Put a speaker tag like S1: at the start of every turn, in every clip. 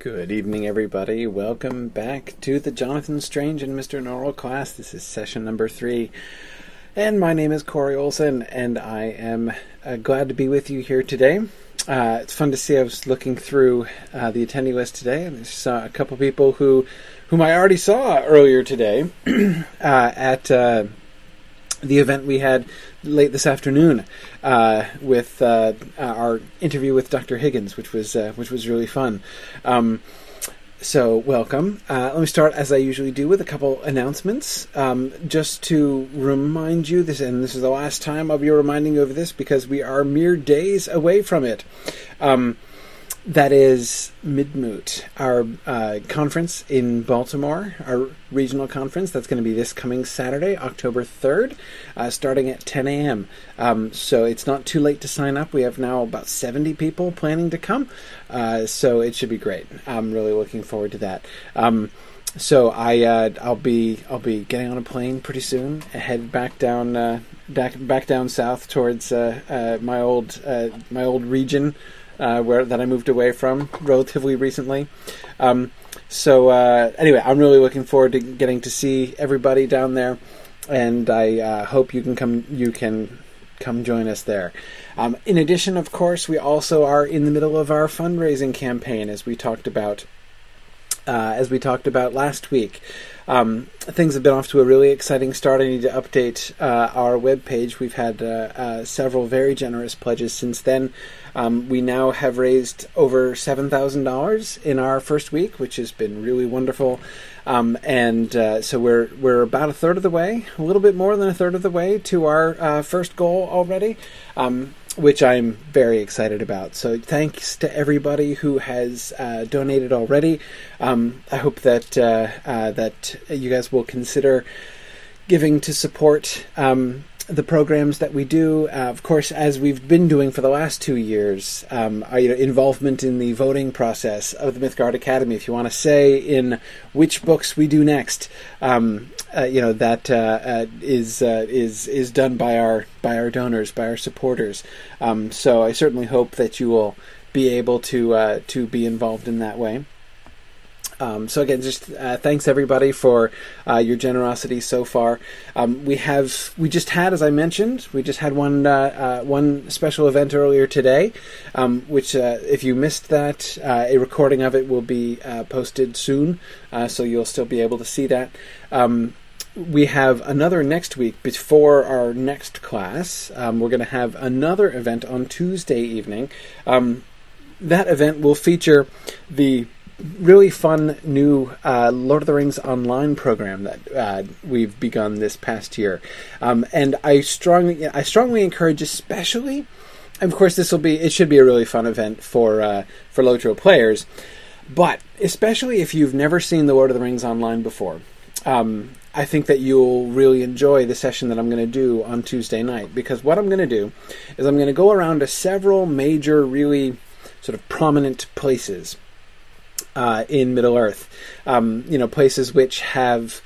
S1: Good evening, everybody. Welcome back to the Jonathan Strange and Mr. Norrell class. This is session number three. And my name is Corey Olsen, and I am uh, glad to be with you here today. Uh, it's fun to see. I was looking through uh, the attendee list today, and I saw a couple people who, whom I already saw earlier today uh, at uh, the event we had late this afternoon uh, with uh, our interview with Dr. Higgins, which was uh, which was really fun. Um, so welcome. Uh, let me start as I usually do with a couple announcements, um, just to remind you this, and this is the last time I'll be reminding you of this because we are mere days away from it. Um, that is Midmoot, our uh, conference in Baltimore, our regional conference. That's going to be this coming Saturday, October 3rd, uh, starting at 10 a.m. Um, so it's not too late to sign up. We have now about 70 people planning to come, uh, so it should be great. I'm really looking forward to that. Um, so I uh, I'll be I'll be getting on a plane pretty soon, head back down uh, back back down south towards uh, uh, my old uh, my old region uh, where that I moved away from relatively recently. Um, so uh, anyway, I'm really looking forward to getting to see everybody down there, and I uh, hope you can come. You can come join us there. Um, in addition, of course, we also are in the middle of our fundraising campaign, as we talked about. Uh, as we talked about last week. Um, things have been off to a really exciting start. I need to update uh, our webpage. We've had uh, uh, several very generous pledges since then. Um, we now have raised over $7,000 in our first week, which has been really wonderful. Um, and uh, so we're we're about a third of the way, a little bit more than a third of the way to our uh, first goal already. Um, which I'm very excited about. So thanks to everybody who has uh, donated already. Um, I hope that uh, uh, that you guys will consider giving to support um, the programs that we do, uh, of course, as we've been doing for the last two years, um, our, you know, involvement in the voting process of the Mythgard Academy. If you want to say in which books we do next, um, uh, you know that uh, uh is uh, is is done by our by our donors, by our supporters. Um, so I certainly hope that you will be able to uh, to be involved in that way. Um, so again, just uh, thanks everybody for uh, your generosity so far. Um, we have we just had, as I mentioned, we just had one uh, uh one special event earlier today, um, which uh, if you missed that, uh, a recording of it will be posted soon, so you'll still be able to see that. Um, we have another next week before our next class. Um, we're going to have another event on Tuesday evening. Um, that event will feature the really fun new uh, Lord of the Rings online program that uh, we've begun this past year, um, and I strongly I strongly encourage, especially, of course, this will be it should be a really fun event for uh, for Lotro players, but especially if you've never seen the Lord of the Rings online before. Um, I think that you'll really enjoy the session that I'm going to do on Tuesday night because what I'm going to do is I'm going to go around to several major, really sort of prominent places uh, in Middle Earth. Um, you know, places which have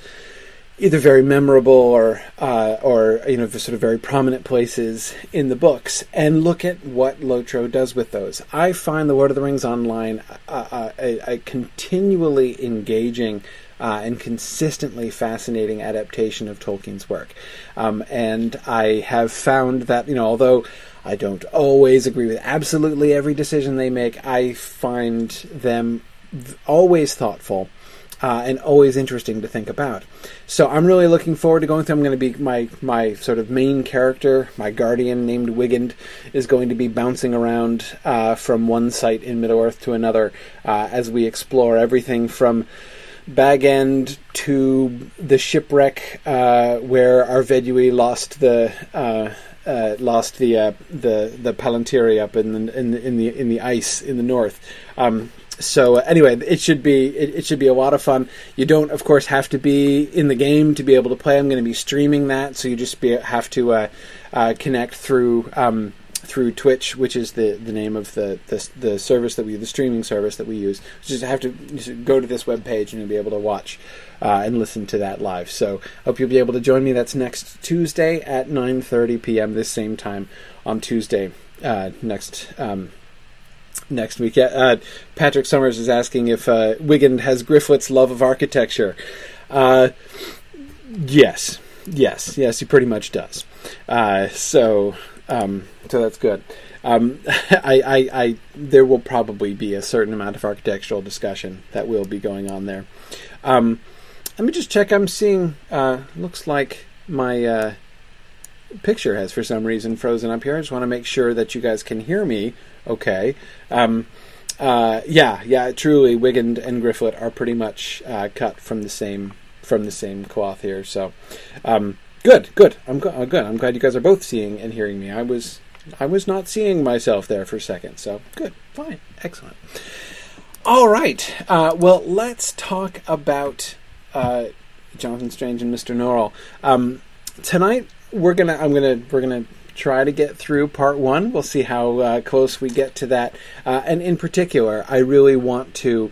S1: either very memorable or uh, or you know sort of very prominent places in the books, and look at what Lotro does with those. I find the Lord of the Rings online uh, uh a, a, continually engaging. Uh, and consistently fascinating adaptation of Tolkien's work, um, and I have found that you know although I don't always agree with absolutely every decision they make, I find them always thoughtful. Uh, and always interesting to think about. So I'm really looking forward to going through. I'm going to be my my sort of main character, my guardian named Wigand, is going to be bouncing around uh, from one site in Middle Earth to another uh, as we explore everything from Bag End to the shipwreck uh, where Arvedui lost the. Uh, uh, lost the the the Palantiri up in the, in the in the in the ice in the north. Um, so uh, anyway, it should be it, it, should be a lot of fun. You don't, of course, have to be in the game to be able to play. I'm going to be streaming that, so you just be, have to uh, uh, connect through um, through Twitch, which is the, the name of the, the, the service that we the streaming service that we use. Just have to just go to this web page and you'll be able to watch uh, and listen to that live. So hope you'll be able to join me. That's next Tuesday at 9:30 p.m. this same time on Tuesday uh, next. Um, next week. Uh, Patrick Summers is asking if uh, Wigand has Grifflet's love of architecture. Uh, yes, yes, yes, he pretty much does. Uh, so, um, so that's good. Um, I, I, I, there will probably be a certain amount of architectural discussion that will be going on there. Um, let me just check. I'm seeing. Uh, looks like my uh, picture has, for some reason, frozen up here. I just want to make sure that you guys can hear me. Okay. Um, uh, yeah, yeah. Truly, Wigand and Grifflet are pretty much uh, cut from the same from the same cloth here. So, um, good, good. I'm uh, good. I'm glad you guys are both seeing and hearing me. I was I was not seeing myself there for a second. So, good, fine, excellent. All right. Uh, well, let's talk about uh, Jonathan Strange and Mr. Norrell. Um, tonight we're gonna I'm gonna we're gonna try to get through part one. We'll see how uh, close we get to that. Uh, and in particular, I really want to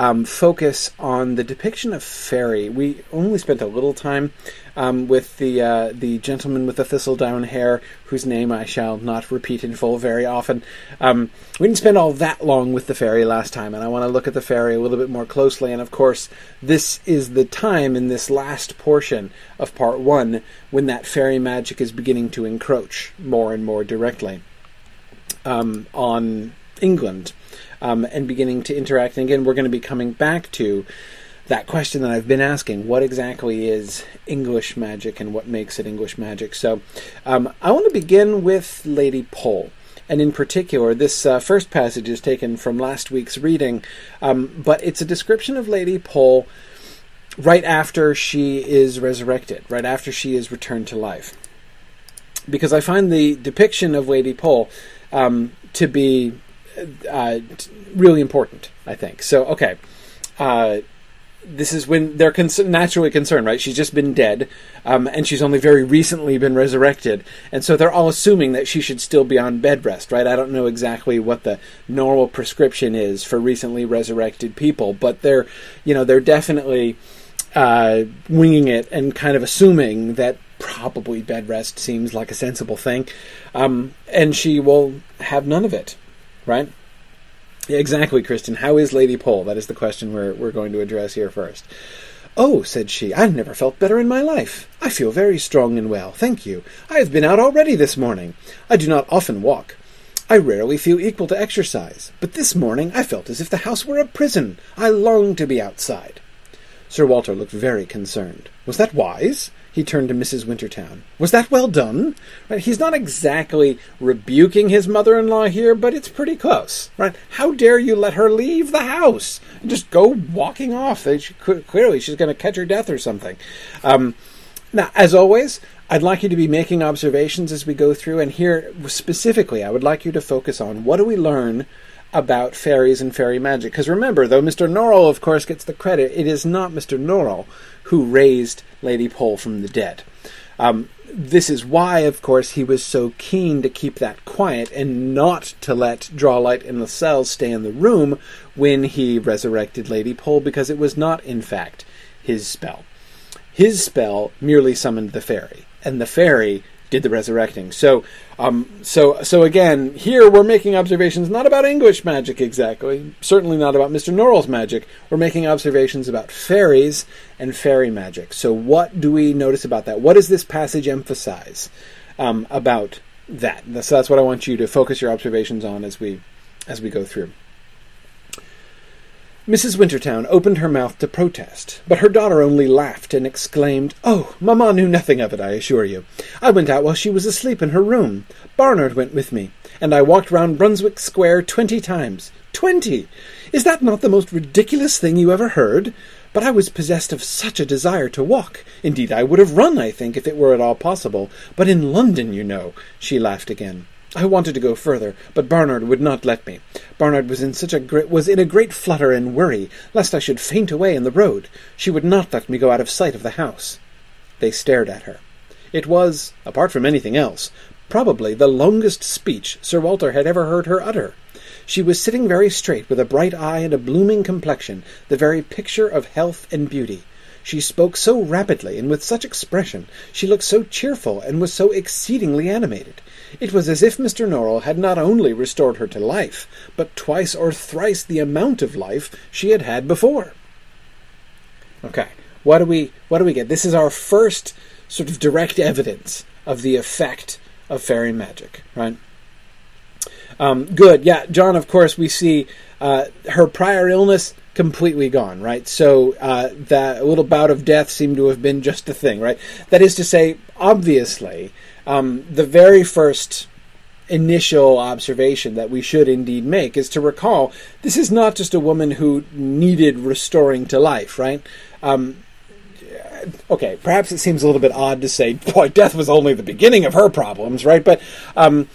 S1: um, focus on the depiction of fairy. We only spent a little time um, with the uh, the gentleman with the thistledown hair, whose name I shall not repeat in full very often. Um, we didn't spend all that long with the fairy last time, and I want to look at the fairy a little bit more closely. And of course, this is the time in this last portion of part one when that fairy magic is beginning to encroach more and more directly um, on England um, and beginning to interact. And again, we're going to be coming back to that question that I've been asking what exactly is English magic and what makes it English magic? So um, I want to begin with Lady Pole. And in particular, this uh, first passage is taken from last week's reading, um, but it's a description of Lady Pole right after she is resurrected, right after she is returned to life. Because I find the depiction of Lady Pole um, to be uh, really important, I think. So, okay. Uh, this is when they're con- naturally concerned, right? She's just been dead, um, and she's only very recently been resurrected, and so they're all assuming that she should still be on bed rest, right? I don't know exactly what the normal prescription is for recently resurrected people, but they're, you know, they're definitely uh, winging it and kind of assuming that probably bed rest seems like a sensible thing, um, and she will have none of it, right? Exactly, Kristen. How is Lady Pole? That is the question we're, we're going to address here first. Oh, said she, I've never felt better in my life. I feel very strong and well, thank you. I have been out already this morning. I do not often walk. I rarely feel equal to exercise, but this morning I felt as if the house were a prison. I longed to be outside. Sir Walter looked very concerned. Was that wise? He turned to Mrs. Wintertowne. Was that well done? Right? He's not exactly rebuking his mother-in-law here, but it's pretty close. Right? How dare you let her leave the house and just go walking off? She, clearly, she's going to catch her death or something. Um, now, as always, I'd like you to be making observations as we go through, and here specifically, I would like you to focus on what do we learn about fairies and fairy magic. Because remember, though Mr. Norrell, of course, gets the credit, it is not Mr. Norrell who raised Lady Pole from the dead. Um, this is why, of course, he was so keen to keep that quiet and not to let Drawlight and Lascelles stay in the room when he resurrected Lady Pole, because it was not, in fact, his spell. His spell merely summoned the fairy, and the fairy did the resurrecting. So, um, so, so again, here we're making observations not about English magic exactly, certainly not about Mr. Norrell's magic. We're making observations about fairies and fairy magic. So, what do we notice about that? What does this passage emphasize um, about that? So that's what I want you to focus your observations on as we as we go through. Mrs. Wintertowne opened her mouth to protest, but her daughter only laughed and exclaimed, Oh, mamma knew nothing of it, I assure you. I went out while she was asleep in her room. Barnard went with me, and I walked round Brunswick Square twenty times. Twenty! Is that not the most ridiculous thing you ever heard? But I was possessed of such a desire to walk. Indeed, I would have run, I think, if it were at all possible. But in London, you know. She laughed again. I wanted to go further, but Barnard would not let me. Barnard was in such a great was in a great flutter and worry lest I should faint away in the road. She would not let me go out of sight of the house. They stared at her. It was, apart from anything else, probably the longest speech Sir Walter had ever heard her utter. She was sitting very straight, with a bright eye and a blooming complexion, the very picture of health and beauty. She spoke so rapidly and with such expression, she looked so cheerful and was so exceedingly animated. It was as if Mr. Norrell had not only restored her to life, but twice or thrice the amount of life she had had before. Okay, what do we what do we get? This is our first sort of direct evidence of the effect of fairy magic, right? Um, good, yeah, John. Of course, we see uh, her prior illness completely gone, right? So uh, that little bout of death seemed to have been just a thing, right? That is to say, obviously, um, the very first initial observation that we should indeed make is to recall this is not just a woman who needed restoring to life, right? Um, okay, perhaps it seems a little bit odd to say, boy, death was only the beginning of her problems, right? But, um,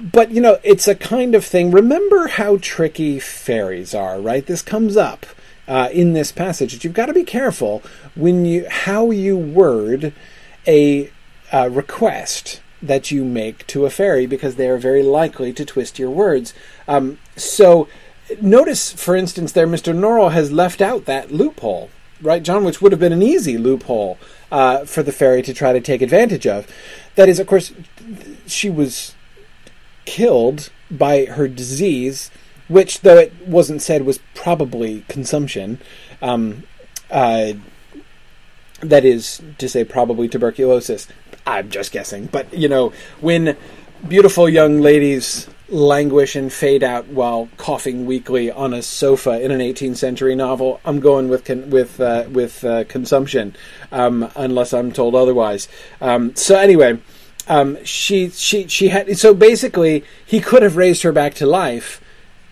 S1: but you know, it's a kind of thing. Remember how tricky fairies are, right? This comes up uh, in this passage. You've got to be careful when you how you word a uh, request that you make to a fairy because they are very likely to twist your words. Um, so. Notice, for instance, there, Mr. Norrell has left out that loophole right, John, which would have been an easy loophole uh, for the fairy to try to take advantage of. That is, of course, she was killed by her disease, which, though it wasn't said, was probably consumption. Um, uh, that is to say, probably tuberculosis. I'm just guessing, but you know, when beautiful young ladies languish and fade out while coughing weakly on a sofa in an 18th century novel. I'm going with con- with uh, with uh, consumption, um, unless I'm told otherwise. Um, so anyway, um, she she she had so basically he could have raised her back to life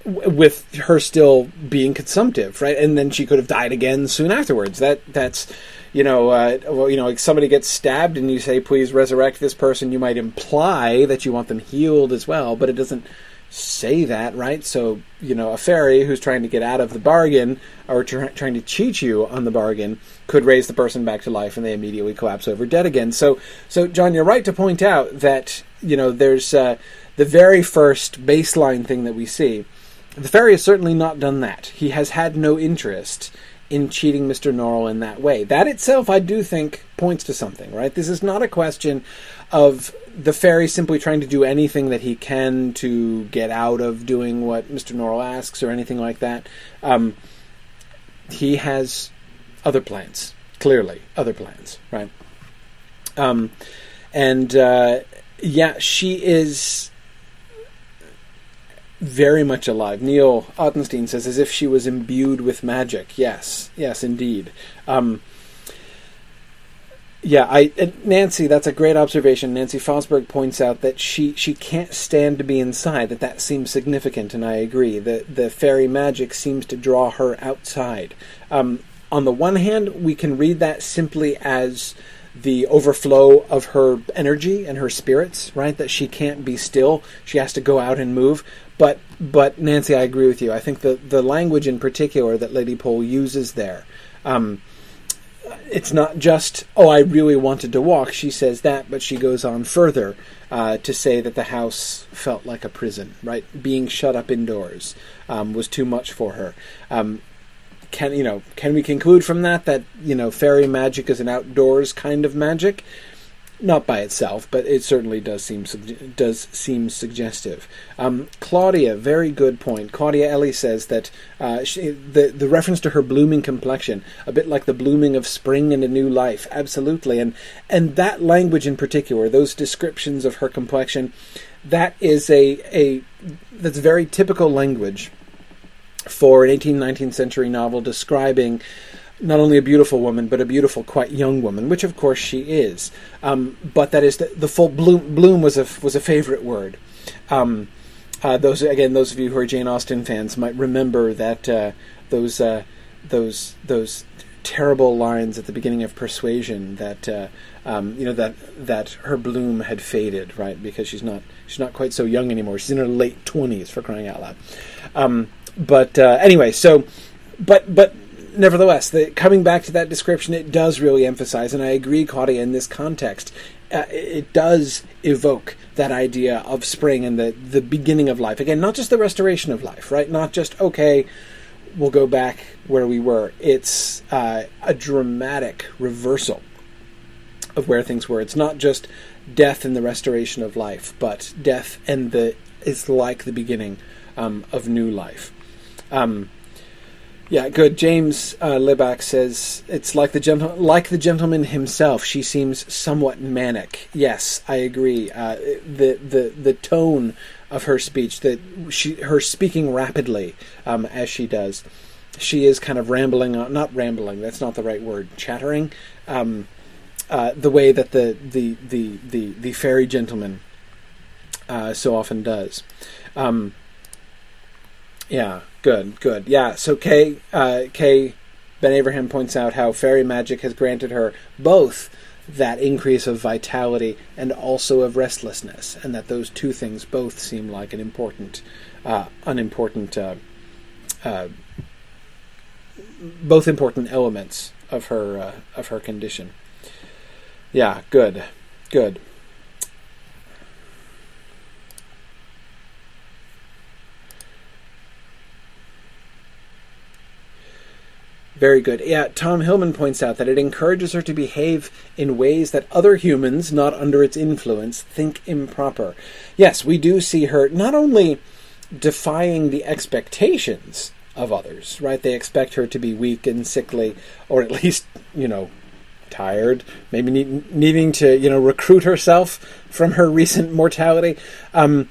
S1: with her still being consumptive, right? And then she could have died again soon afterwards. That that's you know, uh, well, you know, like somebody gets stabbed and you say, "Please resurrect this person." You might imply that you want them healed as well, but it doesn't say that, right? So, you know, a fairy who's trying to get out of the bargain or tr- trying to cheat you on the bargain could raise the person back to life and they immediately collapse over dead again. So, so John, you're right to point out that you know there's uh, the very first baseline thing that we see. The fairy has certainly not done that. He has had no interest in cheating Mr. Norrell in that way. That itself, I do think, points to something, right? This is not a question of the fairy simply trying to do anything that he can to get out of doing what Mr. Norrell asks or anything like that. Um, he has other plans, clearly, other plans, right? Um, and uh, yeah, she is very much alive. Neil Ottenstein says, as if she was imbued with magic. Yes, yes, indeed. Um, yeah, I Nancy, that's a great observation. Nancy Fosberg points out that she she can't stand to be inside. That that seems significant, and I agree. The the fairy magic seems to draw her outside. Um, on the one hand, we can read that simply as the overflow of her energy and her spirits, right? That she can't be still; she has to go out and move. But but Nancy, I agree with you. I think the the language in particular that Lady Pole uses there, um, it's not just oh I really wanted to walk. She says that, but she goes on further uh, to say that the house felt like a prison. Right, being shut up indoors um, was too much for her. Um, can you know? Can we conclude from that that you know fairy magic is an outdoors kind of magic? not by itself, but it certainly does seem does seem suggestive. Um, Claudia, very good point. Claudia Ellie says that uh, she, the the reference to her blooming complexion, a bit like the blooming of spring and a new life, absolutely, and and that language in particular, those descriptions of her complexion, that is a a that's very typical language for an 18th 19th century novel describing not only a beautiful woman, but a beautiful, quite young woman, which of course she is. Um, but that is the, the, full bloom. Bloom was a was a favorite word. Um, uh, those again, those of you who are Jane Austen fans might remember that uh, those uh, those those terrible lines at the beginning of Persuasion that uh, um, you know that that her bloom had faded, right? Because she's not she's not quite so young anymore. She's in her late twenties for crying out loud. But uh, anyway, so but but nevertheless, the, coming back to that description, it does really emphasize, and I agree, Claudia, in this context, uh, it does evoke that idea of spring and the, the beginning of life. Again, not just the restoration of life, right? Not just, okay, we'll go back where we were. It's uh, a dramatic reversal of where things were. It's not just death and the restoration of life, but death and the is like the beginning um, of new life. Um, yeah, good. James uh, Liback says it's like the gentle- like the gentleman himself. She seems somewhat manic. Yes, I agree. Uh, the the the tone of her speech, that she her speaking rapidly um, as she does, she is kind of rambling. On, not rambling. That's not the right word. Chattering. Um, uh, the way that the the the the, the fairy gentleman uh, so often does. Um, yeah, good, good. Yeah, so Kay, uh, Kay Ben Abraham points out how fairy magic has granted her both that increase of vitality and also of restlessness, and that those two things both seem like an important, uh, unimportant, uh, uh, both important elements of her uh, of her condition. Yeah, good, good. Very good. Yeah, Tom Hillman points out that it encourages her to behave in ways that other humans, not under its influence, think improper. Yes, we do see her not only defying the expectations of others, right? They expect her to be weak and sickly, or at least, you know, tired, maybe need, needing to, you know, recruit herself from her recent mortality. Um,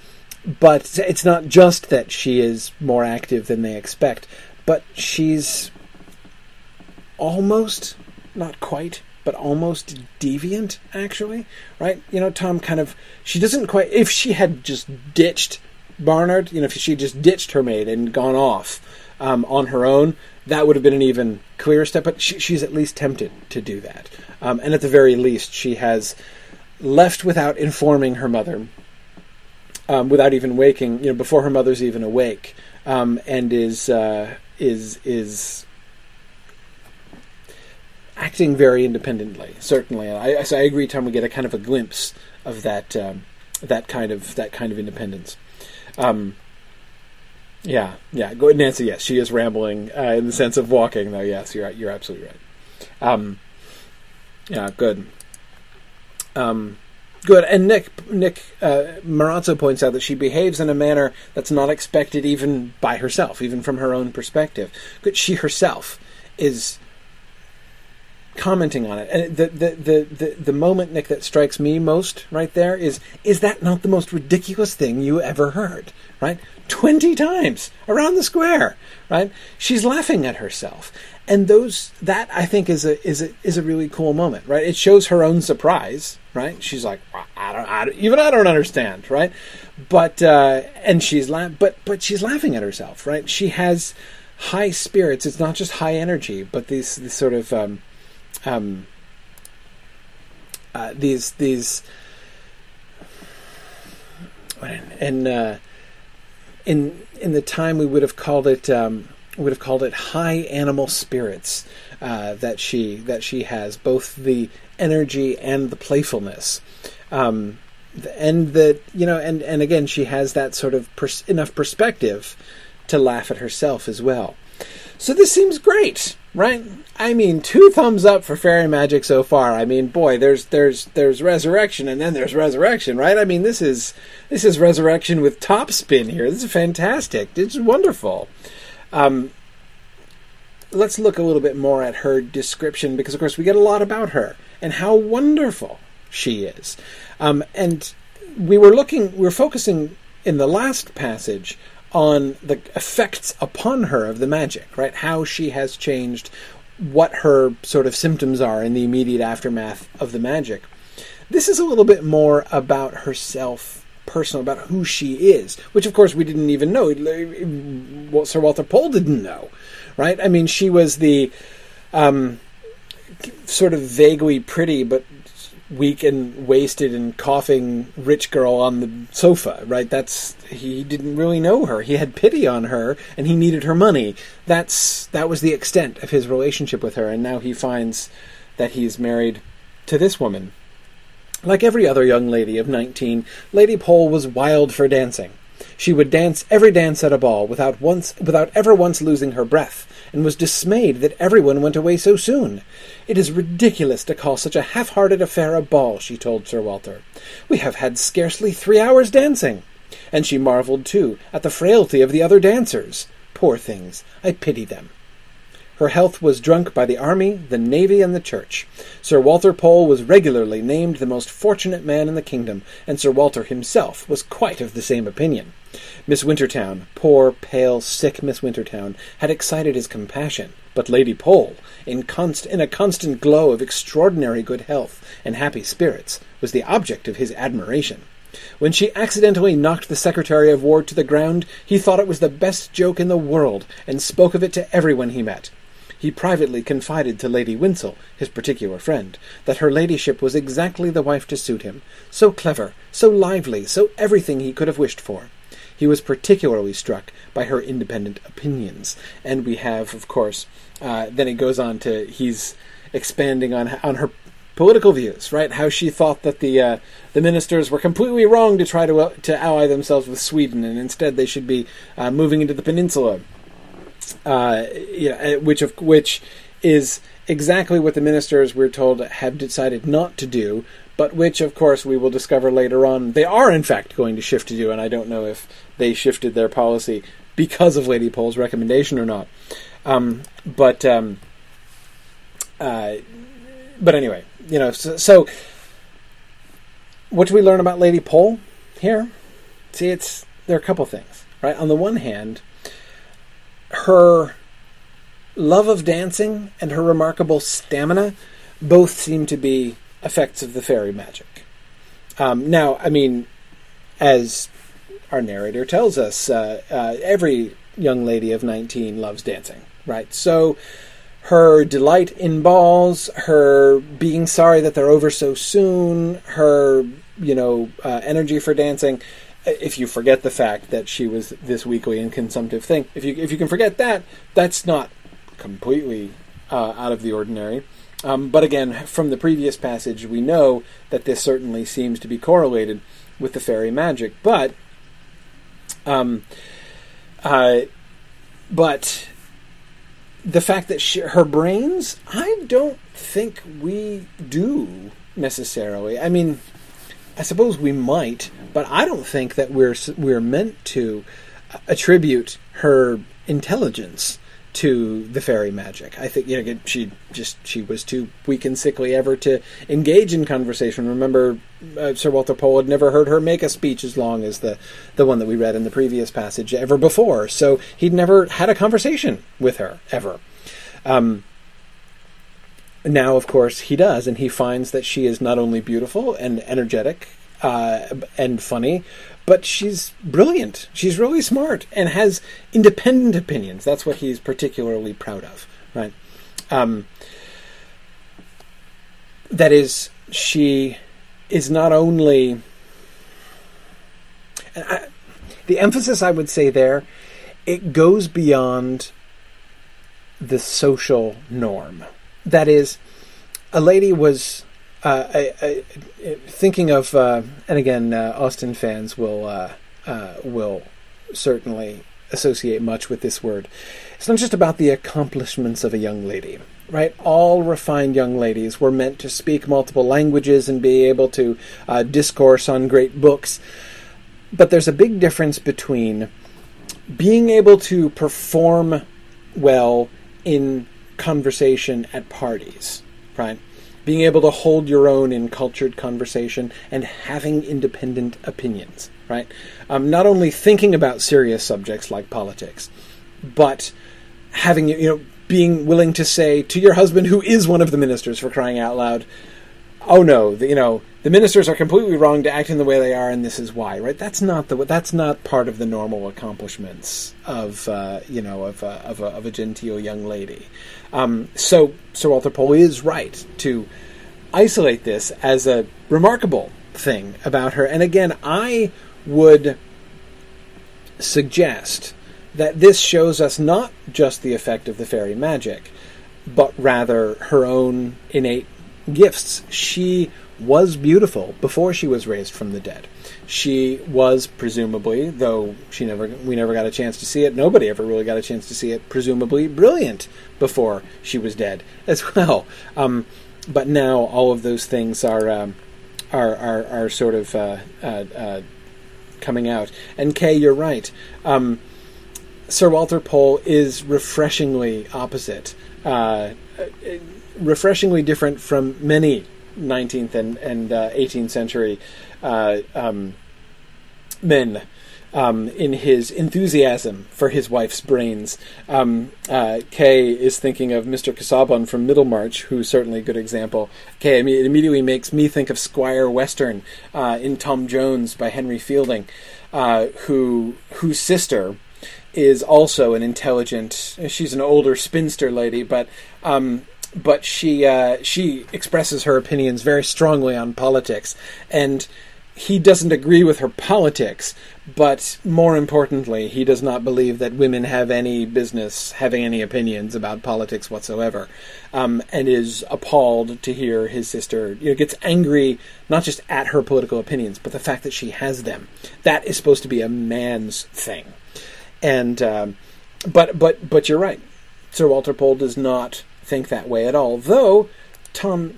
S1: but it's not just that she is more active than they expect, but she's almost, not quite, but almost deviant, actually, right? You know, Tom kind of, she doesn't quite, if she had just ditched Barnard, you know, if she just ditched her maid and gone off um, on her own, that would have been an even clearer step, but she, she's at least tempted to do that. Um, and at the very least, she has left without informing her mother, um, without even waking, you know, before her mother's even awake, um, and is, uh, is, is acting very independently, certainly. I, I, I agree, Tom. We get a kind of a glimpse of that um, that kind of that kind of independence. Um, yeah, yeah. Go, Nancy. Yes, she is rambling uh, in the sense of walking, though. Yes, you're you're absolutely right. Um, yeah, good. Um, good. And Nick Nick uh, Marazzo points out that she behaves in a manner that's not expected even by herself, even from her own perspective. Good. She herself is commenting on it. And the, the, the, the, the moment, Nick, that strikes me most right there is is that not the most ridiculous thing you ever heard? Right? 20 times around the square, right? She's laughing at herself. And those that I think is a is a is a really cool moment, right? It shows her own surprise, right? She's like, I don't, I don't even I don't understand, right? But uh, and she's la- but but she's laughing at herself, right? She has high spirits. It's not just high energy, but these, these sort of um, um, uh, these these and uh, in in the time we would have called it um, would have called it high animal spirits uh, that she that she has both the energy and the playfulness. Um, and that you know and and again she has that sort of pers- enough perspective to laugh at herself as well. So this seems great right? I mean, two thumbs up for fairy magic so far. I mean, boy, there's there's there's resurrection and then there's resurrection, right? I mean, this is this is resurrection with top spin here. This is fantastic. Is wonderful. Um, let's look a little bit more at her description because, of course, we get a lot about her and how wonderful she is. Um, and we were looking, we were focusing in the last passage on the effects upon her of the magic, right? How she has changed, what her sort of symptoms are in the immediate aftermath of the magic. This is a little bit more about herself, personal, about who she is, which of course we didn't even know. Sir Walter Pole didn't know, right? I mean, she was the um, sort of vaguely pretty but weak and wasted and coughing rich girl on the sofa, right? That's he didn't really know her. He had pity on her and he needed her money. That's that was the extent of his relationship with her and now he finds that he's married to this woman. Like every other young lady of 19, Lady Pole was wild for dancing. She would dance every dance at a ball without once without ever once losing her breath, and was dismayed that everyone went away so soon. It is ridiculous to call such a half-hearted affair a ball, she told Sir Walter. We have had scarcely three hours dancing. And she marvelled, too, at the frailty of the other dancers. Poor things, I pity them. Her health was drunk by the army, the navy, and the church. Sir Walter Pole was regularly named the most fortunate man in the kingdom, and Sir Walter himself was quite of the same opinion. Miss Wintertowne, poor, pale, sick Miss Wintertowne, had excited his compassion, but Lady Pole, in, const- in a constant glow of extraordinary good health and happy spirits, was the object of his admiration. When she accidentally knocked the Secretary of War to the ground, he thought it was the best joke in the world, and spoke of it to everyone he met. He privately confided to Lady Winsell, his particular friend, that her ladyship was exactly the wife to suit him, so clever, so lively, so everything he could have wished for. He was particularly struck by her independent opinions, and we have, of course, uh, then he goes on to he's expanding on on her political views, right? How she thought that the uh, the ministers were completely wrong to try to uh, to ally themselves with Sweden, and instead they should be uh, moving into the peninsula uh, yeah, uh, which of which is exactly what the ministers we're told have decided not to do, but which of course we will discover later on they are in fact going to shift to do, and I don't know if they shifted their policy because of Lady Pole's recommendation or not. Um, but um, uh, but anyway, you know, so, so what do we learn about Lady Pole here? See, it's there are a couple things, right? On the one hand her love of dancing and her remarkable stamina both seem to be effects of the fairy magic. Um, now, I mean, as our narrator tells us, uh, uh, every young lady of 19 loves dancing, right? So her delight in balls, her being sorry that they're over so soon, her, you know, uh, energy for dancing, if you forget the fact that she was this weakly and consumptive thing, if you if you can forget that, that's not completely uh, out of the ordinary. Um, but again, from the previous passage, we know that this certainly seems to be correlated with the fairy magic. But, um, uh, but the fact that she, her brains, I don't think we do necessarily. I mean, I suppose we might, but I don't think that we're we're meant to attribute her intelligence to the fairy magic. I think you know she just she was too weak and sickly ever to engage in conversation. Remember, uh, Sir Walter Pole had never heard her make a speech as long as the the one that we read in the previous passage ever before. So he'd never had a conversation with her ever. Um, now, of course, he does, and he finds that she is not only beautiful and energetic uh, and funny, but she's brilliant. She's really smart and has independent opinions. That's what he's particularly proud of, right? Um, that is, she is not only. I, the emphasis I would say there, it goes beyond the social norm that is, a lady was uh, I, I, thinking of, uh, and again, uh, Austen fans will uh, uh, will certainly associate much with this word. It's not just about the accomplishments of a young lady, right? All refined young ladies were meant to speak multiple languages and be able to discourse on great books. But there's a big difference between being able to perform well in conversation at parties, right? Being able to hold your own in cultured conversation and having independent opinions, right? Um, not only thinking about serious subjects like politics, but having, you know, being willing to say to your husband, who is one of the ministers for crying out loud, oh no, the, you know, the ministers are completely wrong to act in the way they are, and this is why. Right? That's not the that's not part of the normal accomplishments of uh, you know of a, of a, of a genteel young lady. Um, so Sir Walter Pole is right to isolate this as a remarkable thing about her. And again, I would suggest that this shows us not just the effect of the fairy magic, but rather her own innate gifts. She was beautiful before she was raised from the dead. She was presumably, though she never we never got a chance to see it. Nobody ever really got a chance to see it. Presumably brilliant before she was dead as well. Um, but now all of those things are um, are, are are sort of uh, uh, uh, coming out. And Kay, you're right. Um, Sir Walter Pole is refreshingly opposite, uh, refreshingly different from many 19th and, and uh, 18th century uh, um, men um, in his enthusiasm for his wife's brains. Um, uh, Kay is thinking of Mr. Casaubon from Middlemarch, who's certainly a good example. Kay it immediately makes me think of Squire Western uh, in Tom Jones by Henry Fielding, uh, who whose sister is also an intelligent. She's an older spinster lady, but um, but she uh, she expresses her opinions very strongly on politics, and he doesn't agree with her politics, but more importantly, he does not believe that women have any business having any opinions about politics whatsoever, um, and is appalled to hear his sister. You know, gets angry not just at her political opinions, but the fact that she has them. That is supposed to be a man's thing, and um, but but but you're right. Sir Walter Pole does not think that way at all. Though Tom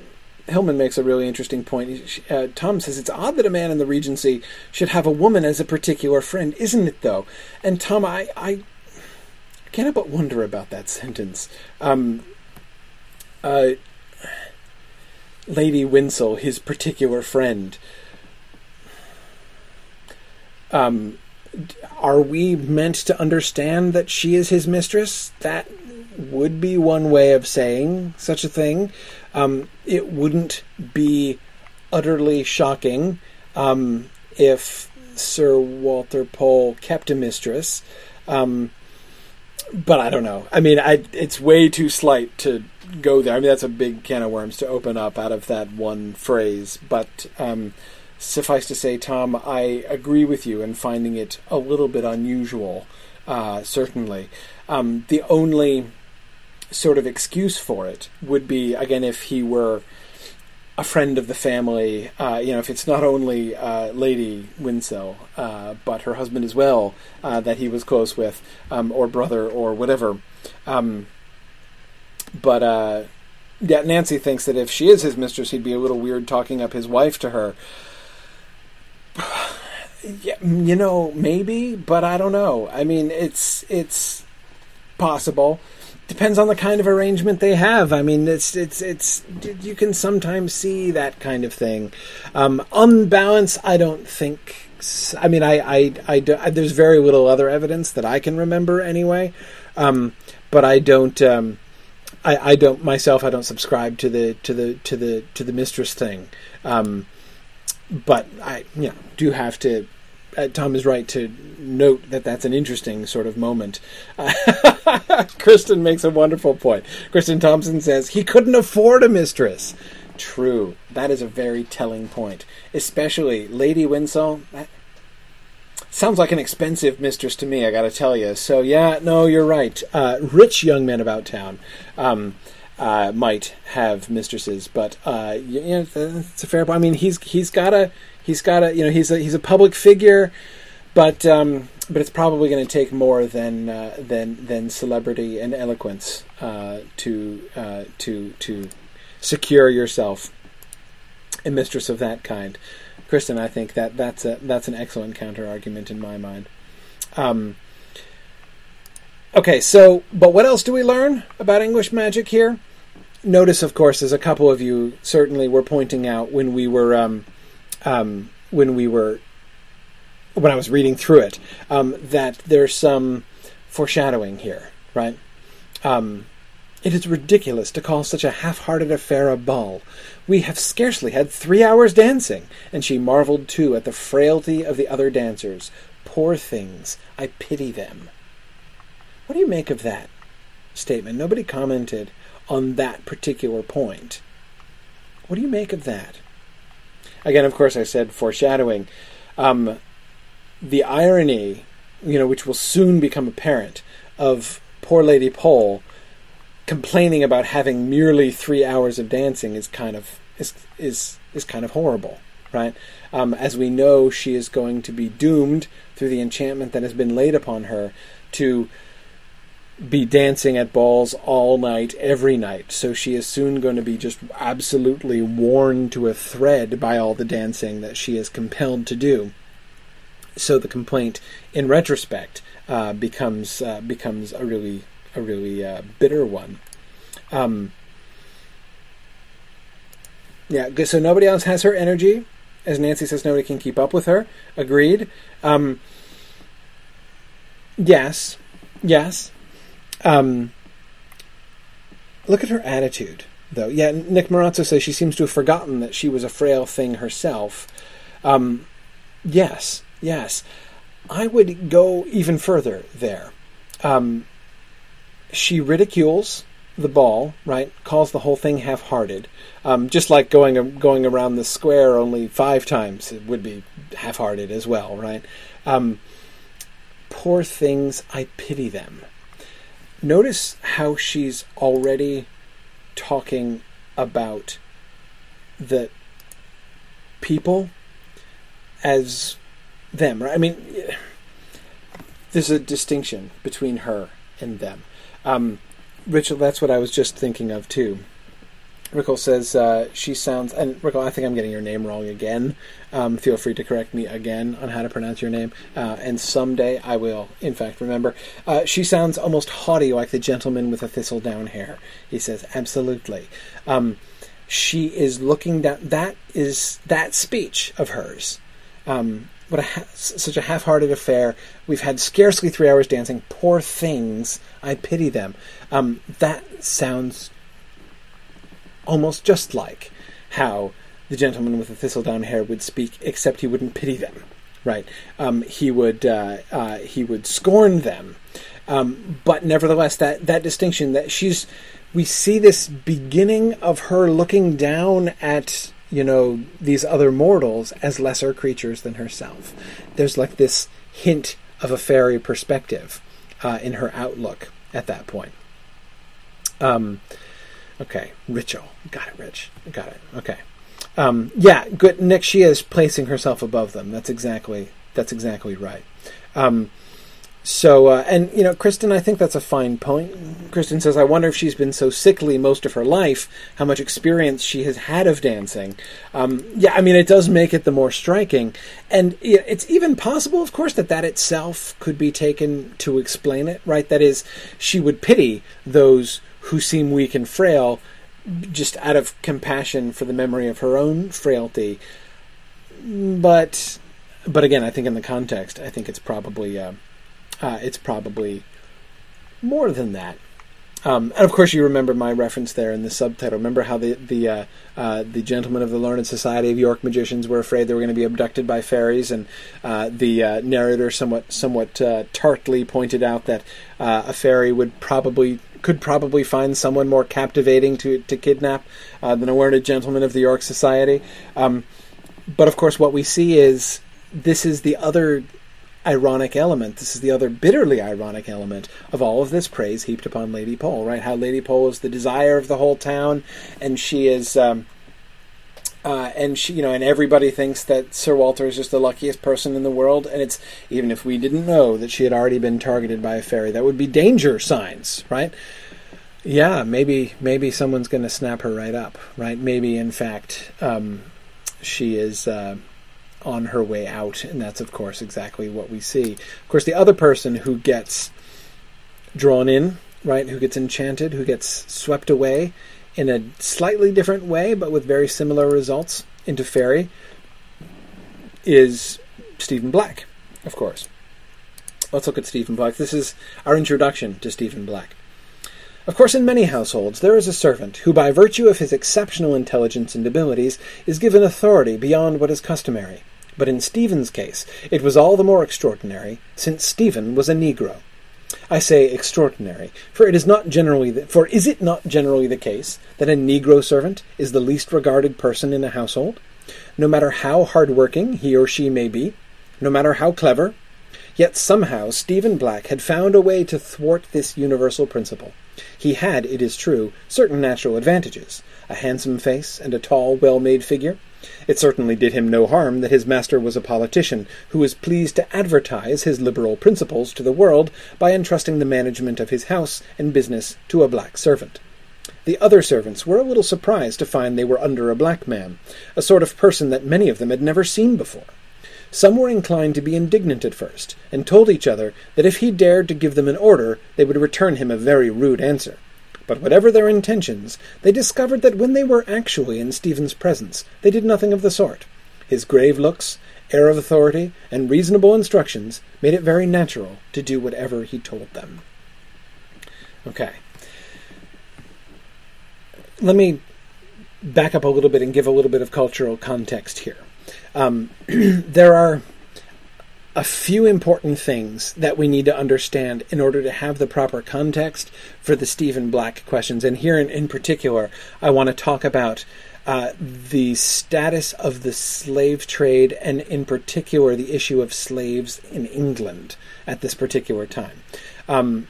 S1: Hillman makes a really interesting point. Uh, Tom says it's odd that a man in the Regency should have a woman as a particular friend, isn't it? Though, and Tom, I I, can't but wonder about that sentence. Um, uh, Lady Winsell, his particular friend. Um, are we meant to understand that she is his mistress? That would be one way of saying such a thing. Um, it wouldn't be utterly shocking um, if Sir Walter Pole kept a mistress. Um, but I don't know. I mean, I, it's way too slight to go there. I mean, that's a big can of worms to open up out of that one phrase. But um, suffice to say, Tom, I agree with you in finding it a little bit unusual, uh, certainly. Um, the only sort of excuse for it would be again if he were a friend of the family. Uh, you know, if it's not only uh, Lady Winsell, uh, but her husband as well uh, that he was close with, um, or brother, or whatever. Um, but uh, yeah, Nancy thinks that if she is his mistress, he'd be a little weird talking up his wife to her. yeah, you know, maybe, but I don't know. I mean, it's it's possible depends on the kind of arrangement they have. I mean, it's it's it's you can sometimes see that kind of thing. Um, on balance, I don't think. I mean, I, I, I, I, there's very little other evidence that I can remember anyway. Um, but I don't. Um, I, I don't myself. I don't subscribe to the to the to the to the mistress thing. Um, but I, you know, do have to uh, Tom is right to note that that's an interesting sort of moment. Kristen makes a wonderful point. Kristen Thompson says he couldn't afford a mistress. True, that is a very telling point. Especially Lady Winsell. That sounds like an expensive mistress to me. I got to tell you. So yeah, no, you're right. Uh, rich young men about town. Um, uh, might have mistresses, but uh, you know, it's a fair point. I mean, he's he's got a he's got a you know he's a he's a public figure, but um, but it's probably going to take more than uh, than than celebrity and eloquence uh, to uh, to to secure yourself a mistress of that kind. Kristen, I think that that's a that's an excellent counter argument in my mind. Um, okay, so but what else do we learn about English magic here? Notice, of course, as a couple of you certainly were pointing out when we were um, um, when we were when I was reading through it um, that there's some foreshadowing here, right? Um, it is ridiculous to call such a half-hearted affair a ball. We have scarcely had three hours dancing, and she marveled too at the frailty of the other dancers. Poor things, I pity them. What do you make of that statement? Nobody commented on that particular point. What do you make of that? Again, of course, I said foreshadowing. Um, the irony, you know, which will soon become apparent, of poor Lady Pole complaining about having merely three hours of dancing is kind of is is is kind of horrible, right? Um, as we know, she is going to be doomed through the enchantment that has been laid upon her to be dancing at balls all night, every night. So she is soon going to be just absolutely worn to a thread by all the dancing that she is compelled to do. So the complaint, in retrospect, uh, becomes uh, becomes a really a really uh, bitter one. Um, yeah, so nobody else has her energy. As Nancy says, nobody can keep up with her. Agreed. Um, yes, yes. Um, look at her attitude, though. Yeah, Nick Marazzo says she seems to have forgotten that she was a frail thing herself. Um, yes, yes. I would go even further there. Um, she ridicules the ball, right? Calls the whole thing half-hearted, um, just like going going around the square only five times. It would be half-hearted as well, right? Um, poor things, I pity them. Notice how she's already talking about the people as them, right? I mean, there's a distinction between her and them. Um, Rachel, that's what I was just thinking of too. Rickle says uh, she sounds, and Rickle, I think I'm getting your name wrong again. Um, feel free to correct me again on how to pronounce your name, uh, and someday I will, in fact, remember. Uh, she sounds almost haughty, like the gentleman with the thistle down hair. He says, absolutely. Um, she is looking down. That is that speech of hers. Um, what a ha- such a half-hearted affair. We've had scarcely three hours dancing. Poor things. I pity them. Um, that sounds almost just like how the gentleman with the thistledown hair would speak, except he wouldn't pity them. Right? Um, he would uh, uh, he would scorn them. Um, but nevertheless, that that distinction that she's we see this beginning of her looking down at you know, these other mortals as lesser creatures than herself. There's like this hint of a fairy perspective uh, in her outlook at that point. Um, okay, Rachel, got it, Rich, got it. Okay, um, yeah, good. Nick, she is placing herself above them. That's exactly that's exactly right. Um, so, uh, and you know, Kristen, I think that's a fine point. Kristen says, "I wonder if she's been so sickly most of her life, how much experience she has had of dancing." Um, yeah, I mean, it does make it the more striking, and it's even possible, of course, that that itself could be taken to explain it. Right? That is, she would pity those who seem weak and frail, just out of compassion for the memory of her own frailty. But, but again, I think in the context, I think it's probably. Uh, uh, it's probably more than that. Um, and of course, you remember my reference there in the subtitle. Remember how the the uh, uh, the gentlemen of the Learned Society of York magicians were afraid they were going to be abducted by fairies, and uh, the uh, narrator somewhat somewhat uh, tartly pointed out that uh, a fairy would probably could probably find someone more captivating to to kidnap than a learned gentleman of the York Society. Um, but of course, what we see is this is the other ironic element. This is the other bitterly ironic element of all of this praise heaped upon Lady Pole, right? How Lady Pole is the desire of the whole town, and she is. Um, uh, and she, you know, and everybody thinks that Sir Walter is just the luckiest person in the world. And it's even if we didn't know that she had already been targeted by a fairy, that would be danger signs, right? Yeah, maybe maybe someone's going to snap her right up, right? Maybe in fact um, she is. Uh, on her way out, and that's of course exactly what we see. Of course, the other person who gets drawn in, right, who gets enchanted, who gets swept away in a slightly different way, but with very similar results into fairy, is Stephen Black, of course. Let's look at Stephen Black. This is our introduction to Stephen Black. Of course, in many households, there is a servant who, by virtue of his exceptional intelligence and abilities, is given authority beyond what is customary. But in Stephen's case, it was all the more extraordinary, since Stephen was a Negro. I say extraordinary, for it is not generally the, for is it not generally the case that a Negro servant is the least regarded person in a household, no matter how hard working he or she may be, no matter how clever? Yet somehow Stephen Black had found a way to thwart this universal principle. He had, it is true, certain natural advantages, a handsome face and a tall, well-made figure, It certainly did him no harm that his master was a politician who was pleased to advertise his liberal principles to the world by entrusting the management of his house and business to a black servant. The other servants were a little surprised to find they were under a black man, a sort of person that many of them had never seen before. Some were inclined to be indignant at first, and told each other that if he dared to give them an order, they would return him a very rude answer. But whatever their intentions, they discovered that when they were actually in Stephen's presence, they did nothing of the sort. His grave looks, air of authority, and reasonable instructions made it very natural to do whatever he told them. Okay. Let me back up a little bit and give a little bit of cultural context here. Um, there are a few important things that we need to understand in order to have the proper context for the Stephen Black questions. And here in, in particular, I want to talk about uh, the status of the slave trade and, in particular, the issue of slaves in England at this particular time. Um,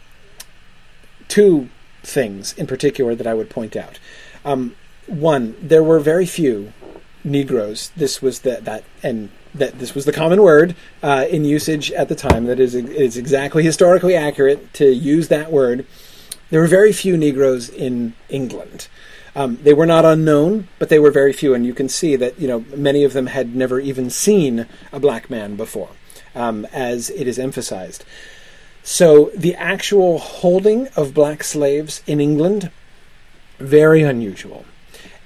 S1: two things in particular that I would point out. Um, one, there were very few Negroes. This was the, that and that this was the common word uh, in usage at the time. That is is exactly historically accurate to use that word. There were very few Negroes in England. Um, they were not unknown, but they were very few, and you can see that you know many of them had never even seen a black man before, um, as it is emphasized. So the actual holding of black slaves in England, very unusual,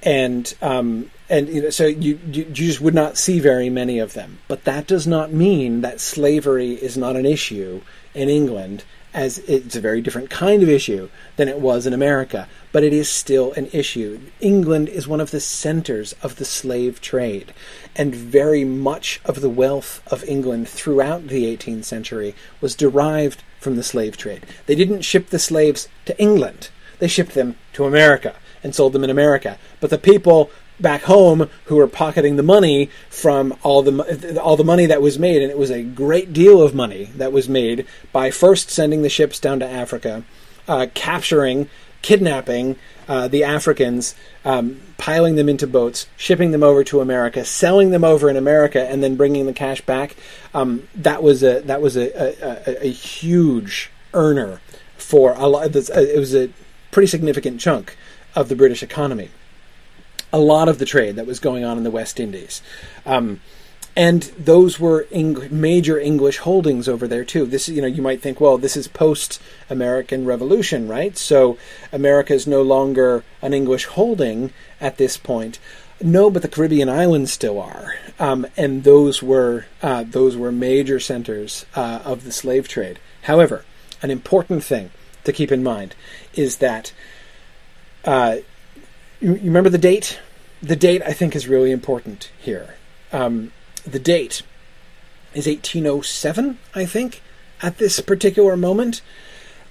S1: and um, and you know, so you, you, you just would not see very many of them. But that does not mean that slavery is not an issue in England, as it's a very different kind of issue than it was in America. But it is still an issue. England is one of the centers of the slave trade, and very much of the wealth of England throughout the 18th century was derived from the slave trade. They didn't ship the slaves to England; they shipped them to America and sold them in America. But the people back home who were pocketing the money from all the all the money that was made, and it was a great deal of money that was made by first sending the ships down to Africa, uh, capturing, kidnapping uh, the Africans, um, piling them into boats, shipping them over to America, selling them over in America, and then bringing the cash back. Um, that was a that was a, a, a, huge earner for a lot. It was a pretty significant chunk of the British economy a lot of the trade that was going on in the West Indies. Um, and those were Eng- major English holdings over there too. This, you know, you might think, well, this is post-American Revolution, right? So America is no longer an English holding at this point. No, but the Caribbean islands still are, um, and those were uh, those were major centers uh, of the slave trade. However, an important thing to keep in mind is that uh, you, remember the date? The date, I think, is really important here. Um, the date is 1807, I think, at this particular moment.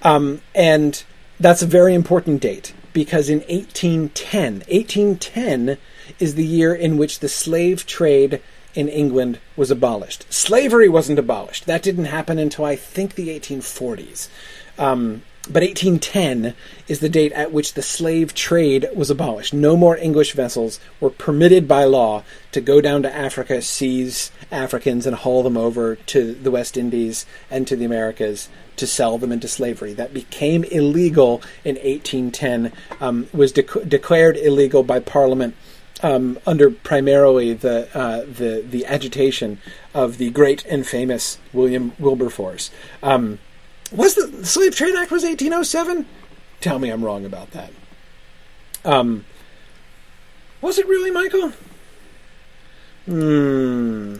S1: Um, and that's a very important date because in 1810, 1810 is the year in which the slave trade in England was abolished. Slavery wasn't abolished. That didn't happen until I think the 1840s. Um, but 1810 is the date at which the slave trade was abolished. No more English vessels were permitted by law to go down to Africa, seize Africans, and haul them over to the West Indies and to the Americas to sell them into slavery. That became illegal in 1810, um, was declared illegal by Parliament. Um, under primarily the uh, the the agitation of the great and famous William Wilberforce. Um, was the Slave Trade Act was 1807? Tell me I'm wrong about that. Um, was it really, Michael? Hmm.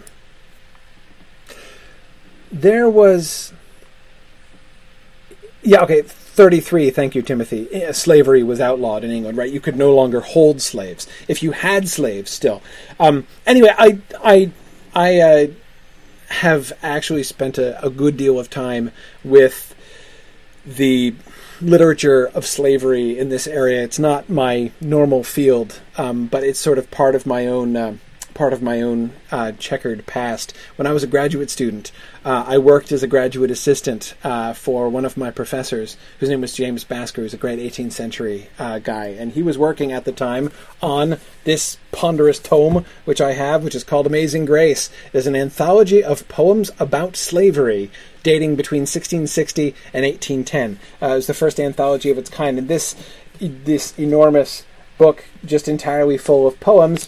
S1: There was. Yeah, okay, 33, thank you, Timothy. Eh, slavery was outlawed in England, right? You could no longer hold slaves. If you had slaves still. Um, anyway, I, I, I, uh, have actually spent a, a good deal of time with the literature of slavery in this area. It's not my normal field, um, but it's sort of part of my own uh, part of my own uh, checkered past. When I was a graduate student, uh, I worked as a graduate assistant uh, for one of my professors, whose name was James Basker, who's a great 18th century uh, guy, and he was working at the time on this ponderous tome, which I have, which is called Amazing Grace. It is an anthology of poems about slavery dating between 1660 and 1810. Uh, it was the first anthology of its kind, and this this enormous book, just entirely full of poems.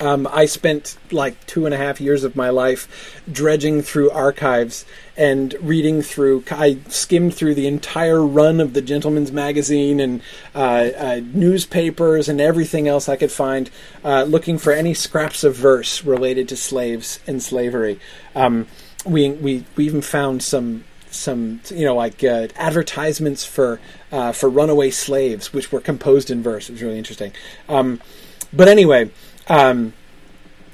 S1: Um, I spent like two and a half years of my life dredging through archives and reading through. I skimmed through the entire run of the Gentleman's Magazine and uh, uh, newspapers and everything else I could find, uh, looking for any scraps of verse related to slaves and slavery. Um, we, we we even found some some you know like uh, advertisements for uh, for runaway slaves, which were composed in verse. It was really interesting. Um, but anyway, um,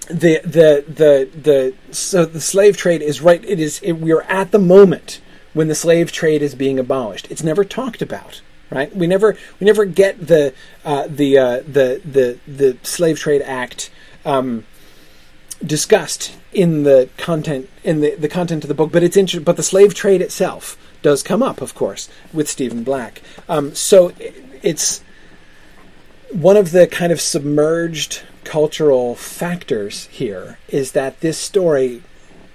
S1: the the the the so the slave trade is right. It is it, we are at the moment when the slave trade is being abolished. It's never talked about. Right? We never we never get the uh, the uh, the the the Slave Trade Act um, discussed in the content in the, the content of the book, but it's inter- but the slave trade itself does come up, of course, with Stephen Black. Um, so it's one of the kind of submerged cultural factors here is that this story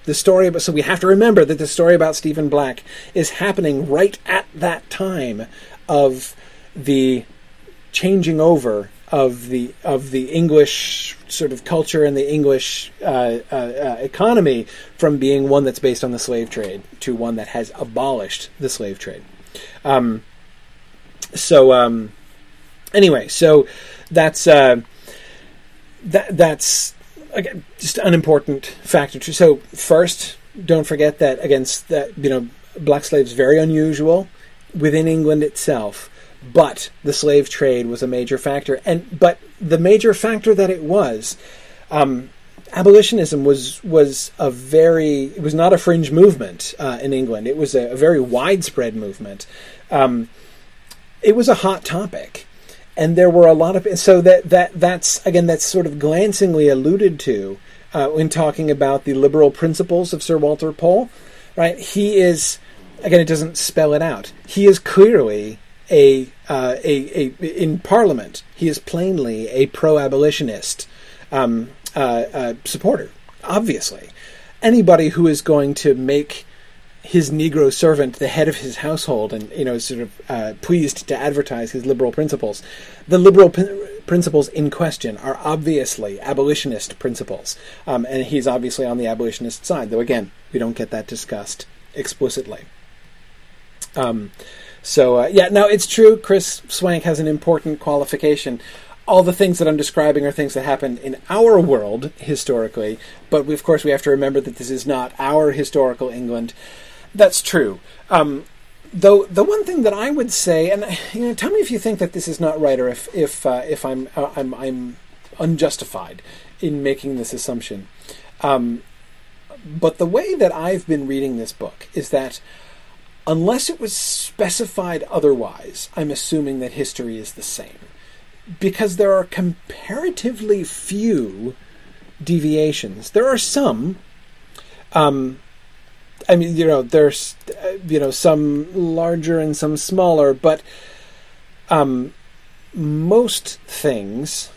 S1: the story about so we have to remember that the story about Stephen Black is happening right at that time of the changing over of the of the English sort of culture and the English uh, uh, uh, economy from being one that's based on the slave trade to one that has abolished the slave trade. Um, so um, anyway, so that's uh, that that's again just an important factor. Too. So first, don't forget that against that you know black slaves very unusual within England itself but the slave trade was a major factor. And but the major factor that it was, um, abolitionism was was a very it was not a fringe movement uh, in England. It was a, a very widespread movement. Um, it was a hot topic, and there were a lot of so that that that's again that's sort of glancingly alluded to uh, when talking about the liberal principles of Sir Walter Pole. Right, he is again it doesn't spell it out. He is clearly a, uh, a, a in Parliament, he is plainly a pro-abolitionist um, uh, uh, supporter. Obviously, anybody who is going to make his Negro servant the head of his household and you know sort of uh, pleased to advertise his liberal principles, the liberal principles in question are obviously abolitionist principles, um, and he's obviously on the abolitionist side. Though again, we don't get that discussed explicitly. Um, so uh, yeah, no, it's true. Chris Swank has an important qualification. All the things that I'm describing are things that happened in our world historically, but we, of course we have to remember that this is not our historical England. That's true. Um, though the one thing that I would say, and you know, tell me if you think that this is not right, or if if uh, if I'm, uh, I'm I'm unjustified in making this assumption. Um, but the way that I've been reading this book is that Unless it was specified otherwise, I'm assuming that history is the same. Because there are comparatively few deviations. There are some. Um, I mean, you know, there's, uh, you know, some larger and some smaller, but um, most things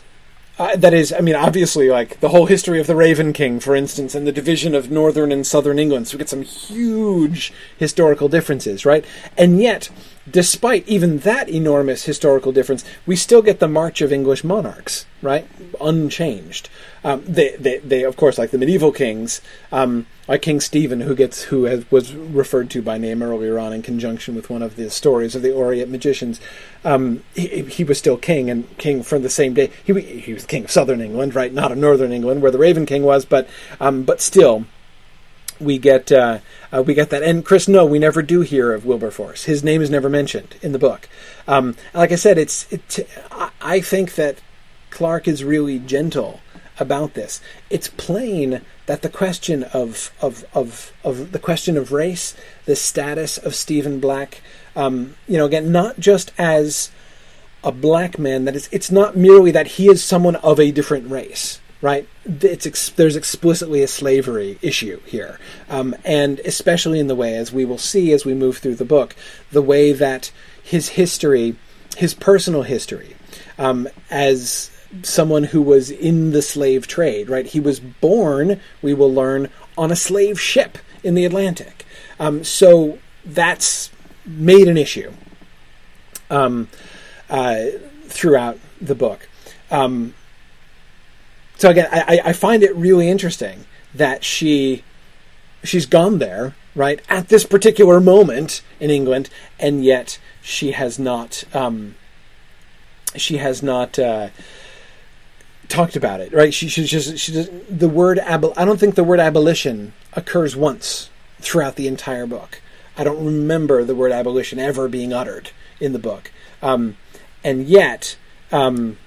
S1: uh, that is, I mean, obviously, like the whole history of the Raven King, for instance, and the division of northern and southern England. So we get some huge historical differences, right? And yet, despite even that enormous historical difference, we still get the march of English monarchs, right? Unchanged. Um, they, they, they, of course, like the medieval kings, um, like King Stephen, who gets who has, was referred to by name earlier on in conjunction with one of the stories of the Aureate magicians. Um, he, he, was still king and king from the same day. He, he was king of southern England, right? Not of northern England, where the Raven King was, but um, but still, we get uh, uh, we get that. And Chris, no, we never do hear of Wilberforce. His name is never mentioned in the book. Um, like I said, it's it, I think that Clarke is really gentle about this. It's plain that the question of of of, of the question of race, the status of Stephen Black, um, you know, again, not just as a black man. That is, it's not merely that he is someone of a different race, right? It's ex- there's explicitly a slavery issue here, um, and especially in the way, as we will see as we move through the book, the way that his history, his personal history, um, as someone who was in the slave trade, right? He was born, we will learn, on a slave ship in the Atlantic. Um, so that's made an issue um, uh, throughout the book. Um, so again, I, I find it really interesting that she she's gone there right at this particular moment in England, and yet she has not um, she has not uh, talked about it. Right? She she's just she just, the word I don't think the word abolition occurs once throughout the entire book. I don't remember the word abolition ever being uttered in the book, um, and yet. Um,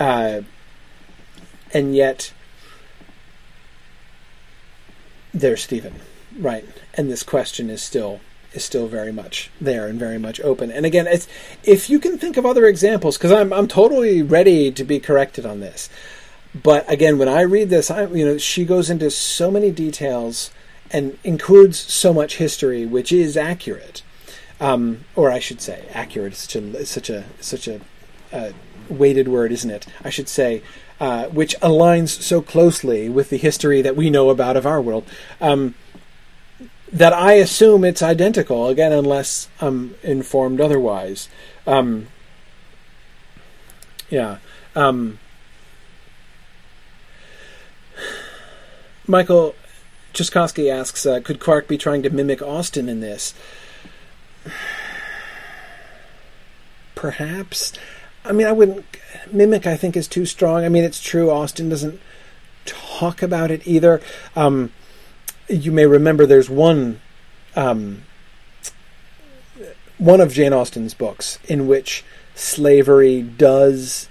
S1: uh, and yet there's Stephen, right? And this question is still is still very much there and very much open. And again, it's if you can think of other examples, because I'm I'm totally ready to be corrected on this. But again, when I read this, I you know she goes into so many details and includes so much history, which is accurate, um, or I should say, accurate. Is such a such a such a uh, weighted word, isn't it? I should say uh, which aligns so closely with the history that we know about of our world, um, that I assume it's identical, again, unless I'm informed otherwise. Um, yeah. Um, Michael Chaskowski asks, uh, could Clarke be trying to mimic Austen in this? Perhaps. I mean, I wouldn't mimic. I think is too strong. I mean, it's true. Austen doesn't talk about it either. Um, you may remember there's one um, one of Jane Austen's books in which slavery does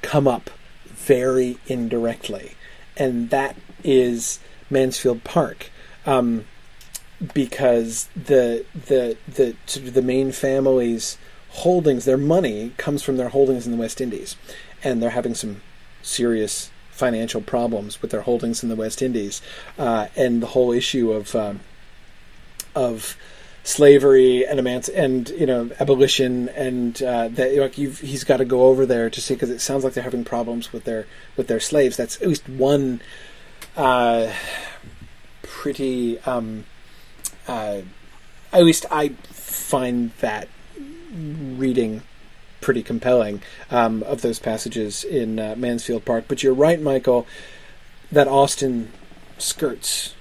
S1: come up very indirectly, and that is Mansfield Park. Um, because the the the sort of the main families holdings, their money comes from their holdings in the West Indies, and they're having some serious financial problems with their holdings in the West Indies, uh, and the whole issue of um, of slavery and emanci- and you know abolition and uh, that like he's got to go over there to see because it sounds like they're having problems with their with their slaves. That's at least one uh, pretty. Um, uh, at least I find that reading pretty compelling um, of those passages in uh, Mansfield Park. But you're right, Michael, that Austen skirts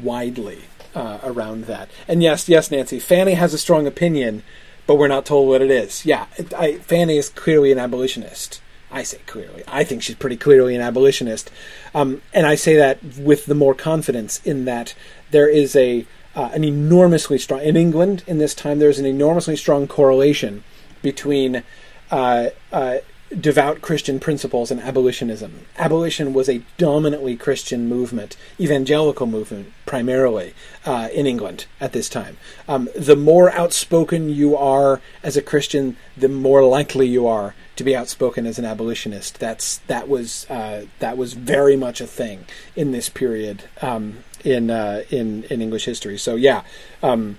S1: widely uh, around that. And yes, yes, Nancy, Fanny has a strong opinion, but we're not told what it is. Yeah, I, Fanny is clearly an abolitionist. I say clearly. I think she's pretty clearly an abolitionist. Um, and I say that with the more confidence in that there is a uh, an enormously strong in England in this time. There's an enormously strong correlation between uh, uh, devout Christian principles and abolitionism. Abolition was a dominantly Christian movement, evangelical movement primarily uh, in England at this time. Um, the more outspoken you are as a Christian, the more likely you are to be outspoken as an abolitionist. That's that was uh, that was very much a thing in this period um, in uh, in in English history. So yeah, um,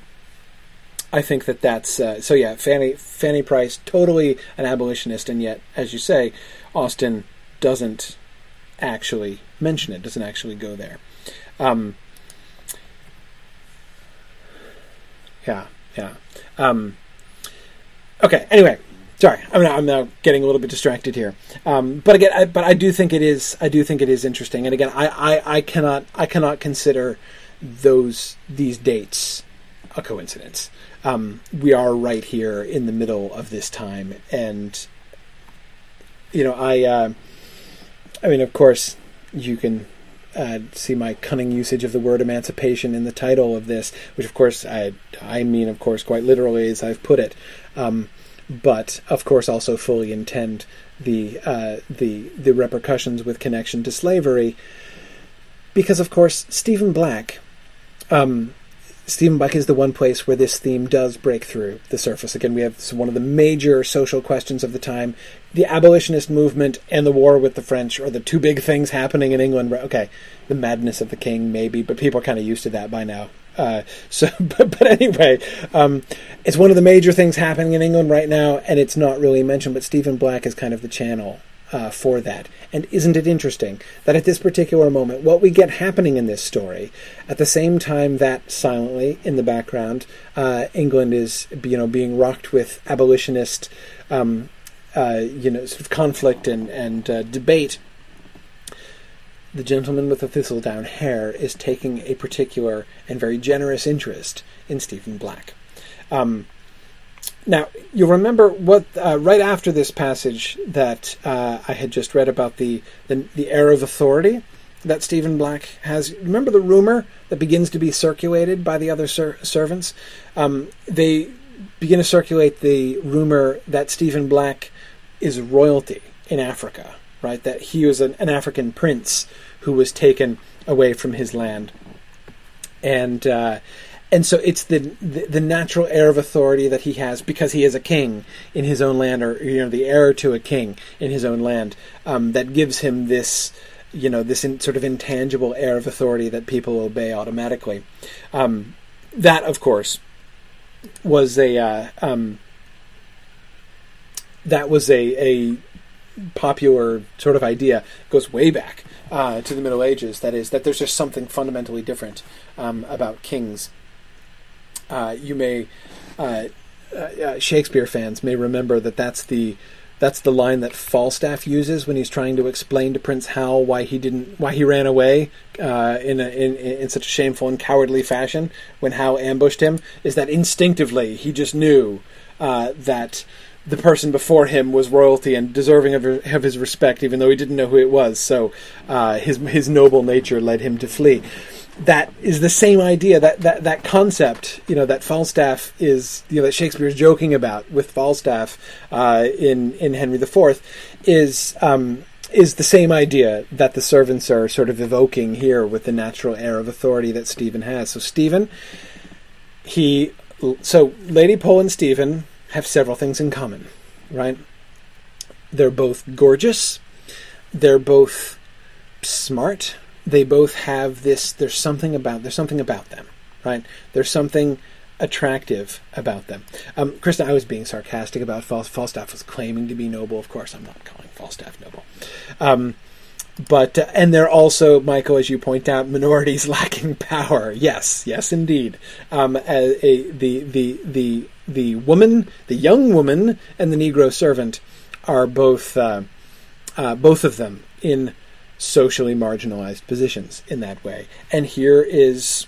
S1: I think that that's uh, so. Yeah, Fanny Fanny Price totally an abolitionist, and yet, as you say, Austen doesn't actually mention it. Doesn't actually go there. Um, yeah, yeah. Um, okay. Anyway, sorry, I'm now, I'm now getting a little bit distracted here. Um, but again, I, but I do think it is I do think it is interesting. And again, I, I, I cannot I cannot consider those these dates a coincidence. Um, we are right here in the middle of this time, and you know, I uh, I mean, of course, you can uh, see my cunning usage of the word emancipation in the title of this, which of course I I mean, of course, quite literally as I've put it. Um, but of course also fully intend the uh, the the repercussions with connection to slavery, because of course Stephen Black, um, Stephen Black is the one place where this theme does break through the surface. Again, we have one of the major social questions of the time. The abolitionist movement and the war with the French are the two big things happening in England. Okay, the madness of the king, maybe, but people are kind of used to that by now. Uh, so, but, but anyway, um, it's one of the major things happening in England right now, and it's not really mentioned. But Stephen Black is kind of the channel uh, for that. And isn't it interesting that at this particular moment, what we get happening in this story, at the same time that silently in the background, uh, England is you know being rocked with abolitionist, um, uh, you know, sort of conflict and and uh, debate. The gentleman with the thistledown hair is taking a particular and very generous interest in Stephen Black. Um, now, you'll remember what uh, right after this passage that uh, I had just read about the, the, the air of authority that Stephen Black has. Remember the rumor that begins to be circulated by the other ser- servants? Um, they begin to circulate the rumor that Stephen Black is royalty in Africa, right? That he was an, an African prince who was taken away from his land, and uh, and so it's the, the, the natural air of authority that he has because he is a king in his own land, or you know, the heir to a king in his own land, um, that gives him this, you know, this in, sort of intangible air of authority that people obey automatically. Um, that, of course, was a uh, um, that was a, a popular sort of idea. It goes way back uh, to the Middle Ages. That is that there's just something fundamentally different um, about kings uh, you may uh, uh, uh, Shakespeare fans may remember that that's the that's the line that Falstaff uses when he's trying to explain to Prince Hal why he didn't why he ran away uh, in, a, in in such a shameful and cowardly fashion when Hal ambushed him. Is that instinctively he just knew uh, that the person before him was royalty and deserving of, of, his respect, even though he didn't know who it was. So uh, his his noble nature led him to flee that is the same idea that, that that concept you know that Falstaff is you know that Shakespeare is joking about with Falstaff uh, in in Henry IV is um, is the same idea that the servants are sort of evoking here with the natural air of authority that Stephen has. So Stephen, he so Lady Pole and Stephen have several things in common, right? They're both gorgeous. They're both smart. They both have this there's something about there's something about them right? There's something attractive about them. Um, krista i was being sarcastic about falstaff. Was claiming to be noble. Of course i'm not calling falstaff noble. Um, but uh, and they're also michael as you point out minorities lacking power yes yes indeed um, a, a, the the the the woman the young woman and the negro servant are both uh, uh, both of them in socially marginalized positions in that way. And here is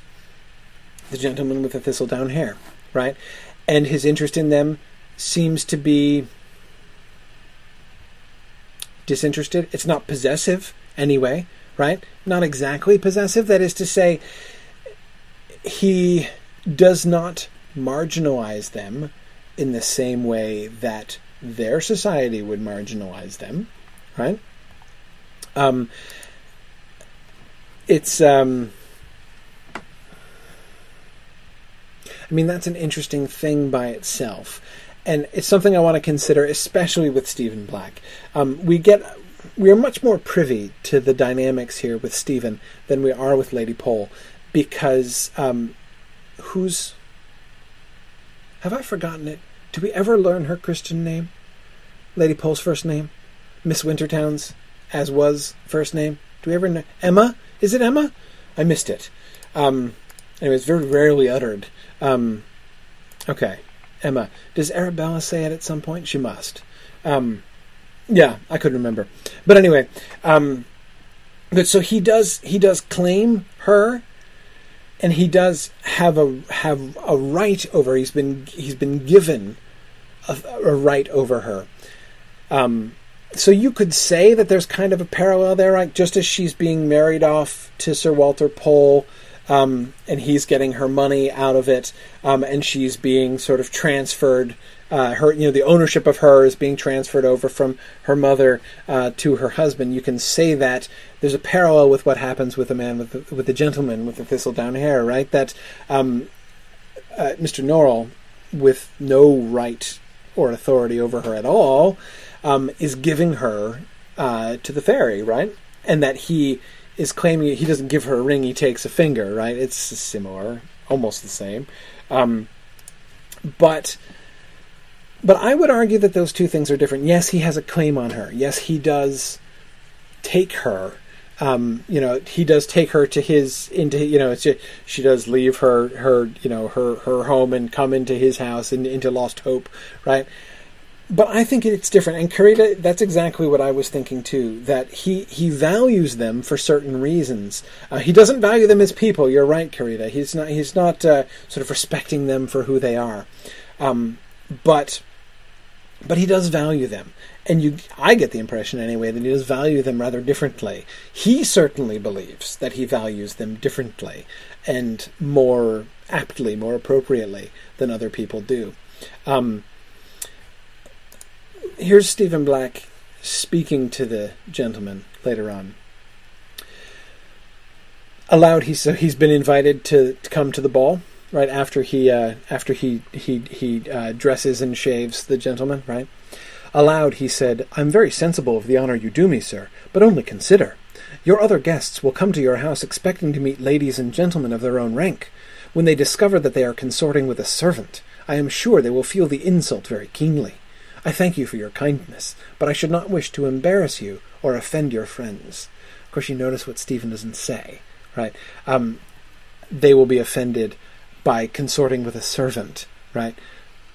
S1: the gentleman with the thistledown hair, right? And his interest in them seems to be disinterested. It's not possessive anyway, right? Not exactly possessive. That is to say, he does not marginalize them in the same way that their society would marginalize them, right? Um, it's. Um, I mean, that's an interesting thing by itself. And it's something I want to consider, especially with Stephen Black. Um, we get. We are much more privy to the dynamics here with Stephen than we are with Lady Pole, because um, who's. Have I forgotten it? Do we ever learn her Christian name? Lady Pole's first name? Miss Wintertowne's as was first name. Do we ever know? Emma? Is it Emma? I missed it. Um, anyway, it's very rarely uttered. Um, okay, Emma. Does Arabella say it at some point? She must. Um, yeah, I couldn't remember. But anyway, um, but so he does he does claim her, and he does have a have a right over. He's been he's been given a, a right over her. Um, so you could say that there's kind of a parallel there, right? Just as she's being married off to Sir Walter Pole, um, and he's getting her money out of it, um, and she's being sort of transferred. Uh, her, you know, the ownership of her is being transferred over from her mother uh, to her husband. You can say that there's a parallel with what happens with a man with the, with the gentleman with the thistledown hair, right? That um, uh, Mr. Norrell, with no right or authority over her at all, um, is giving her uh, to the fairy, right? And that he is claiming he doesn't give her a ring, he takes a finger, right? It's similar, almost the same. Um, but but I would argue that those two things are different. Yes, he has a claim on her. Yes, he does take her. Um, you know, he does take her to his into you know, just, she does leave her her you know her her home and come into his house and into Lost Hope, right? But I think it's different, and Carita, that's exactly what I was thinking too. That he he values them for certain reasons. Uh, he doesn't value them as people. You're right, Carita. He's not he's not uh, sort of respecting them for who they are. Um, but but he does value them and you I get the impression anyway that he does value them rather differently. He certainly believes that he values them differently and more aptly, more appropriately than other people do. Um, here's Stephen Black speaking to the gentleman later on. Aloud, he so he's been invited to, to come to the ball right after he uh, after he he he uh, dresses and shaves the gentleman, right? Aloud he said, I'm very sensible of the honour you do me, sir, but only consider. Your other guests will come to your house expecting to meet ladies and gentlemen of their own rank. When they discover that they are consorting with a servant, I am sure they will feel the insult very keenly. I thank you for your kindness, but I should not wish to embarrass you or offend your friends. Of course, you notice what Stephen doesn't say, right? Um, they will be offended by consorting with a servant, right?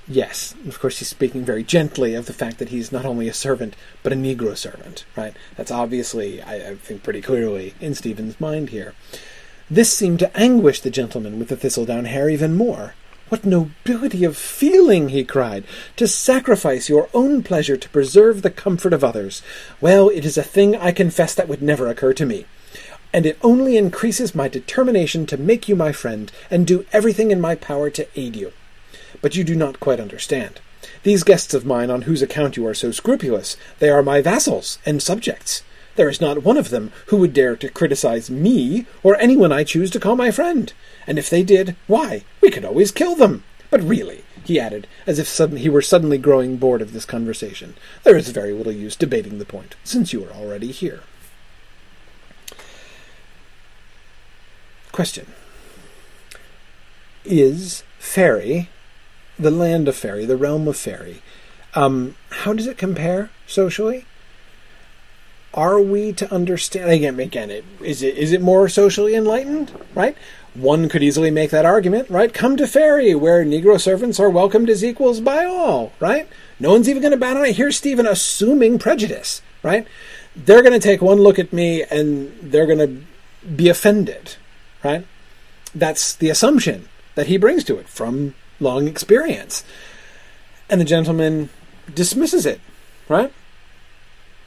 S1: Yes, of course, he's speaking very gently of the fact that he's not only a servant, but a Negro servant, right? That's obviously, I, I think, pretty clearly in Stephen's mind here. This seemed to anguish the gentleman with the thistledown hair even more. What nobility of feeling, he cried, to sacrifice your own pleasure to preserve the comfort of others. Well, it is a thing I confess that would never occur to me. And it only increases my determination to make you my friend and do everything in my power to aid you but you do not quite understand. These guests of mine on whose account you are so scrupulous, they are my vassals and subjects. There is not one of them who would dare to criticize me or anyone I choose to call my friend. And if they did, why, we could always kill them. But really, he added, as if sudden, he were suddenly growing bored of this conversation, there is very little use debating the point, since you are already here. Question Is fairy the land of fairy, the realm of fairy, um, how does it compare socially? Are we to understand again? Again, it, is it is it more socially enlightened? Right. One could easily make that argument, right? Come to fairy, where Negro servants are welcomed as equals by all, right? No one's even going to bat on it. Here's Stephen assuming prejudice, right? They're going to take one look at me and they're going to be offended, right? That's the assumption that he brings to it from long experience. And the gentleman dismisses it, right?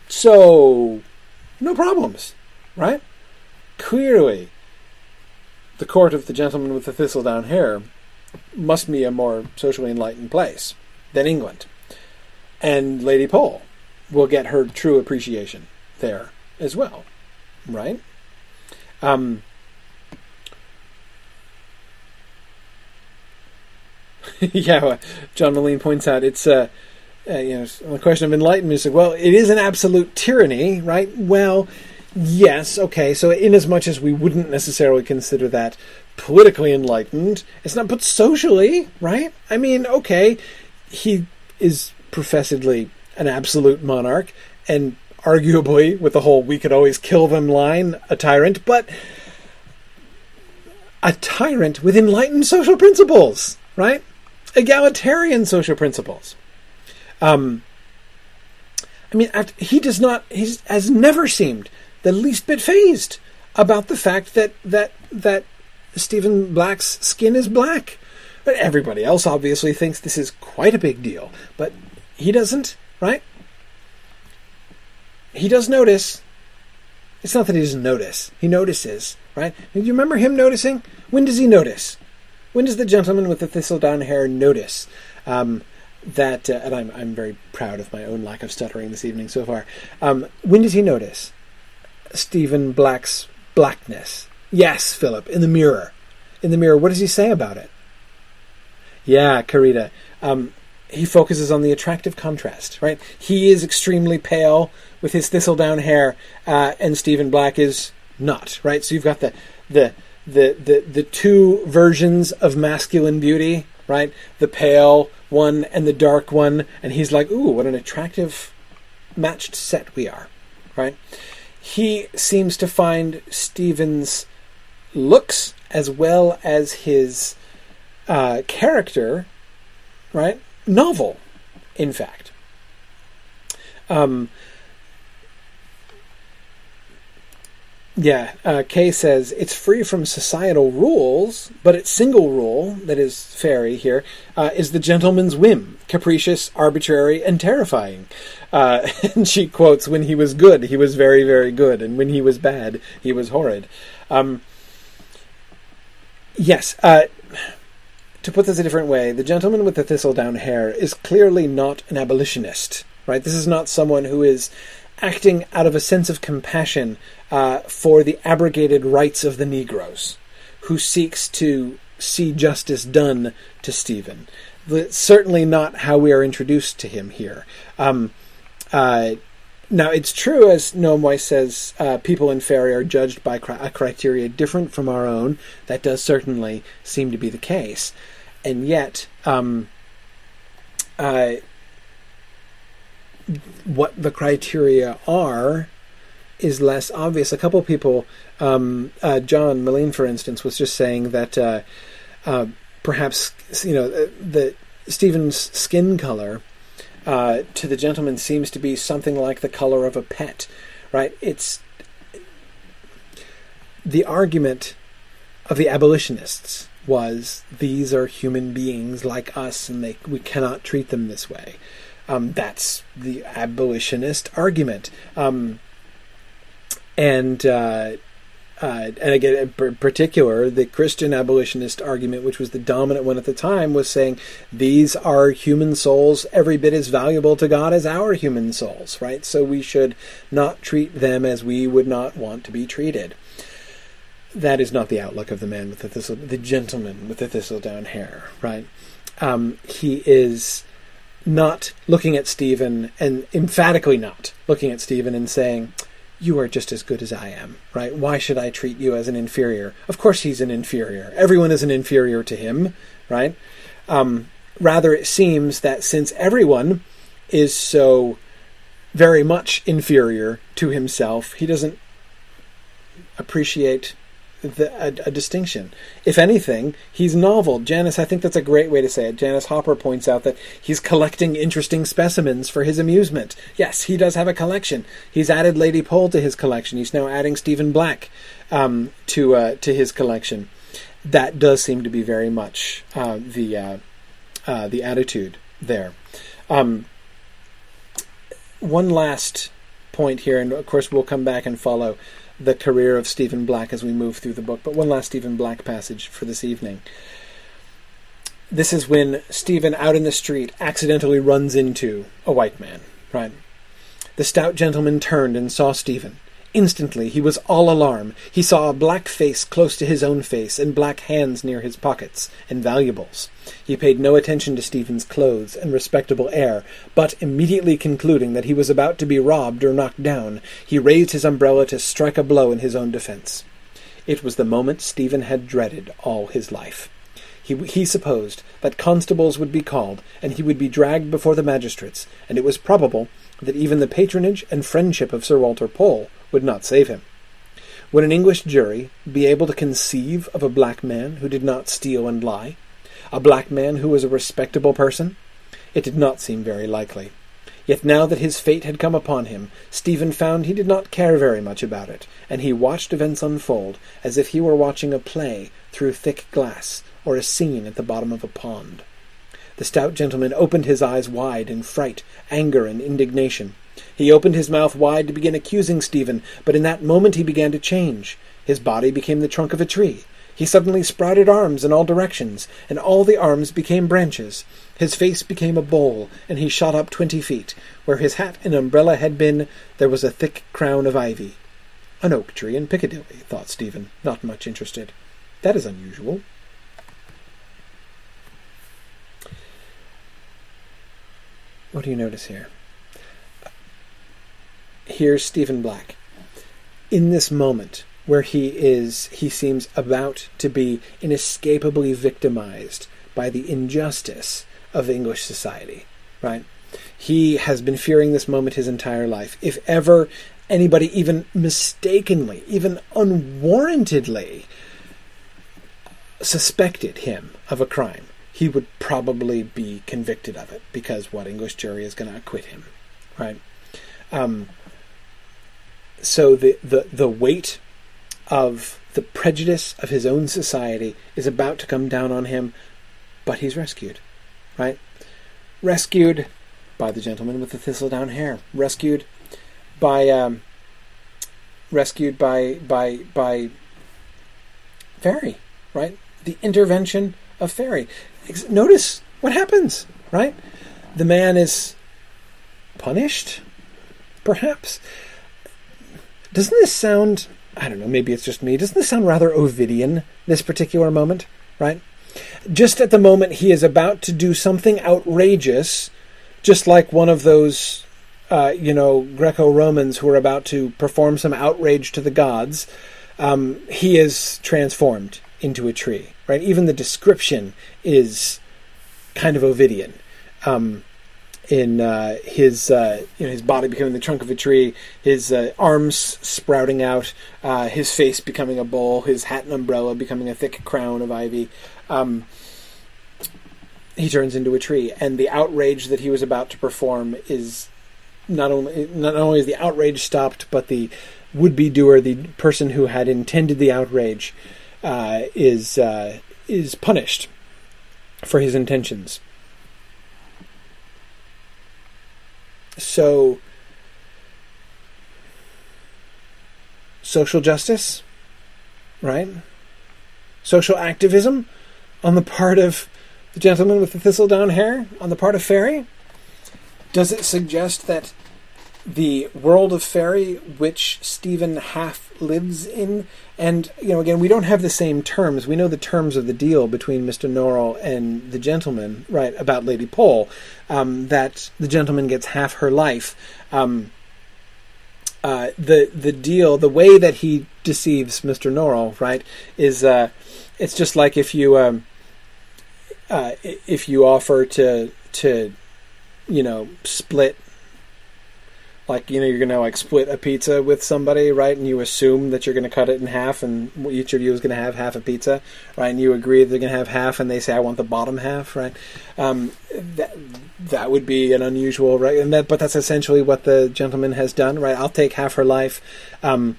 S1: So, no problems, right? Clearly, the court of the gentleman with the thistledown hair must be a more socially enlightened place than England. And Lady Pole will get her true appreciation there as well, right? Um, yeah, John Moline points out it's a. Uh, uh, you know, the question of enlightenment is well, it is an absolute tyranny, right? Well, yes, okay. So, in as much as we wouldn't necessarily consider that politically enlightened, it's not, but socially, right? I mean, okay, he is professedly an absolute monarch, and arguably, with the whole "we could always kill them" line, a tyrant, but a tyrant with enlightened social principles, right? Egalitarian social principles. Um, I mean, he does not. He has never seemed the least bit fazed about the fact that that that Stephen Black's skin is black. But everybody else obviously thinks this is quite a big deal, but he doesn't, right? He does notice. It's not that he doesn't notice. He notices, right? Do you remember him noticing? When does he notice? When does the gentleman with the thistledown hair notice um, that? Uh, and I'm I'm very proud of my own lack of stuttering this evening so far. Um, when does he notice Stephen Black's blackness? Yes, Philip, in the mirror. In the mirror, what does he say about it? Yeah, Carita. Um, he focuses on the attractive contrast, right? He is extremely pale with his thistledown hair, uh, and Stephen Black is not, right? So you've got the the the the, the two versions of masculine beauty, right? The pale one and the dark one, and he's like, "Ooh, what an attractive matched set we are," right? He seems to find Stephen's looks as well as his uh, character, right? Novel, in fact. Um, yeah, uh, Kay says it's free from societal rules, but its single rule, that is fairy here, uh, is the gentleman's whim, capricious, arbitrary, and terrifying. Uh, and she quotes, "When he was good, he was very, very good, and when he was bad, he was horrid." Um, yes, uh, to put this a different way, the gentleman with the thistledown hair is clearly not an abolitionist, right? This is not someone who is acting out of a sense of compassion uh, for the abrogated rights of the Negroes, who seeks to see justice done to Stephen. That's certainly not how we are introduced to him here. Um, uh, now, it's true, as Nomoy says, uh, people in Fairy are judged by cri- a criteria different from our own. That does certainly seem to be the case and yet um, uh, what the criteria are is less obvious. A couple people, um, uh, John Moline, for instance, was just saying that uh, uh perhaps you know uh, the Stephen's skin color uh, to the gentleman seems to be something like the color of a pet, right? It's the argument of the abolitionists was these are human beings like us and they we cannot treat them this way. Um, that's the abolitionist argument. Um, and uh, uh, and again, in particular, the Christian abolitionist argument, which was the dominant one at the time, was saying these are human souls every bit as valuable to God as our human souls, right? So we should not treat them as we would not want to be treated that is not the outlook of the man with the thistle, the gentleman with the thistledown hair, right? Um, he is not looking at Stephen and emphatically not looking at Stephen and saying, "You are just as good as I am," right? Why should I treat you as an inferior? Of course, he's an inferior. Everyone is an inferior to him, right? Um, rather, it seems that since everyone is so very much inferior to himself, he doesn't appreciate the, a, a, distinction. If anything, he's novel. Janice, I think that's a great way to say it. Janice Hopper points out that he's collecting interesting specimens for his amusement. Yes, he does have a collection. He's added Lady Pole to his collection. He's now adding Stephen Black um, to uh, to his collection. That does seem to be very much uh, the uh, uh the attitude there. Um, one last point here, and of course we'll come back and follow the career of Stephen Black as we move through the book. But one last Stephen Black passage for this evening. This is when Stephen, out in the street, accidentally runs into a white man, right? The stout gentleman turned and saw Stephen. Instantly he was all alarm. He saw a black face close to his own face, and black hands near his pockets, and valuables. He paid no attention to Stephen's clothes and respectable air, but immediately concluding that he was about to be robbed or knocked down, he raised his umbrella to strike a blow in his own defence. It was the moment Stephen had dreaded all his life. He, he supposed that constables would be called, and he would be dragged before the magistrates, and it was probable that even the patronage and friendship of Sir Walter Pole would not save him. Would an English jury be able to conceive of a black man who did not steal and lie? A black man who was a respectable person? It did not seem very likely. Yet now that his fate had come upon him, Stephen found he did not care very much about it, and he watched events unfold as if he were watching a play through thick glass or a scene at the bottom of a pond. The stout gentleman opened his eyes wide in fright, anger, and indignation. He opened his mouth wide to begin accusing Stephen, but in that moment he began to change. His body became the trunk of a tree. He suddenly sprouted arms in all directions, and all the arms became branches. His face became a bowl, and he shot up twenty feet. Where his hat and umbrella had been, there was a thick crown of ivy. An oak tree in Piccadilly, thought Stephen, not much interested. That is unusual. What do you notice here? Here's Stephen Black. In this moment where he is, he seems about to be inescapably victimized by the injustice of English society, right? He has been fearing this moment his entire life. If ever anybody even mistakenly, even unwarrantedly suspected him of a crime, he would probably be convicted of it because what English jury is going to acquit him, right? Um, so the, the the weight of the prejudice of his own society is about to come down on him, but he's rescued, right? Rescued by the gentleman with the thistledown hair. Rescued by um, rescued by by by Fairy, right? The intervention of Fairy. Notice what happens, right? The man is punished, perhaps. Doesn't this sound? I don't know. Maybe it's just me. Doesn't this sound rather Ovidian? This particular moment, right? Just at the moment he is about to do something outrageous, just like one of those, uh, you know, Greco-Romans who are about to perform some outrage to the gods. Um, he is transformed into a tree, right? Even the description is kind of Ovidian. Um, in uh, his uh, you know his body becoming the trunk of a tree, his uh, arms sprouting out, uh, his face becoming a bowl, his hat and umbrella becoming a thick crown of ivy. Um, he turns into a tree, and the outrage that he was about to perform is not only not only is the outrage stopped, but the would-be doer, the person who had intended the outrage, uh, is uh, is punished for his intentions. So, social justice, right? Social activism on the part of the gentleman with the thistledown hair, on the part of Fairy? Does it suggest that the world of Fairy, which Stephen half lives in, and you know, again, we don't have the same terms. We know the terms of the deal between Mister Norrell and the gentleman, right? About Lady Pole, um, that the gentleman gets half her life. Um, uh, the the deal, the way that he deceives Mister Norrell, right, is uh, it's just like if you um, uh, if you offer to to you know split like you know you're gonna like split a pizza with somebody right and you assume that you're gonna cut it in half and each of you is gonna have half a pizza right and you agree they're gonna have half and they say i want the bottom half right? Um, that that would be an unusual right and that but that's essentially what the gentleman has done right? I'll take half her life um,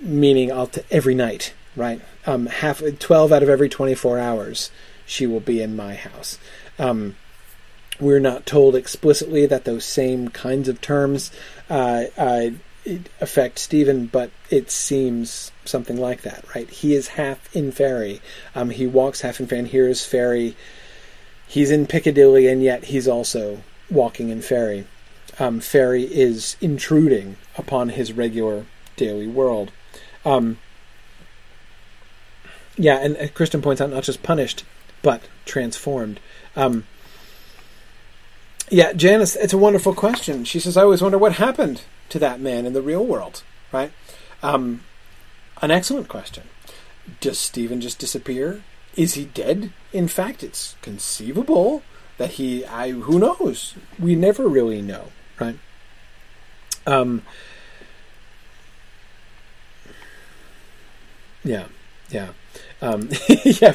S1: meaning i'll t- every night right? Um, half 12 out of every 24 hours she will be in my house. Um, we're not told explicitly that those same kinds of terms uh, uh, affect Stephen, but it seems something like that, right? He is half in Fairy. Um, he walks half in Fairy and hears Fairy. He's in Piccadilly, and yet he's also walking in Fairy. Um, Fairy is intruding upon his regular daily world. Um, yeah, and uh, Kristen points out not just punished, but transformed. Um, yeah, Janice, it's a wonderful question. She says, I always wonder what happened to that man in the real world, right? Um, an excellent question. Does Stephen just disappear? Is he dead? In fact, it's conceivable that he, I, who knows? We never really know, right? Um, yeah, yeah. Um, yeah,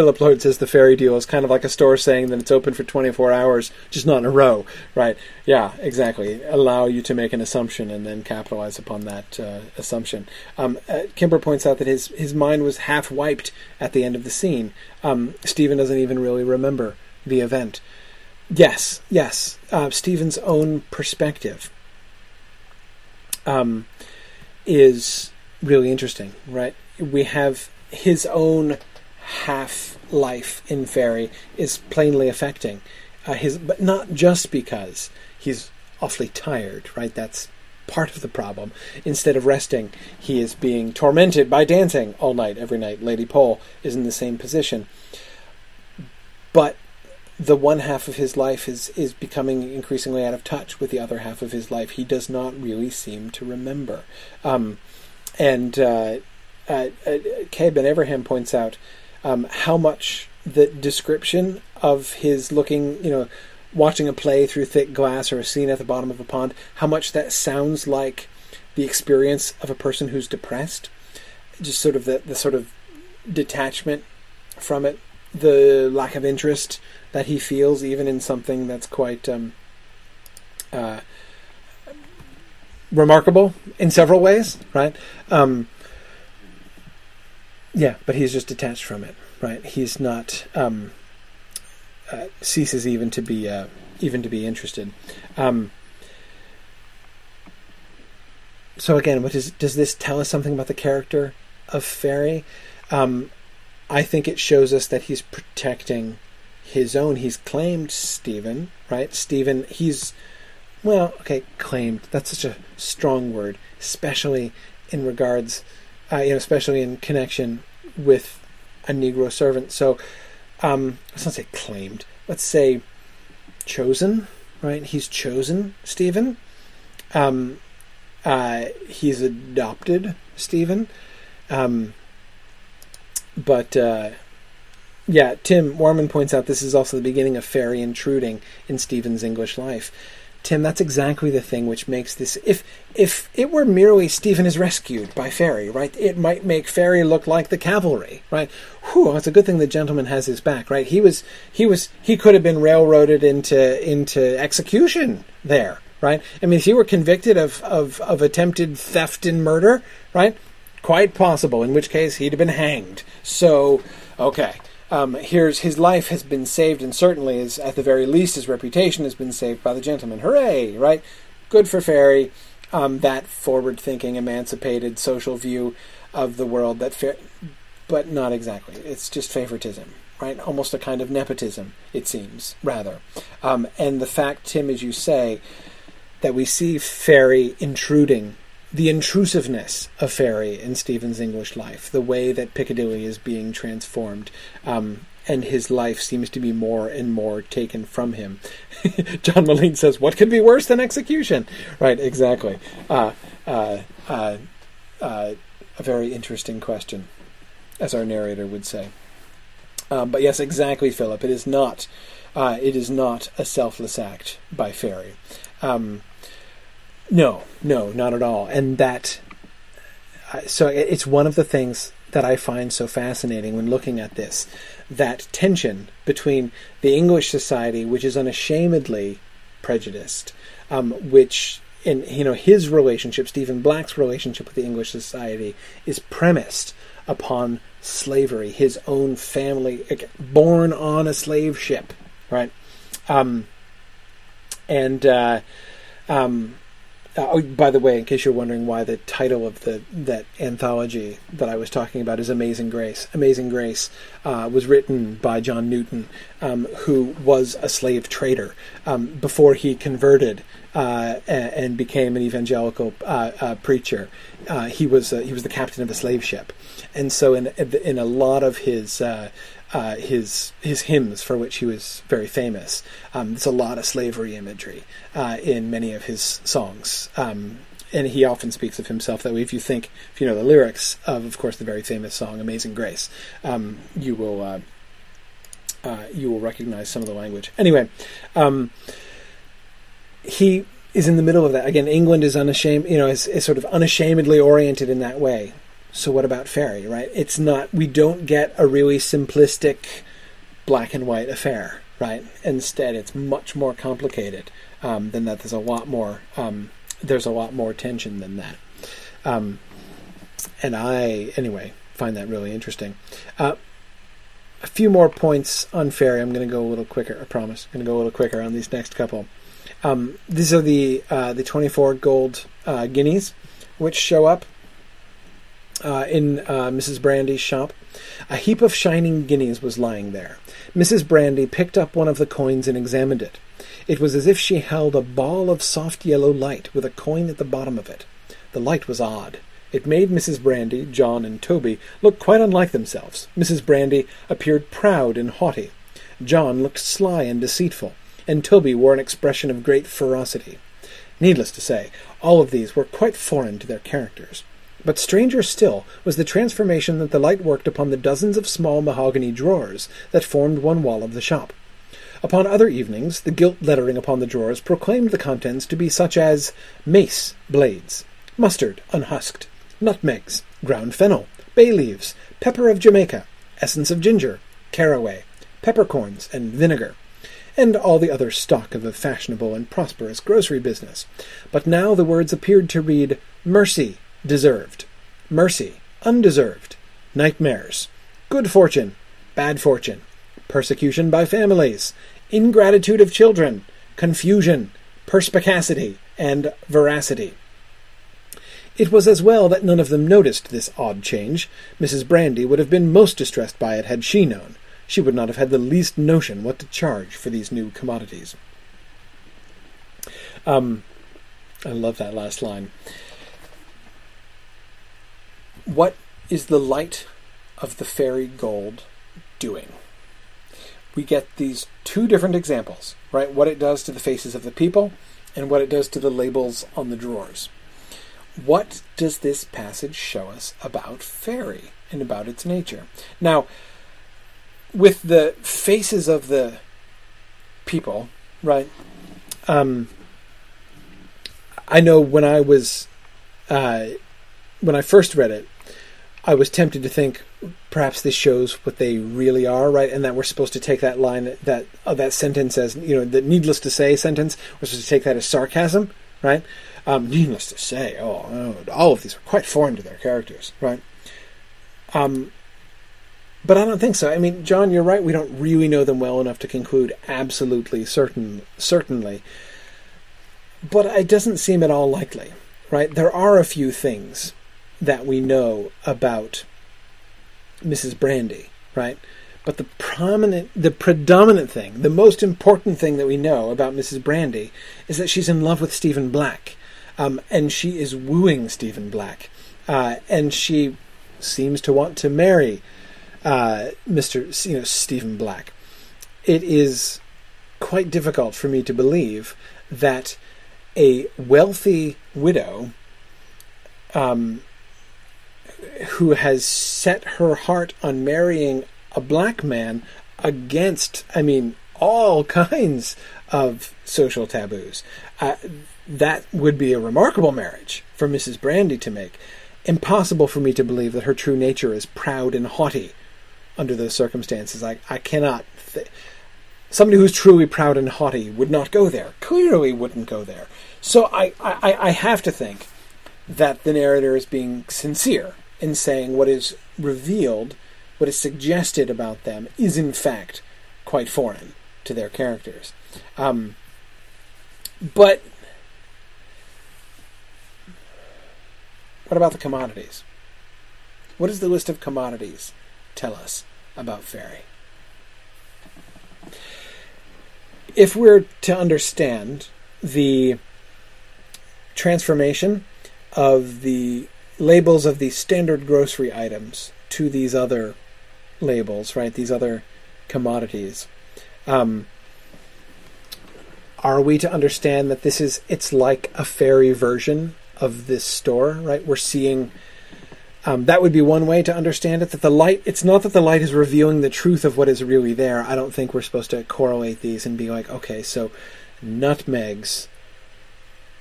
S1: Philip Lloyd says the fairy deal is kind of like a store saying that it's open for 24 hours, just not in a row, right? Yeah, exactly. Allow you to make an assumption and then capitalize upon that uh, assumption. Um, uh, Kimber points out that his his mind was half wiped at the end of the scene. Um, Stephen doesn't even really remember the event. Yes, yes. Uh, Stephen's own perspective um, is really interesting, right? We have his own half life in Fairy is plainly affecting uh, his, but not just because he's awfully tired, right? That's part of the problem. Instead of resting, he is being tormented by dancing all night, every night. Lady Pole is in the same position. But the one half of his life is is becoming increasingly out of touch with the other half of his life. He does not really seem to remember. Um, and uh, uh, uh, Ben Abraham points out um, how much the description of his looking, you know, watching a play through thick glass or a scene at the bottom of a pond, how much that sounds like the experience of a person who's depressed. Just sort of the, the sort of detachment from it, the lack of interest that he feels, even in something that's quite um, uh, remarkable in several ways, right? Um, yeah, but he's just detached from it, right? He's not um, uh, ceases even to be uh, even to be interested. Um, so again, what is, does this tell us something about the character of Fairy? Um, I think it shows us that he's protecting his own. He's claimed Stephen, right? Stephen, he's well, okay, claimed. That's such a strong word, especially in regards, uh, you know, especially in connection with a Negro servant. So, um, let's not say claimed. Let's say chosen, right? He's chosen Stephen. Um, uh, he's adopted Stephen. Um, but uh, yeah, Tim Warman points out this is also the beginning of fairy intruding in Stephen's English life. Tim, that's exactly the thing which makes this. If if it were merely Stephen is rescued by Fairy, right, it might make Fairy look like the cavalry, right? Whew, it's a good thing the gentleman has his back, right? He was he was he could have been railroaded into into execution there, right? I mean, if he were convicted of of of attempted theft and murder, right, quite possible. In which case he'd have been hanged. So, okay um, here's his life has been saved, and certainly is at the very least his reputation has been saved by the gentleman. Hooray! Right? Good for Fairy. Um, that forward-thinking, emancipated social view of the world that, fa- but not exactly. It's just favoritism, right? Almost a kind of nepotism, it seems, rather. Um, and the fact, Tim, as you say, that we see Fairy intruding the intrusiveness of Fairy in Stephen's English life, the way that Piccadilly is being transformed, um, and his life seems to be more and more taken from him. John Moline says, "What could be worse than execution?" Right? Exactly. Uh, uh, uh, uh a very interesting question, as our narrator would say. Um, but yes, exactly, Philip. It is not. Uh, it is not a selfless act by Fairy. Um, no, no, not at all. And that, so it's one of the things that I find so fascinating when looking at this that tension between the English society, which is unashamedly prejudiced, um, which in you know his relationship, Stephen Black's relationship with the English society, is premised upon slavery. His own family, born on a slave ship, right? Um, and uh, um, uh, oh, by the way, in case you're wondering why the title of the that anthology that I was talking about is Amazing Grace. Amazing Grace uh, was written by John Newton, um, who was a slave trader um, before he converted uh, and became an evangelical uh, uh, preacher. Uh, he was he was the captain of a slave ship, and so in in a lot of his uh, his his hymns for which he was very famous. Um, there's a lot of slavery imagery uh, in many of his songs. Um, and he often speaks of himself that way. If you think, if you know the lyrics of, of course, the very famous song "Amazing Grace," um, you will uh, uh you will recognize some of the language. Anyway, um, he is in the middle of that. Again, England is unashamed, you know, is, is sort of unashamedly oriented in that way. So what about fairy, right? It's not we don't get a really simplistic black and white affair, right? Instead, it's much more complicated um, than that. There's a lot more. Um, there's a lot more tension than that. Um, and I, anyway, find that really interesting. Uh, a few more points on fairy. I'm going to go a little quicker. I promise. I'm going to go a little quicker on these next couple. Um, these are the uh, the 24 gold uh, guineas, which show up uh, in uh, Mrs. Brandy's shop. A heap of shining guineas was lying there. Mrs. Brandy picked up one of the coins and examined it. It was as if she held a ball of soft yellow light with a coin at the bottom of it. The light was odd. It made Mrs. Brandy, John, and Toby look quite unlike themselves. Mrs. Brandy appeared proud and haughty. John looked sly and deceitful, and Toby wore an expression of great ferocity. Needless to say, all of these were quite foreign to their characters. But stranger still was the transformation that the light worked upon the dozens of small mahogany drawers that formed one wall of the shop. Upon other evenings, the gilt lettering upon the drawers proclaimed the contents to be such as mace blades, mustard unhusked, nutmegs, ground fennel, bay leaves, pepper of Jamaica, essence of ginger, caraway, peppercorns, and vinegar, and all the other stock of a fashionable and prosperous grocery business. But now the words appeared to read mercy deserved, mercy undeserved, nightmares, good fortune, bad fortune, persecution by families, ingratitude of children, confusion, perspicacity, and veracity. It was as well that none of them noticed this odd change. Mrs. Brandy would have been most distressed by it had she known. She would not have had the least notion what to charge for these new commodities. Um, I love that last line. What is the light of the fairy gold doing? We get these two different examples, right? What it does to the faces of the people and what it does to the labels on the drawers. What does this passage show us about fairy and about its nature? Now, with the faces of the people, right? Um, I know when I was uh, when I first read it, I was tempted to think perhaps this shows what they really are, right? And that we're supposed to take that line, that uh, that sentence as you know, the needless to say sentence. We're supposed to take that as sarcasm, right? Um, needless to say, oh, oh, all of these are quite foreign to their characters, right? Um, but I don't think so. I mean, John, you're right. We don't really know them well enough to conclude absolutely certain, certainly. But it doesn't seem at all likely, right? There are a few things that we know about Mrs. Brandy, right? But the prominent, the predominant thing, the most important thing that we know about Mrs. Brandy is that she's in love with Stephen Black, um, and she is wooing Stephen Black, uh, and she seems to want to marry uh, Mr. You know Stephen Black. It is quite difficult for me to believe that a wealthy widow um, who has set her heart on marrying a black man against, I mean, all kinds of social taboos. Uh, that would be a remarkable marriage for Mrs. Brandy to make. Impossible for me to believe that her true nature is proud and haughty under those circumstances. I, I cannot. Th- somebody who's truly proud and haughty would not go there. Clearly wouldn't go there. So I, I, I have to think that the narrator is being sincere in saying what is revealed, what is suggested about them, is in fact quite foreign to their characters. Um, but what about the commodities? What does the list of commodities tell us about fairy? If we're to understand the transformation of the labels of these standard grocery items to these other labels, right? These other commodities. Um, are we to understand that this is it's like a fairy version of this store, right? We're seeing um, that would be one way to understand it. That the light, it's not that the light is revealing the truth of what is really there. I don't think we're supposed to correlate these and be like, okay, so nutmegs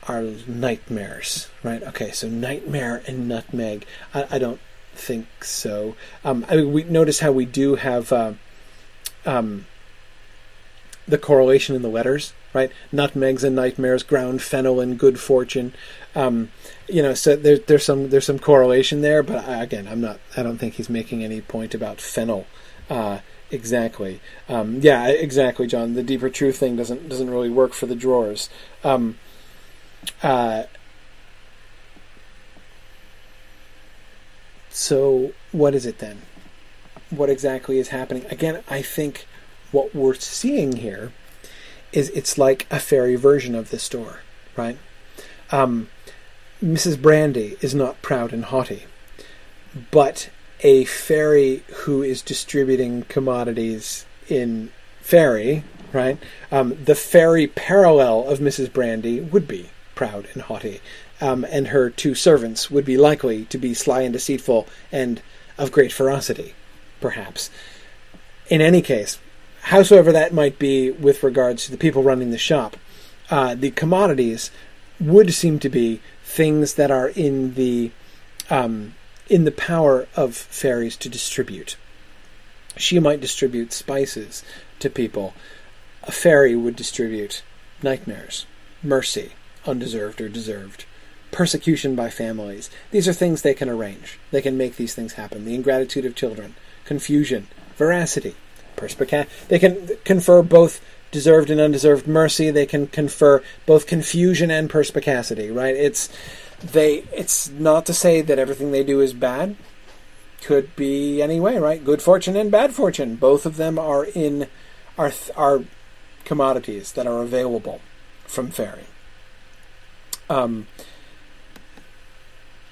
S1: are nightmares, right? Okay, so nightmare and nutmeg. I, I don't think so. Um, I mean, we notice how we do have uh, um, the correlation in the letters, right? Nutmegs and nightmares, ground fennel and good fortune. Um, you know, so there's there's some there's some correlation there, but I, again, I'm not. I don't think he's making any point about fennel. Uh, exactly. Um, yeah, exactly, John. The deeper truth thing doesn't doesn't really work for the drawers. Um, uh, so, what is it then? What exactly is happening? Again, I think what we're seeing here is it's like a fairy version of the store, right? Um, Mrs. Brandy is not proud and haughty, but a fairy who is distributing commodities in fairy, right? Um, the fairy parallel of Mrs. Brandy would be proud and haughty, um, and her two servants would be likely to be sly and deceitful and of great ferocity, perhaps. In any case, howsoever that might be with regards to the people running the shop, uh, the commodities would seem to be things that are in the um, in the power of fairies to distribute. She might distribute spices to people. A fairy would distribute nightmares, mercy, undeserved or deserved, persecution by families. These are things they can arrange. They can make these things happen. The ingratitude of children, confusion, veracity, perspica- They can confer both deserved and undeserved mercy. They can confer both confusion and perspicacity. Right? It's they. It's not to say that everything they do is bad. Could be any way, right? Good fortune and bad fortune. Both of them are in are are commodities that are available from fairy. Um,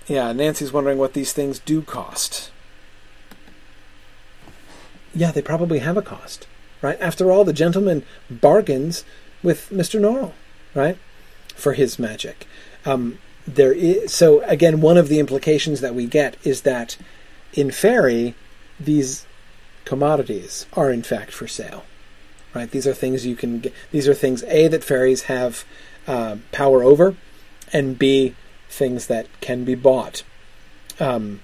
S1: yeah, Nancy's wondering what these things do cost. Yeah, they probably have a cost, right? After all, the gentleman bargains with Mr. Norrell, right, for his magic. Um, there is so again, one of the implications that we get is that in fairy, these commodities are in fact for sale, right? These are things you can get. These are things a that fairies have uh, power over, and b things that can be bought. Um,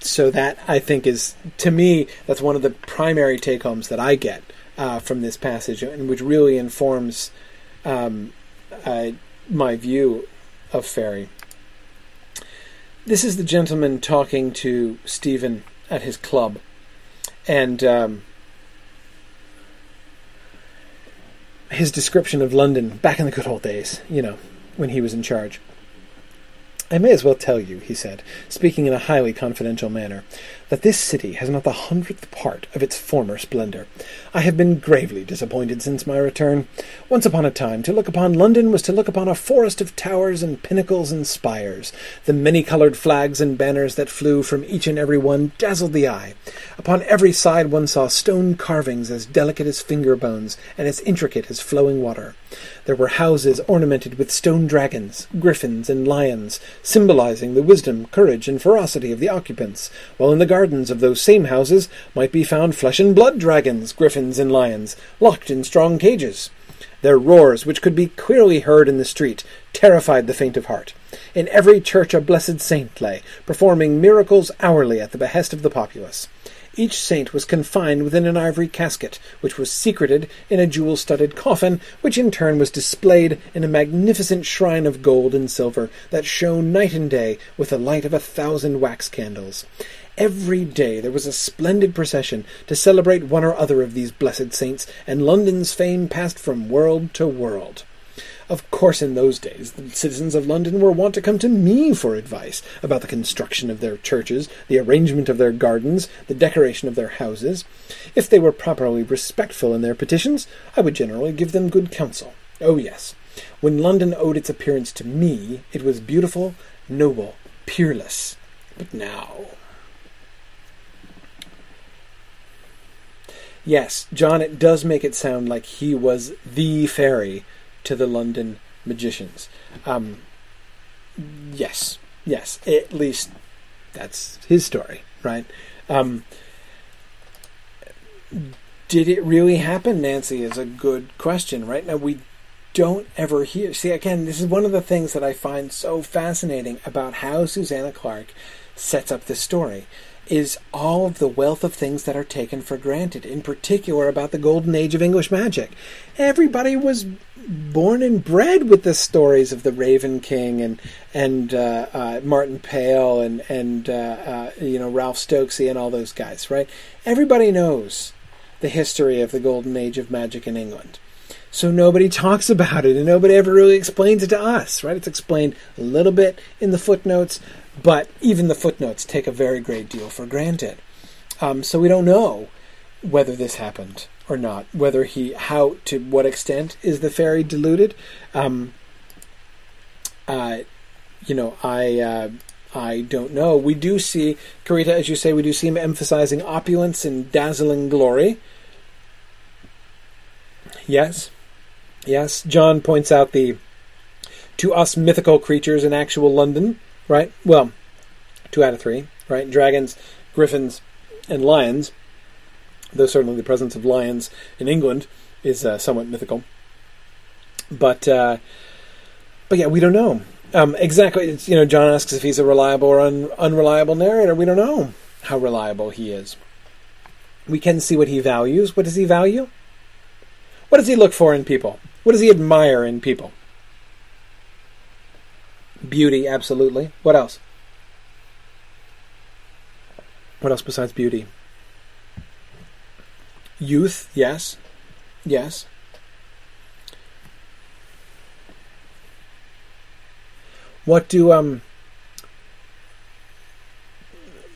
S1: so that I think is to me that's one of the primary take homes that I get uh, from this passage, and which really informs um, uh, my view of fairy. This is the gentleman talking to Stephen at his club, and um, his description of London back in the good old days, you know, when he was in charge. I may as well tell you, he said, speaking in a highly confidential manner, that this city has not the hundredth part of its former splendor. I have been gravely disappointed since my return. Once upon a time, to look upon London was to look upon a forest of towers and pinnacles and spires. The many-coloured flags and banners that flew from each and every one dazzled the eye. Upon every side one saw stone carvings as delicate as finger bones and as intricate as flowing water. There were houses ornamented with stone dragons, griffins, and lions, symbolizing the wisdom, courage, and ferocity of the occupants, while in the gardens of those same houses might be found flesh and blood dragons, griffins, and lions, locked in strong cages. Their roars, which could be clearly heard in the street, terrified the faint of heart. In every church a blessed saint lay, performing miracles hourly at the behest of the populace. Each saint was confined within an ivory casket, which was secreted in a jewel studded coffin, which in turn was displayed in a magnificent shrine of gold and silver that shone night and day with the light of a thousand wax candles. Every day there was a splendid procession to celebrate one or other of these blessed saints, and London's fame passed from world to world. Of course, in those days, the citizens of London were wont to come to me for advice about the construction of their churches, the arrangement of their gardens, the decoration of their houses. If they were properly respectful in their petitions, I would generally give them good counsel. Oh, yes. When London owed its appearance to me, it was beautiful, noble, peerless. But now. Yes, John, it does make it sound like he was the fairy to the London magicians. Um, yes, yes, at least that's his story, right? Um, did it really happen, Nancy, is a good question, right? Now, we don't ever hear. See, again, this is one of the things that I find so fascinating about how Susanna Clarke sets up this story is all of the wealth of things that are taken for granted, in particular about the golden age of English magic. Everybody was born and bred with the stories of the Raven King and and uh, uh, Martin Pale and and uh, uh you know Ralph Stokesey and all those guys, right? Everybody knows the history of the golden age of magic in England. So nobody talks about it and nobody ever really explains it to us, right? It's explained a little bit in the footnotes, but even the footnotes take a very great deal for granted. Um, so we don't know whether this happened or not, whether he, how, to what extent is the fairy deluded. Um, uh, you know, I, uh, I don't know. We do see Karita, as you say, we do see him emphasizing opulence and dazzling glory.
S2: Yes. Yes. John points out the to us mythical creatures in actual London, right? Well, two out of three, right? Dragons, griffins, and lions. Though certainly the presence of lions in England is uh, somewhat mythical. But uh, but yeah, we don't know um, exactly. It's, you know, John asks if he's a reliable or un- unreliable narrator. We don't know how reliable he is. We can see what he values. What does he value? What does he look for in people? What does he admire in people? Beauty, absolutely. What else? What else besides beauty? Youth, yes. Yes. What do um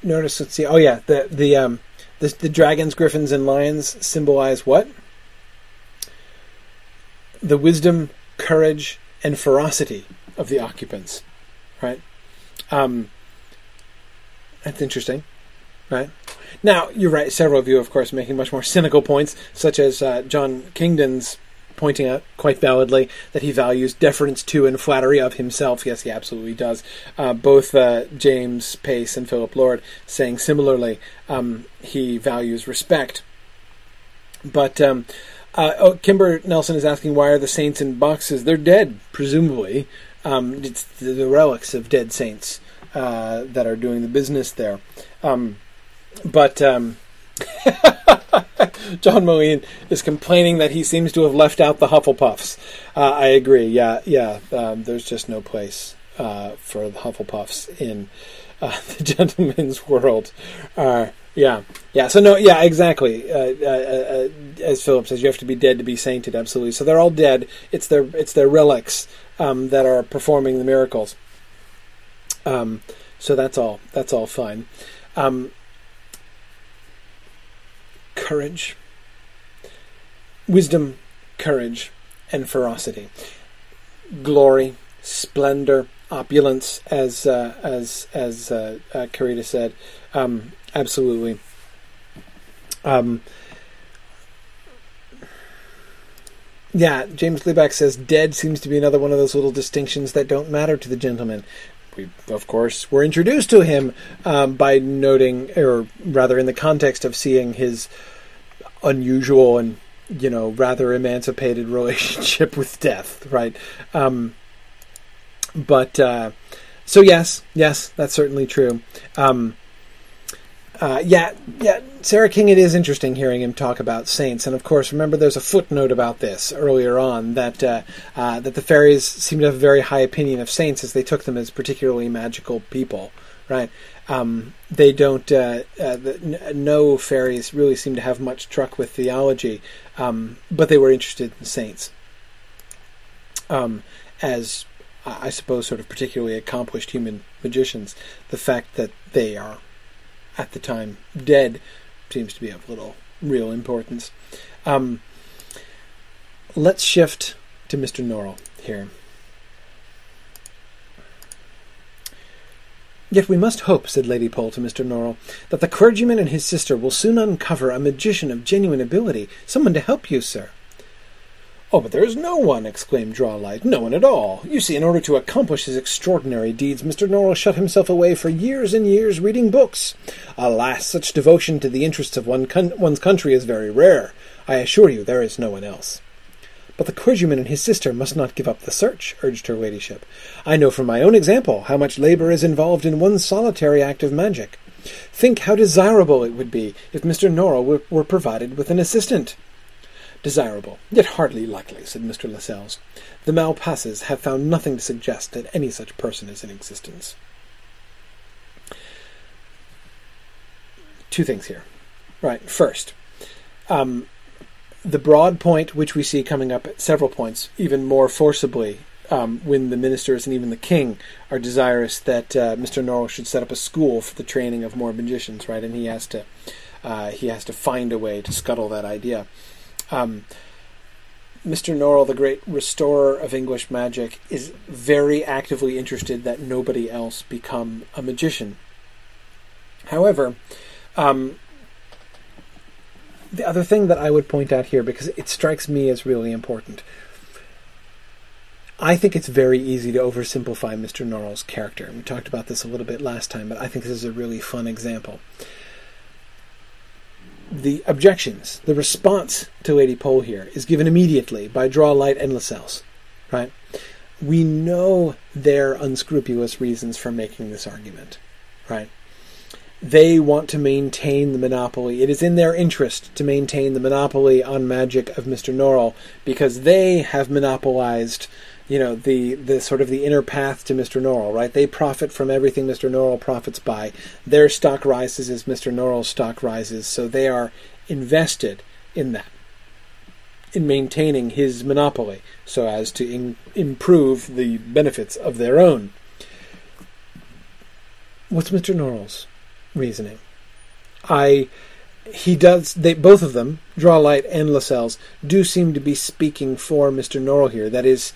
S2: notice let's see oh yeah the the um the, the dragons griffins and lions symbolize what the wisdom courage and ferocity of the occupants right um that's interesting right now you're right several of you of course making much more cynical points such as uh, john kingdon's pointing out quite validly that he values deference to and flattery of himself. Yes, he absolutely does. Uh, both uh, James Pace and Philip Lord saying similarly um, he values respect. But um, uh, oh, Kimber Nelson is asking why are the saints in boxes? They're dead, presumably. Um, it's the, the, relics of dead saints uh, that are doing the business there. Um, but um, John Moline is complaining that he seems to have left out the Hufflepuffs. Uh, I agree. Yeah, yeah. Um, there's just no place uh, for the Hufflepuffs in uh, the gentleman's world. Uh, yeah, yeah. So no, yeah, exactly. Uh, uh, as Philip says, you have to be dead to be sainted. Absolutely. So they're all dead. It's their it's their relics um, that are performing the miracles. Um, so that's all. That's all fine. Um, courage, wisdom, courage, and ferocity, glory, splendor, opulence, as uh, as as uh, uh, Carita said, um, absolutely. Um, yeah, James Liebeck says dead seems to be another one of those little distinctions that don't matter to the gentleman. We, of course, were introduced to him um, by noting, or rather, in the context of seeing his unusual and you know rather emancipated relationship with death, right? Um, but uh, so yes, yes, that's certainly true. Um, uh, yeah, yeah, Sarah King. It is interesting hearing him talk about saints, and of course, remember there's a footnote about this earlier on that uh, uh, that the fairies seem to have a very high opinion of saints as they took them as particularly magical people, right? Um, they don't. Uh, uh, the, no fairies really seem to have much truck with theology, um, but they were interested in saints, um, as I suppose, sort of particularly accomplished human magicians. The fact that they are, at the time, dead seems to be of little real importance. Um, let's shift to Mr. Norrell here. Yet we must hope, said Lady Pole to Mr. Norrell, that the clergyman and his sister will soon uncover a magician of genuine ability, someone to help you, sir. Oh, but there is no one, exclaimed Drawlight. No one at all. You see, in order to accomplish his extraordinary deeds, Mr. Norrell shut himself away for years and years reading books. Alas, such devotion to the interests of one con- one's country is very rare. I assure you there is no one else. But the clergyman and his sister must not give up the search, urged her ladyship. I know from my own example how much labour is involved in one solitary act of magic. Think how desirable it would be if Mr. Norrell were, were provided with an assistant. Desirable, yet hardly likely, said Mr. Lascelles. The Malpasses have found nothing to suggest that any such person is in existence. Two things here. Right, first, um, the broad point, which we see coming up at several points, even more forcibly um, when the ministers and even the king are desirous that uh, Mr. Norrell should set up a school for the training of more magicians, right? And he has to uh, he has to find a way to scuttle that idea. Um, Mr. Norrell, the great restorer of English magic, is very actively interested that nobody else become a magician. However, um, the other thing that I would point out here, because it strikes me as really important, I think it's very easy to oversimplify Mr. Norrell's character. We talked about this a little bit last time, but I think this is a really fun example. The objections, the response to Lady Pole here is given immediately by Drawlight and Lascelles, right? We know their unscrupulous reasons for making this argument, right? they want to maintain the monopoly. It is in their interest to maintain the monopoly on magic of Mr. Norrell because they have monopolized, you know, the the sort of the inner path to Mr. Norrell, right? They profit from everything Mr. Norrell profits by. Their stock rises as Mr. Norrell's stock rises, so they are invested in that. In maintaining his monopoly, so as to in, improve the benefits of their own. What's Mr. Norrell's reasoning. I he does they both of them, Drawlight and Lascelles, do seem to be speaking for Mr. Norrell here. That is,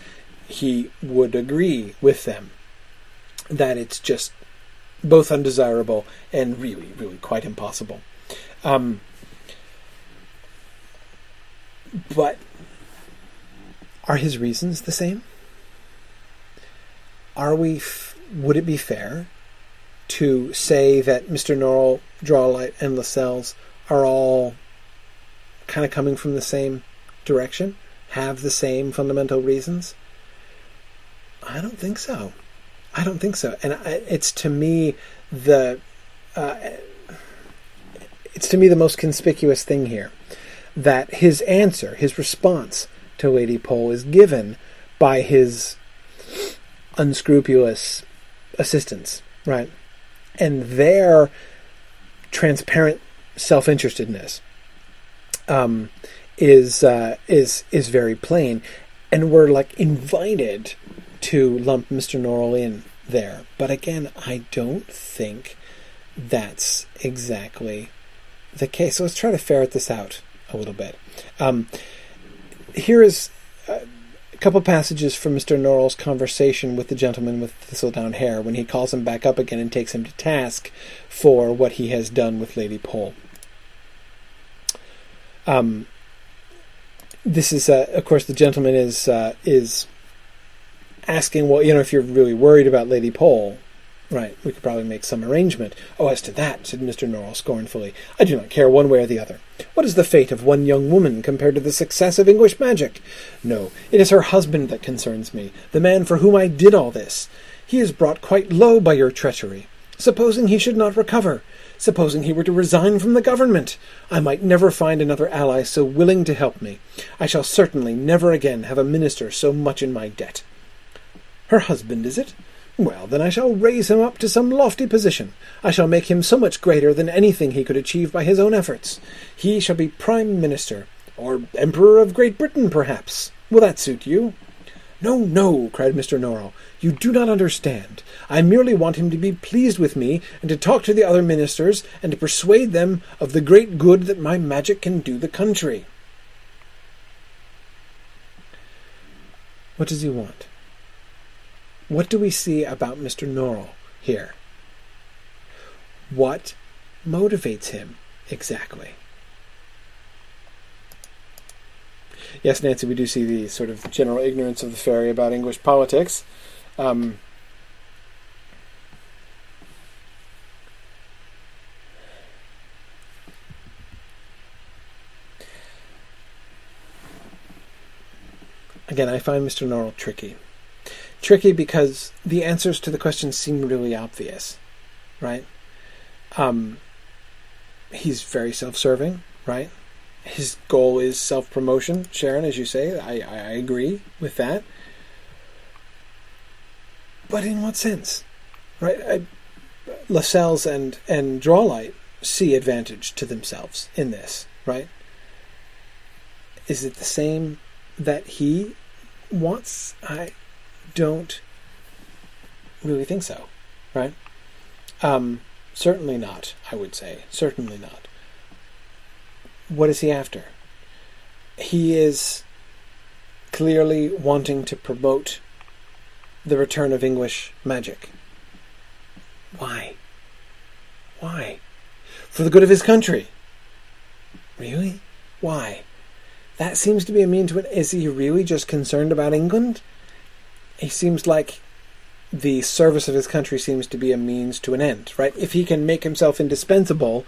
S2: he would agree with them that it's just both undesirable and really, really quite impossible. Um, but are his reasons the same? Are we? F- would it be fair to say that Mr. Norrell, Drawlight, and Lascelles are all kind of coming from the same direction, have the same fundamental reasons? I don't think so. I don't think so. And it's to me the uh, it's to me the most conspicuous thing here that his answer, his response to Lady Pole is given by his unscrupulous assistants, right? and their transparent self-interestedness um, is uh, is is very plain, and we're like invited to lump Mr. Norrell in there. But again, I don't think that's exactly the case. So let's try to ferret this out a little bit. Um, here is a couple passages from Mr. Norrell's conversation with the gentleman with thistledown hair when he calls him back up again and takes him to task for what he has done with Lady Pole. Um, this is, uh, of course, the gentleman is uh, is asking, well, you know, if you're really worried about Lady Pole, Right, we could probably make some arrangement. Oh, as to that, said Mr. Norrell scornfully, I do not care one way or the other. What is the fate of one young woman compared to the success of English magic? No, it is her husband that concerns me, the man for whom I did all this. He is brought quite low by your treachery. Supposing he should not recover, supposing he were to resign from the government, I might never find another ally so willing to help me. I shall certainly never again have a minister so much in my debt. Her husband, is it? Well, then I shall raise him up to some lofty position. I shall make him so much greater than anything he could achieve by his own efforts. He shall be Prime Minister, or Emperor of Great Britain, perhaps. Will that suit you? No, no, cried Mr. Norrell. You do not understand. I merely want him to be pleased with me, and to talk to the other ministers, and to persuade them of the great good that my magic can do the country. What does he want? What do we see about Mr. Norrell here? What motivates him exactly? Yes, Nancy, we do see the sort of general ignorance of the fairy about English politics. Um, again, I find Mr. Norrell tricky tricky because the answers to the questions seem really obvious, right? Um, he's very self-serving, right? His goal is self-promotion. Sharon, as you say, I, I agree with that. But in what sense, right? I, Lascelles and and Drawlight see advantage to themselves in this, right? Is it the same that he wants? I don't really think so, right? Um, certainly not, I would say. Certainly not. What is he after? He is clearly wanting to promote the return of English magic. Why? Why? For the good of his country. Really? Why? That seems to be a mean to it. Is he really just concerned about England? He seems like the service of his country seems to be a means to an end, right? If he can make himself indispensable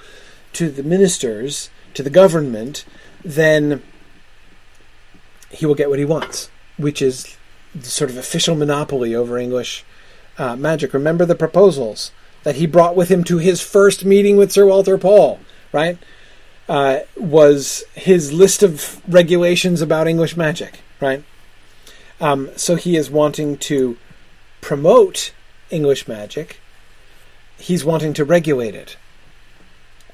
S2: to the ministers, to the government, then he will get what he wants, which is the sort of official monopoly over English uh, magic. Remember the proposals that he brought with him to his first meeting with Sir Walter Pole, right? Uh, was his list of regulations about English magic, right? Um, so he is wanting to promote English magic. He's wanting to regulate it.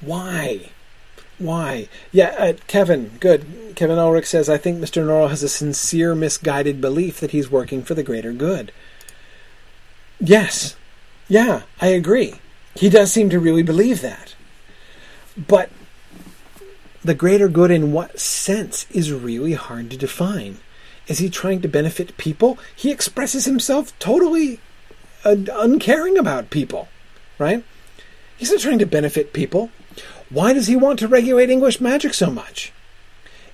S2: Why? Why? Yeah, uh, Kevin, good. Kevin Ulrich says, I think Mr. Norrell has a sincere, misguided belief that he's working for the greater good. Yes. Yeah, I agree. He does seem to really believe that. But the greater good in what sense is really hard to define. Is he trying to benefit people? He expresses himself totally uncaring about people, right? He's not trying to benefit people. Why does he want to regulate English magic so much?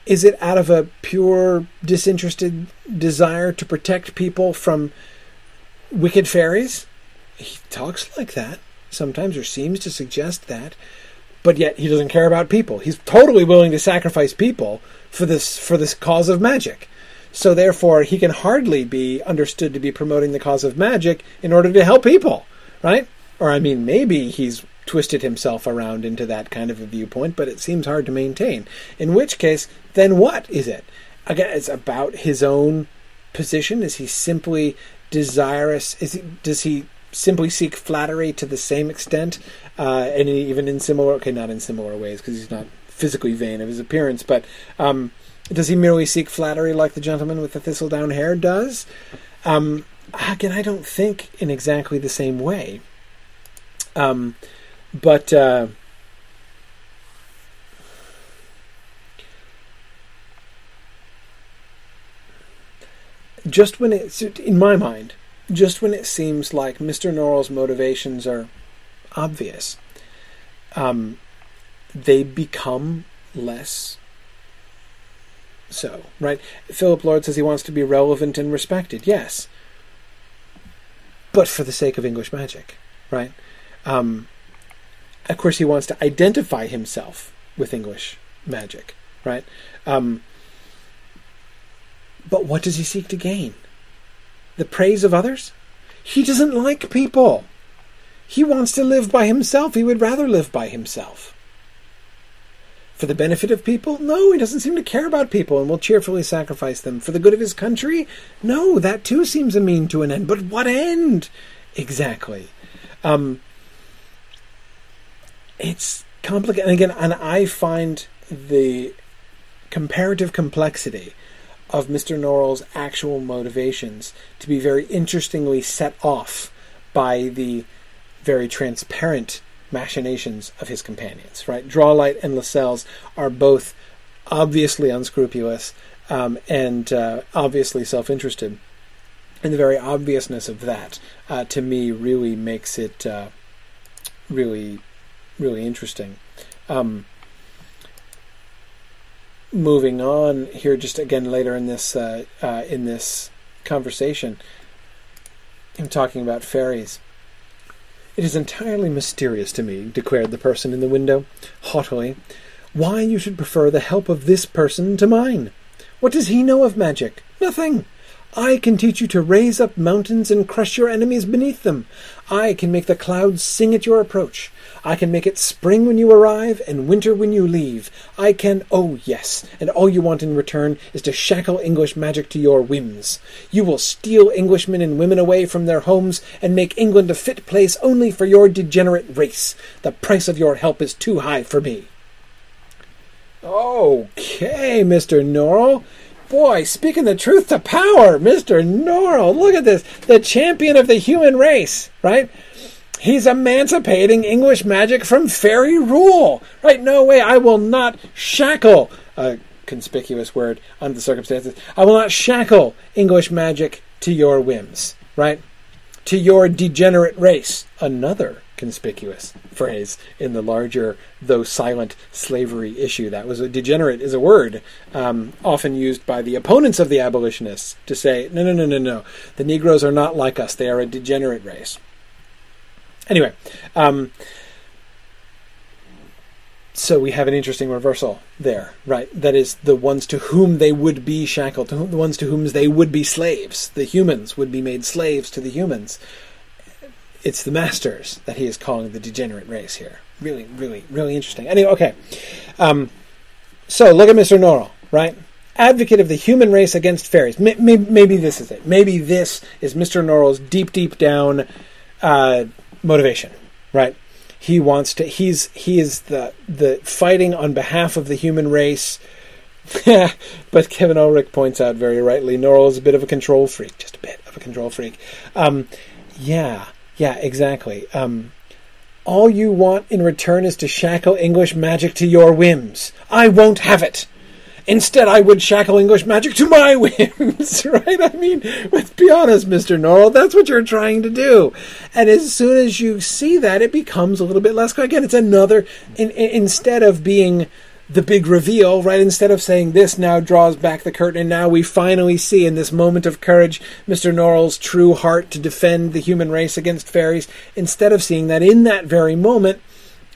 S2: Is it out of a pure, disinterested desire to protect people from wicked fairies? He talks like that sometimes, or seems to suggest that, but yet he doesn't care about people. He's totally willing to sacrifice people for this for this cause of magic. So therefore, he can hardly be understood to be promoting the cause of magic in order to help people, right? Or I mean, maybe he's twisted himself around into that kind of a viewpoint, but it seems hard to maintain. In which case, then what is it? Again, it's about his own position. Is he simply desirous? Is he, does he simply seek flattery to the same extent, uh, and even in similar, okay, not in similar ways because he's not physically vain of his appearance, but um, does he merely seek flattery like the gentleman with the thistledown hair does? Um, again, I don't think in exactly the same way. Um, but uh, just when it's in my mind, just when it seems like Mr. Norrell's motivations are obvious, um, they become less so, right? Philip Lord says he wants to be relevant and respected. Yes. But for the sake of English magic, right? Um, of course, he wants to identify himself with English magic, right? Um, but what does he seek to gain? The praise of others? He doesn't like people. He wants to live by himself. He would rather live by himself for the benefit of people? No, he doesn't seem to care about people and will cheerfully sacrifice them. For the good of his country? No, that too seems a mean to an end. But what end? Exactly. Um, it's complicated. And again, and I find the comparative complexity of Mr. Norrell's actual motivations to be very interestingly set off by the very transparent machinations of his companions. Right, Drawlight and Lascelles are both obviously unscrupulous um, and uh, obviously self-interested, and the very obviousness of that, uh, to me, really makes it uh, really, really interesting. Um, moving on here, just again later in this uh, uh, in this conversation, I'm talking about fairies. It is entirely mysterious to me, declared the person in the window, haughtily, why you should prefer the help of this person to mine. What does he know of magic? Nothing. I can teach you to raise up mountains and crush your enemies beneath them. I can make the clouds sing at your approach. I can make it spring when you arrive and winter when you leave. I can, oh yes, and all you want in return is to shackle English magic to your whims. You will steal Englishmen and women away from their homes and make England a fit place only for your degenerate race. The price of your help is too high for me. Okay, Mr. Norrell. Boy, speaking the truth to power, Mr. Norrell. Look at this. The champion of the human race, right? He's emancipating English magic from fairy rule. Right? No way. I will not shackle, a conspicuous word under the circumstances. I will not shackle English magic to your whims. Right? To your degenerate race. Another conspicuous phrase in the larger, though silent, slavery issue. That was a degenerate is a word um, often used by the opponents of the abolitionists to say, no, no, no, no, no. The Negroes are not like us. They are a degenerate race. Anyway, um, so we have an interesting reversal there, right? That is, the ones to whom they would be shackled, whom, the ones to whom they would be slaves, the humans would be made slaves to the humans. It's the masters that he is calling the degenerate race here. Really, really, really interesting. Anyway, okay. Um, so look at Mr. Norrell, right? Advocate of the human race against fairies. Maybe, maybe this is it. Maybe this is Mr. Norrell's deep, deep down uh, motivation, right? He wants to. He's he is the the fighting on behalf of the human race. but Kevin Ulrich points out very rightly, Norrell is a bit of a control freak, just a bit of a control freak. Um, yeah, yeah, exactly. Um, all you want in return is to shackle English magic to your whims. I won't have it. Instead, I would shackle English magic to my whims, right? I mean, let's be honest, Mr. Norrell, that's what you're trying to do. And as soon as you see that, it becomes a little bit less. Again, it's another, in, in, instead of being the big reveal, right? Instead of saying this now draws back the curtain, and now we finally see in this moment of courage Mr. Norrell's true heart to defend the human race against fairies. Instead of seeing that in that very moment,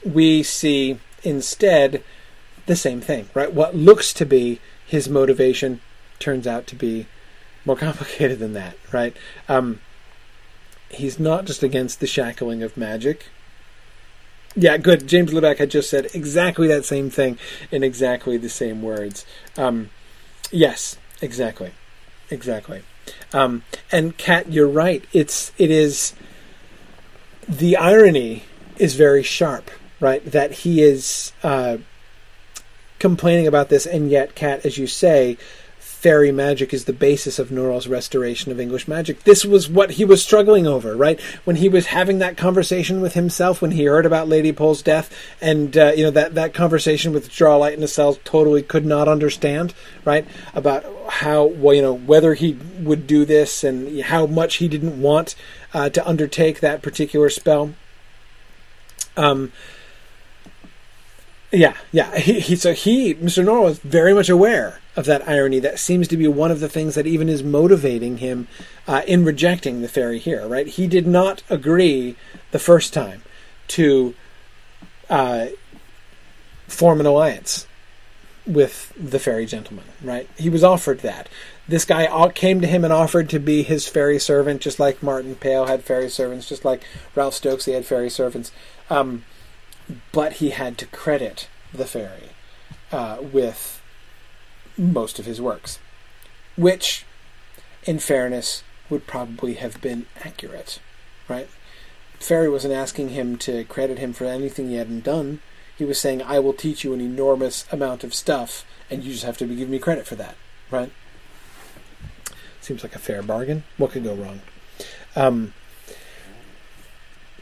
S2: we see instead the same thing, right? What looks to be his motivation turns out to be more complicated than that, right? Um, he's not just against the shackling of magic. Yeah, good. James Libak had just said exactly that same thing in exactly the same words. Um, yes, exactly, exactly. Um, and Kat, you're right. It's it is the irony is very sharp, right? That he is. Uh, complaining about this, and yet, Kat, as you say, fairy magic is the basis of Norrell's restoration of English magic. This was what he was struggling over, right? When he was having that conversation with himself, when he heard about Lady Pole's death, and uh, you know that that conversation with Drawlight in the totally could not understand, right? About how well, you know whether he would do this and how much he didn't want uh, to undertake that particular spell. Um, yeah, yeah. He, he, so he, Mr. Norrell, is very much aware of that irony. That seems to be one of the things that even is motivating him uh, in rejecting the fairy here. Right? He did not agree the first time to uh, form an alliance with the fairy gentleman. Right? He was offered that. This guy came to him and offered to be his fairy servant, just like Martin Pale had fairy servants, just like Ralph Stokesey had fairy servants. Um, but he had to credit the fairy uh, with most of his works, which, in fairness, would probably have been accurate, right? Fairy wasn't asking him to credit him for anything he hadn't done. He was saying, "I will teach you an enormous amount of stuff, and you just have to give me credit for that." Right? Seems like a fair bargain. What could go wrong? Um,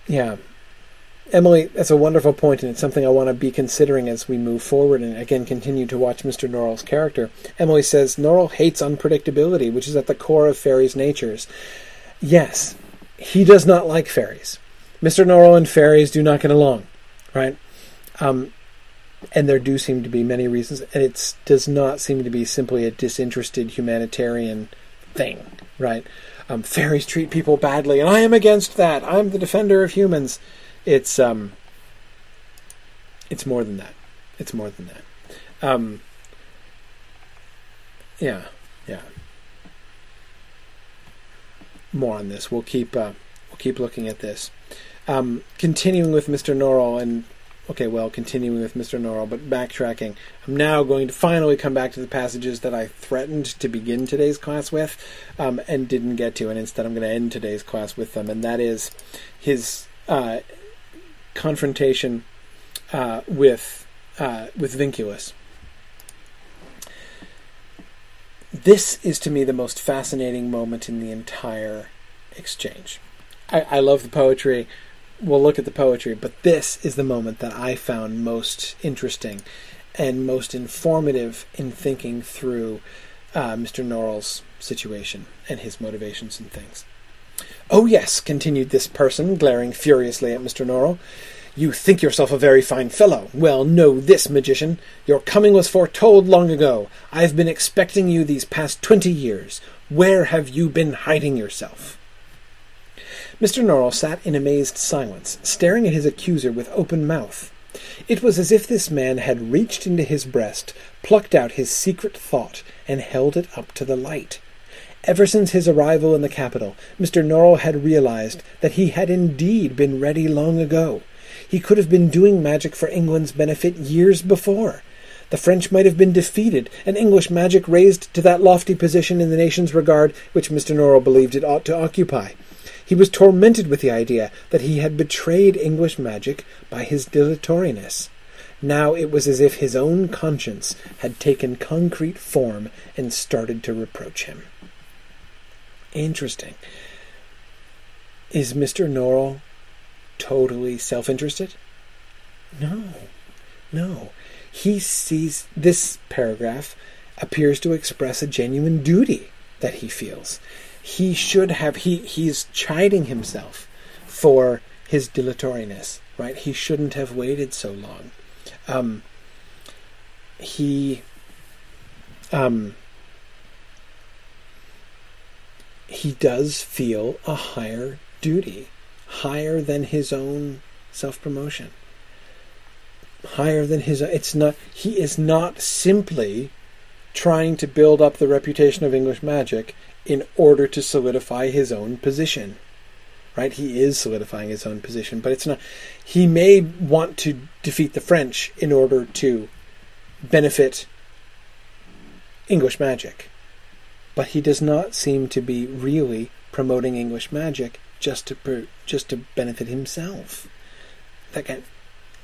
S2: yeah, Emily, that's a wonderful point, and it's something I want to be considering as we move forward and again continue to watch Mr. Norrell's character. Emily says Norrell hates unpredictability, which is at the core of fairies' natures. Yes, he does not like fairies. Mr. Norrell and fairies do not get along, right? Um, and there do seem to be many reasons, and it does not seem to be simply a disinterested humanitarian thing, right? Um, fairies treat people badly, and I am against that. I'm the defender of humans it's um it's more than that. It's more than that. Um, yeah, yeah. More on this. We'll keep uh, we'll keep looking at this. Um, continuing with Mr. Norrell and okay, well, continuing with Mr. Norrell, but backtracking. I'm now going to finally come back to the passages that I threatened to begin today's class with um, and didn't get to, and instead I'm going to end today's class with them, and that is his uh, confrontation uh, with uh, with Vinculus. This is to me the most fascinating moment in the entire exchange. I, I love the poetry. We'll look at the poetry, but this is the moment that I found most interesting and most informative in thinking through uh, Mr. Norrell's situation and his motivations and things. Oh, yes, continued this person, glaring furiously at Mr. Norrell. You think yourself a very fine fellow. Well, know this, magician. Your coming was foretold long ago. I've been expecting you these past twenty years. Where have you been hiding yourself? Mr. Norrell sat in amazed silence, staring at his accuser with open mouth. It was as if this man had reached into his breast, plucked out his secret thought, and held it up to the light. Ever since his arrival in the capital, Mr. Norrell had realized that he had indeed been ready long ago. He could have been doing magic for England's benefit years before. The French might have been defeated, and English magic raised to that lofty position in the nation's regard which Mr. Norrell believed it ought to occupy. He was tormented with the idea that he had betrayed English magic by his dilatoriness. Now it was as if his own conscience had taken concrete form and started to reproach him. Interesting. Is Mr. Norrell totally self interested? No, no. He sees this paragraph appears to express a genuine duty that he feels. He should have, he, he's chiding himself for his dilatoriness, right? He shouldn't have waited so long. Um, he, um, he does feel a higher duty higher than his own self promotion. Higher than his it's not he is not simply trying to build up the reputation of English magic in order to solidify his own position. Right? He is solidifying his own position, but it's not he may want to defeat the French in order to benefit English magic. But he does not seem to be really promoting English magic just to per, just to benefit himself. That guy,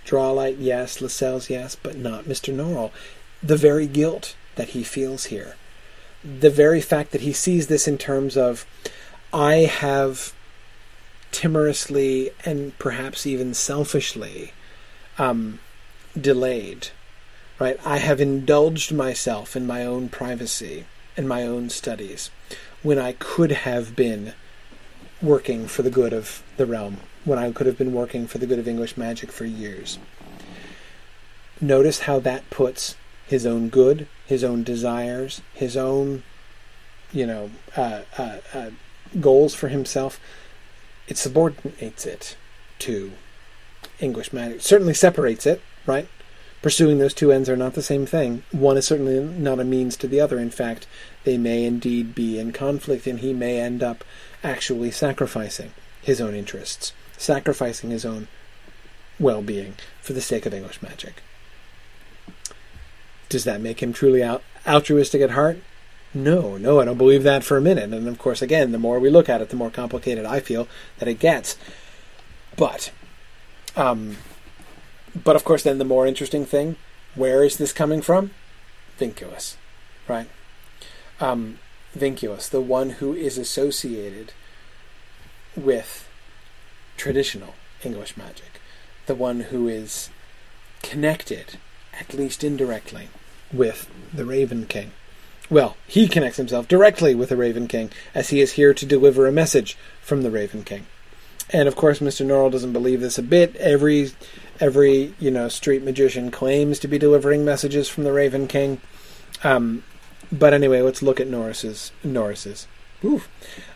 S2: Drawlight, yes, Lascelles, yes, but not Mr. Norrell. The very guilt that he feels here, the very fact that he sees this in terms of, I have timorously and perhaps even selfishly um, delayed, right? I have indulged myself in my own privacy and my own studies when I could have been working for the good of the realm when I could have been working for the good of English magic for years. Notice how that puts his own good, his own desires, his own, you know, uh, uh, uh, goals for himself. It subordinates it to English magic. certainly separates it, right? Pursuing those two ends are not the same thing. One is certainly not a means to the other. In fact, they may indeed be in conflict, and he may end up actually sacrificing his own interests, sacrificing his own well being for the sake of English magic. Does that make him truly altruistic at heart? No, no, I don't believe that for a minute. And of course, again, the more we look at it, the more complicated I feel that it gets. But, um, but of course, then the more interesting thing, where is this coming from? Vinculus, right? Um, Vinculus, the one who is associated with traditional English magic, the one who is connected, at least indirectly, with the Raven King. Well, he connects himself directly with the Raven King, as he is here to deliver a message from the Raven King. And of course, Mr. Norrell doesn't believe this a bit. Every every you know street magician claims to be delivering messages from the Raven King. Um, but anyway, let's look at Norris's. Norris's. Oof.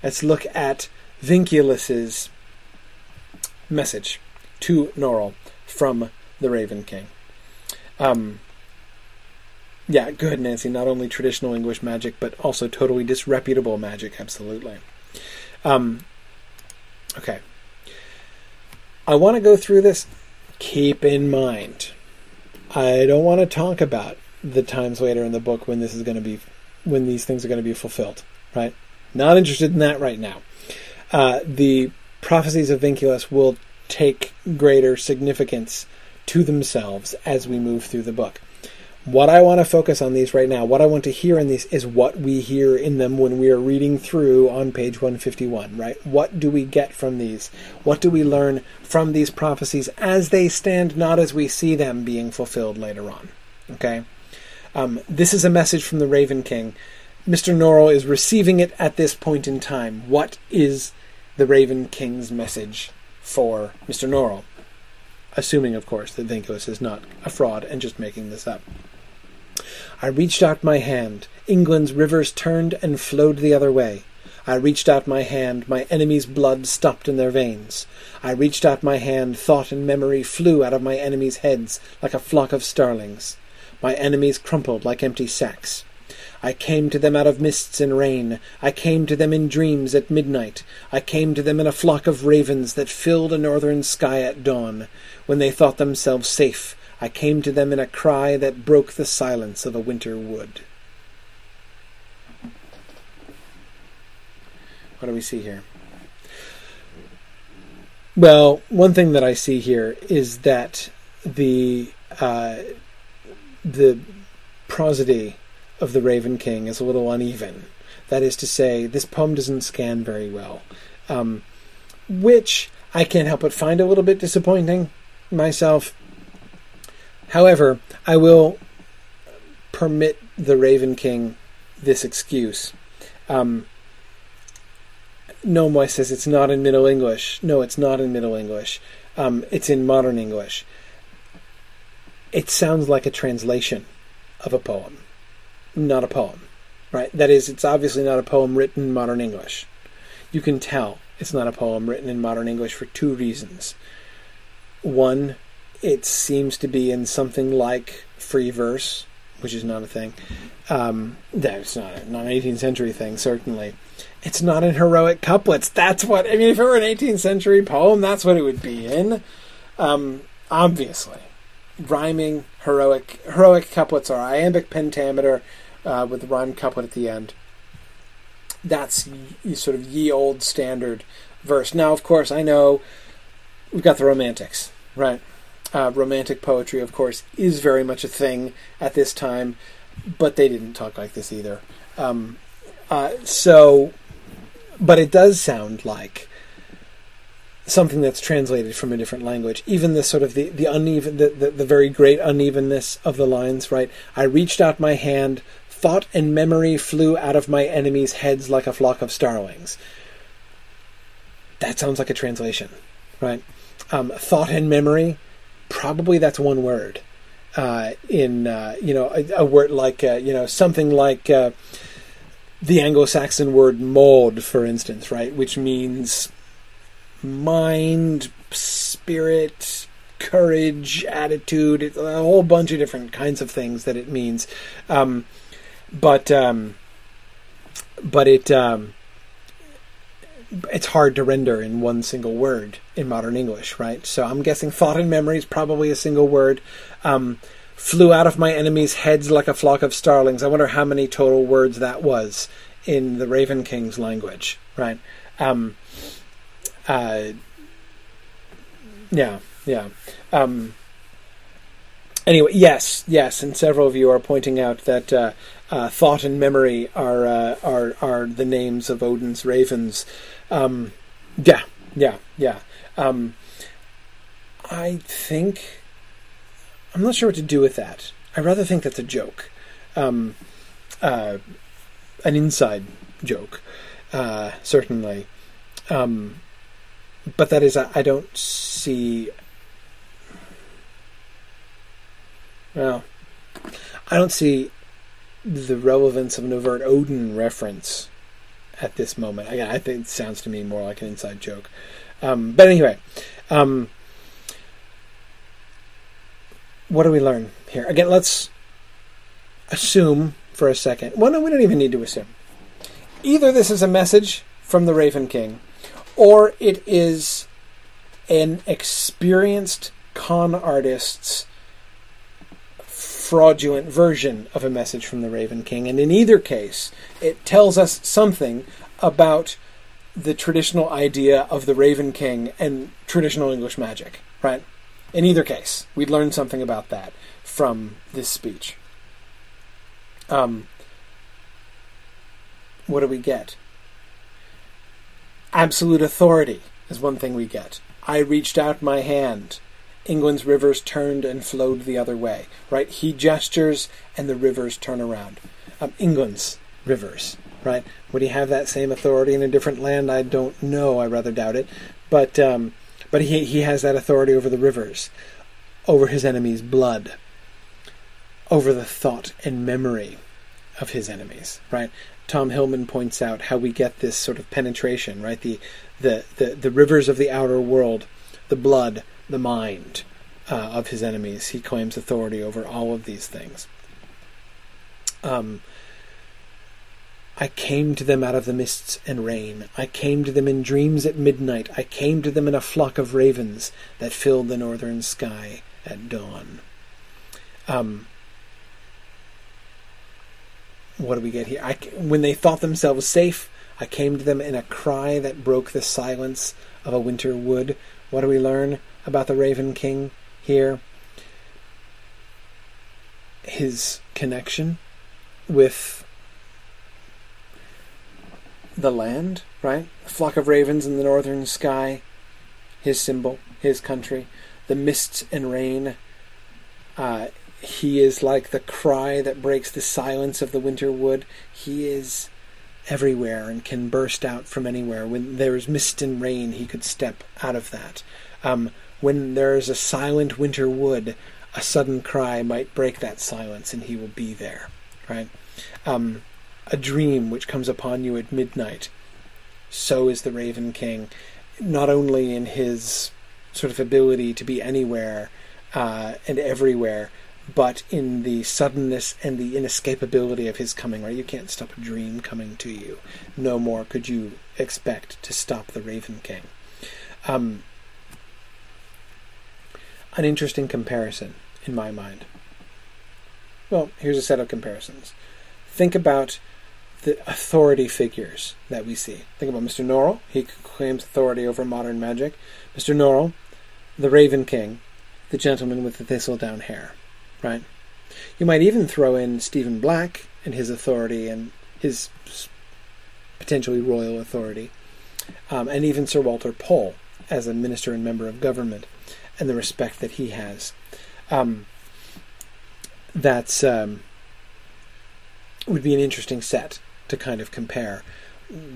S2: Let's look at Vinculus's message to Norrell from the Raven King. Um, yeah, good, Nancy. Not only traditional English magic, but also totally disreputable magic. Absolutely. Um, okay. I want to go through this. Keep in mind, I don't want to talk about the times later in the book when this is going to be when these things are going to be fulfilled right? Not interested in that right now. Uh, the prophecies of Vinculus will take greater significance to themselves as we move through the book what I want to focus on these right now, what I want to hear in these is what we hear in them when we are reading through on page 151, right? What do we get from these? What do we learn from these prophecies as they stand, not as we see them being fulfilled later on? Okay? Um, this is a message from the Raven King. Mr. Norrell is receiving it at this point in time. What is the Raven King's message for Mr. Norrell. Assuming, of course, that Vinculus is not a fraud and just making this up. I reached out my hand. England's rivers turned and flowed the other way. I reached out my hand, my enemy's blood stopped in their veins. I reached out my hand, thought and memory flew out of my enemies' heads like a flock of starlings. My enemies crumpled like empty sacks. I came to them out of mists and rain. I came to them in dreams at midnight. I came to them in a flock of ravens that filled a northern sky at dawn. When they thought themselves safe, I came to them in a cry that broke the silence of a winter wood. What do we see here? Well, one thing that I see here is that the uh, the prosody of the Raven King is a little uneven. That is to say, this poem doesn't scan very well, um, which I can't help but find a little bit disappointing myself. However, I will permit the Raven King this excuse. Um, Nomoy says it's not in Middle English. No, it's not in Middle English. Um, it's in Modern English. It sounds like a translation of a poem, not a poem, right? That is, it's obviously not a poem written in Modern English. You can tell it's not a poem written in Modern English for two reasons. One, it seems to be in something like free verse, which is not a thing. Um, that's not, not an 18th century thing, certainly. It's not in heroic couplets. That's what, I mean, if it were an 18th century poem, that's what it would be in. Um, obviously. Rhyming heroic heroic couplets are iambic pentameter uh, with rhyme couplet at the end. That's sort of ye old standard verse. Now, of course, I know we've got the romantics, right? Uh, romantic poetry, of course, is very much a thing at this time, but they didn't talk like this either. Um, uh, so, but it does sound like something that's translated from a different language. Even the sort of the, the uneven, the, the, the very great unevenness of the lines, right? I reached out my hand, thought and memory flew out of my enemies' heads like a flock of starlings. That sounds like a translation, right? Um, thought and memory, probably that's one word. Uh, in uh, you know a, a word like uh, you know something like uh, the Anglo-Saxon word "maud," for instance, right, which means mind, spirit, courage, attitude, a whole bunch of different kinds of things that it means. Um, but um, but it um, it's hard to render in one single word in modern English, right? So I'm guessing thought and memory is probably a single word. Um, flew out of my enemies' heads like a flock of starlings. I wonder how many total words that was in the Raven King's language, right? Um, uh, yeah, yeah. Um, anyway, yes, yes, and several of you are pointing out that uh, uh, thought and memory are uh, are are the names of Odin's ravens. Um, yeah, yeah, yeah. Um, I think I'm not sure what to do with that. I rather think that's a joke, um, uh, an inside joke, uh, certainly. Um, but that is, I, I don't see. Well, I don't see the relevance of an overt Odin reference at this moment. Again, I think it sounds to me more like an inside joke. Um, but anyway, um, what do we learn here? Again, let's assume for a second. Well, no, we don't even need to assume. Either this is a message from the Raven King, or it is an experienced con artist's fraudulent version of a message from the Raven King. And in either case, it tells us something about the traditional idea of the Raven King and traditional English magic, right? In either case, we'd learn something about that from this speech. Um, what do we get? Absolute authority is one thing we get. I reached out my hand. England's rivers turned and flowed the other way. Right? He gestures and the rivers turn around. Um, England's rivers. right? Would he have that same authority in a different land? I don't know. I rather doubt it. But um, but he he has that authority over the rivers, over his enemies' blood, over the thought and memory of his enemies, right? Tom Hillman points out how we get this sort of penetration, right? The the the, the rivers of the outer world, the blood, the mind uh, of his enemies. He claims authority over all of these things. Um, I came to them out of the mists and rain. I came to them in dreams at midnight. I came to them in a flock of ravens that filled the northern sky at dawn. Um, what do we get here? I, when they thought themselves safe, I came to them in a cry that broke the silence of a winter wood. What do we learn about the Raven King here? His connection with the land, right? A flock of ravens in the northern sky, his symbol, his country. The mists and rain. Uh, he is like the cry that breaks the silence of the winter wood. He is everywhere and can burst out from anywhere. When there is mist and rain, he could step out of that. Um, when there is a silent winter wood, a sudden cry might break that silence, and he will be there. Right? Um, a dream which comes upon you at midnight. So is the Raven King, not only in his sort of ability to be anywhere uh, and everywhere, but in the suddenness and the inescapability of his coming. Right, you can't stop a dream coming to you. No more could you expect to stop the Raven King. Um, an interesting comparison in my mind. Well, here's a set of comparisons. Think about the authority figures that we see. Think about Mr. Norrell. He claims authority over modern magic. Mr. Norrell, the Raven King, the gentleman with the thistledown hair. Right? You might even throw in Stephen Black and his authority and his potentially royal authority, um, and even Sir Walter Pole as a minister and member of government, and the respect that he has. Um, that's um, would be an interesting set to kind of compare.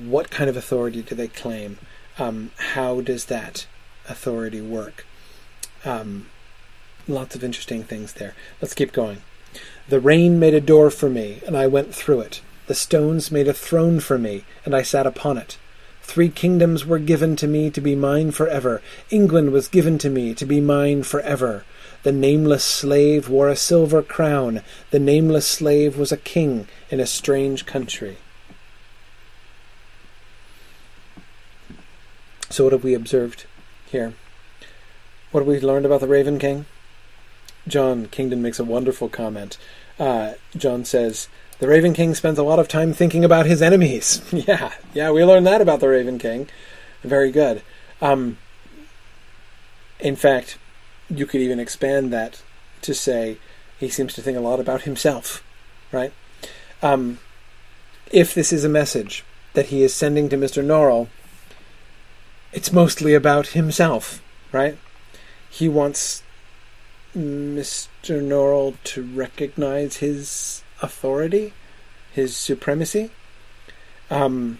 S2: What kind of authority do they claim? Um, how does that authority work? Um, lots of interesting things there. Let's keep going. The rain made a door for me, and I went through it. The stones made a throne for me, and I sat upon it. Three kingdoms were given to me to be mine forever. England was given to me to be mine forever. The nameless slave wore a silver crown. The nameless slave was a king in a strange country. So, what have we observed here? What have we learned about the Raven King? John Kingdon makes a wonderful comment. Uh, John says, The Raven King spends a lot of time thinking about his enemies. yeah, yeah, we learned that about the Raven King. Very good. Um, in fact, you could even expand that to say he seems to think a lot about himself, right? Um, if this is a message that he is sending to Mr. Norrell, it's mostly about himself, right? He wants Mr. Norrell to recognize his authority, his supremacy. Um,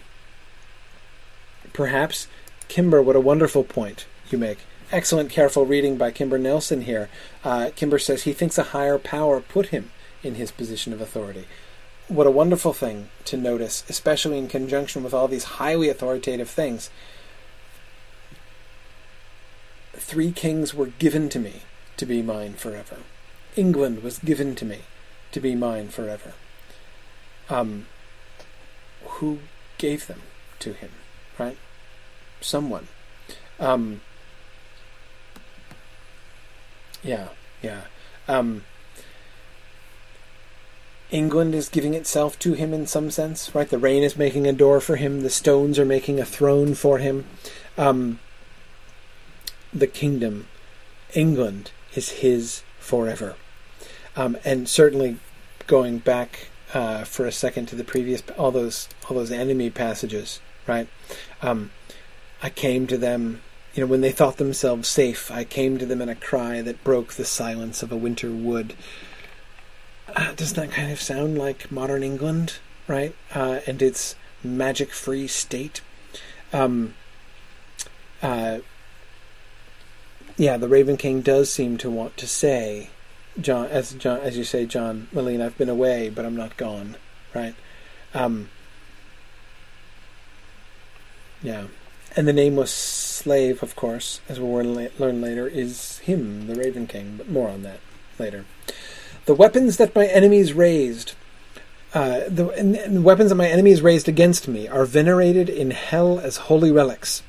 S2: perhaps, Kimber, what a wonderful point you make. Excellent, careful reading by Kimber Nelson here. Uh, Kimber says he thinks a higher power put him in his position of authority. What a wonderful thing to notice, especially in conjunction with all these highly authoritative things. Three kings were given to me to be mine forever. England was given to me to be mine forever. Um, who gave them to him, right? Someone. Um, yeah, yeah. Um, England is giving itself to him in some sense, right? The rain is making a door for him. The stones are making a throne for him. Um, the kingdom, England, is his forever. Um, and certainly, going back uh, for a second to the previous, all those all those enemy passages, right? Um, I came to them you know, when they thought themselves safe, I came to them in a cry that broke the silence of a winter wood. Uh, does that kind of sound like modern England right? Uh, and its magic-free state. Um, uh, yeah, the Raven King does seem to want to say, John, as John, as you say, John Malene, I've been away, but I'm not gone, right? Um, yeah, and the nameless slave, of course, as we'll learn later, is him, the Raven King. But more on that later. The weapons that my enemies raised, uh, the, and, and weapons that my enemies raised against me, are venerated in hell as holy relics.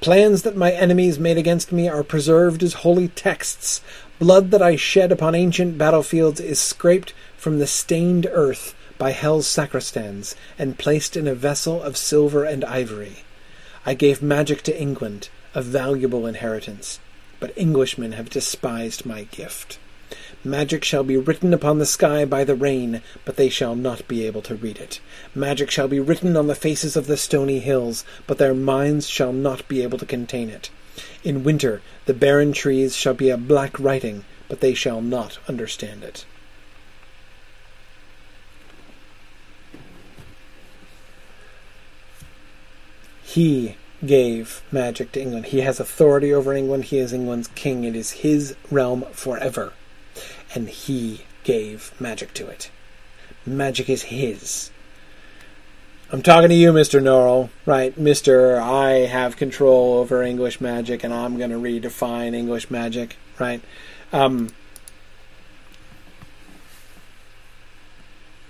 S2: Plans that my enemies made against me are preserved as holy texts. Blood that I shed upon ancient battlefields is scraped from the stained earth by hell's sacristans and placed in a vessel of silver and ivory. I gave magic to England, a valuable inheritance, but Englishmen have despised my gift. Magic shall be written upon the sky by the rain, but they shall not be able to read it. Magic shall be written on the faces of the stony hills, but their minds shall not be able to contain it. In winter the barren trees shall be a black writing, but they shall not understand it. He gave magic to England. He has authority over England. He is England's king. It is his realm forever and he gave magic to it. Magic is his. I'm talking to you, Mr. Norrell, right? Mr. I have control over English magic and I'm going to redefine English magic, right? Um,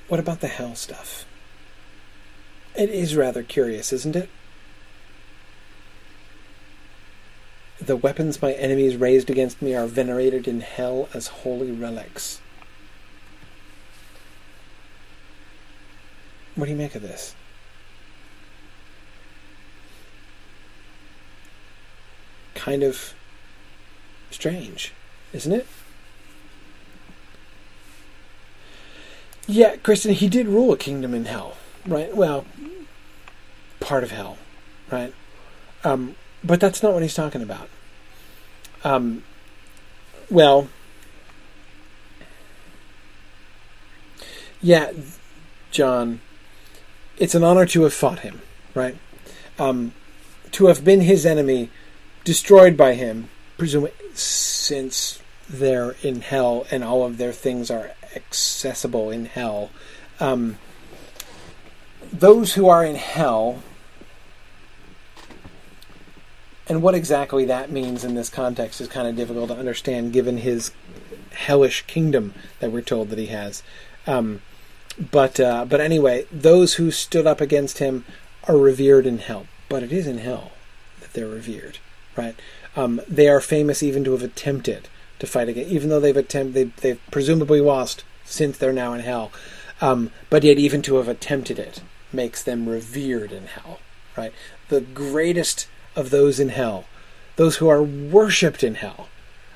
S2: what about the hell stuff? It is rather curious, isn't it? The weapons my enemies raised against me are venerated in hell as holy relics. What do you make of this? Kind of strange, isn't it? Yeah, Kristen, he did rule a kingdom in hell, right? Well, part of hell, right? Um, but that's not what he's talking about. Um, well, yeah, John, it's an honor to have fought him, right? Um, to have been his enemy, destroyed by him, presumably since they're in hell and all of their things are accessible in hell. Um, those who are in hell and what exactly that means in this context is kind of difficult to understand given his hellish kingdom that we're told that he has. Um, but uh, but anyway, those who stood up against him are revered in hell. But it is in hell that they're revered, right? Um, they are famous even to have attempted to fight again, even though they've attempted, they, they've presumably lost since they're now in hell. Um, but yet, even to have attempted it makes them revered in hell, right? The greatest of those in hell, those who are worshipped in hell,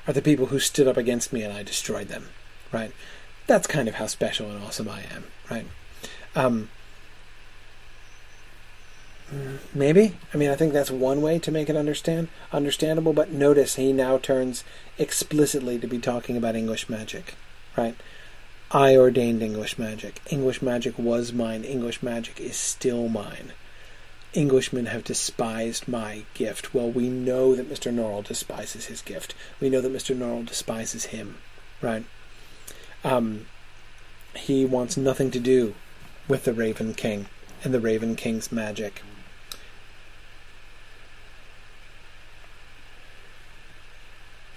S2: are the people who stood up against me and I destroyed them. Right? That's kind of how special and awesome I am. Right? Um, maybe. I mean, I think that's one way to make it understand understandable. But notice he now turns explicitly to be talking about English magic. Right? I ordained English magic. English magic was mine. English magic is still mine. Englishmen have despised my gift. Well, we know that Mr. Norrell despises his gift. We know that Mr. Norrell despises him, right? Um, he wants nothing to do with the Raven King and the Raven King's magic.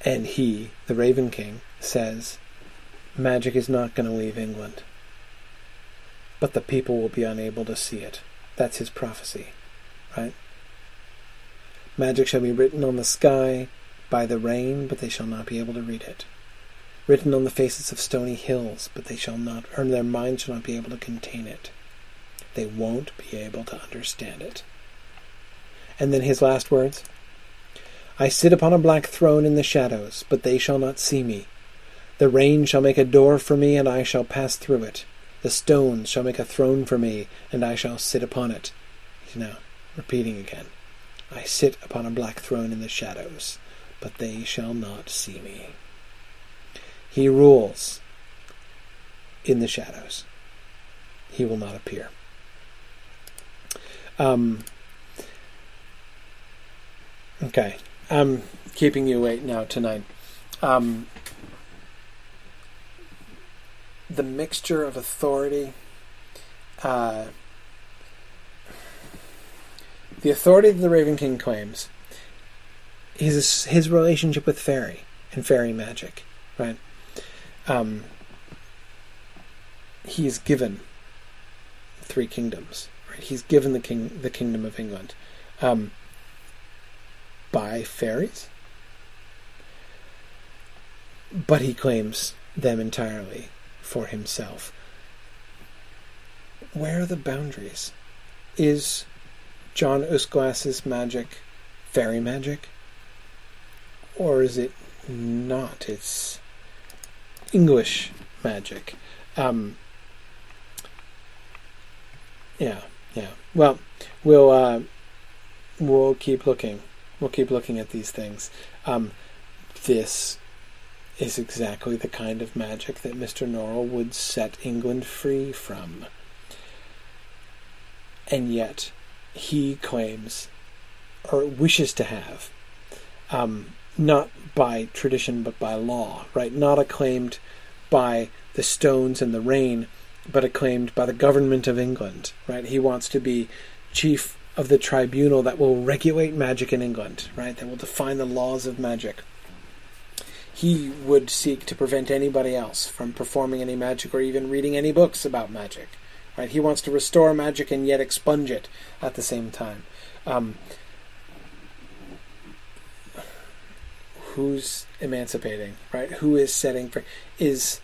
S2: And he, the Raven King, says, Magic is not going to leave England. But the people will be unable to see it. That's his prophecy right? Magic shall be written on the sky by the rain, but they shall not be able to read it. Written on the faces of stony hills, but they shall not, or their minds shall not be able to contain it. They won't be able to understand it. And then his last words I sit upon a black throne in the shadows, but they shall not see me. The rain shall make a door for me, and I shall pass through it. The stones shall make a throne for me, and I shall sit upon it. Now, repeating again, I sit upon a black throne in the shadows, but they shall not see me. He rules in the shadows. He will not appear. Um, okay, I'm keeping you awake now tonight. Um, the mixture of authority, uh, the authority that the Raven King claims, his his relationship with fairy and fairy magic, right? Um, he's given three kingdoms. Right? He's given the king the kingdom of England um, by fairies, but he claims them entirely for himself. Where are the boundaries? Is John Uskglass's magic fairy magic? Or is it not? It's English magic. Um, yeah, yeah. Well, we'll uh, we'll keep looking. We'll keep looking at these things. Um, this is exactly the kind of magic that Mr. Norrell would set England free from. And yet, he claims, or wishes to have, um, not by tradition but by law, right? Not acclaimed by the stones and the rain, but acclaimed by the government of England, right? He wants to be chief of the tribunal that will regulate magic in England, right? That will define the laws of magic. He would seek to prevent anybody else from performing any magic or even reading any books about magic, right? He wants to restore magic and yet expunge it at the same time. Um, who's emancipating, right? Who is setting free? Is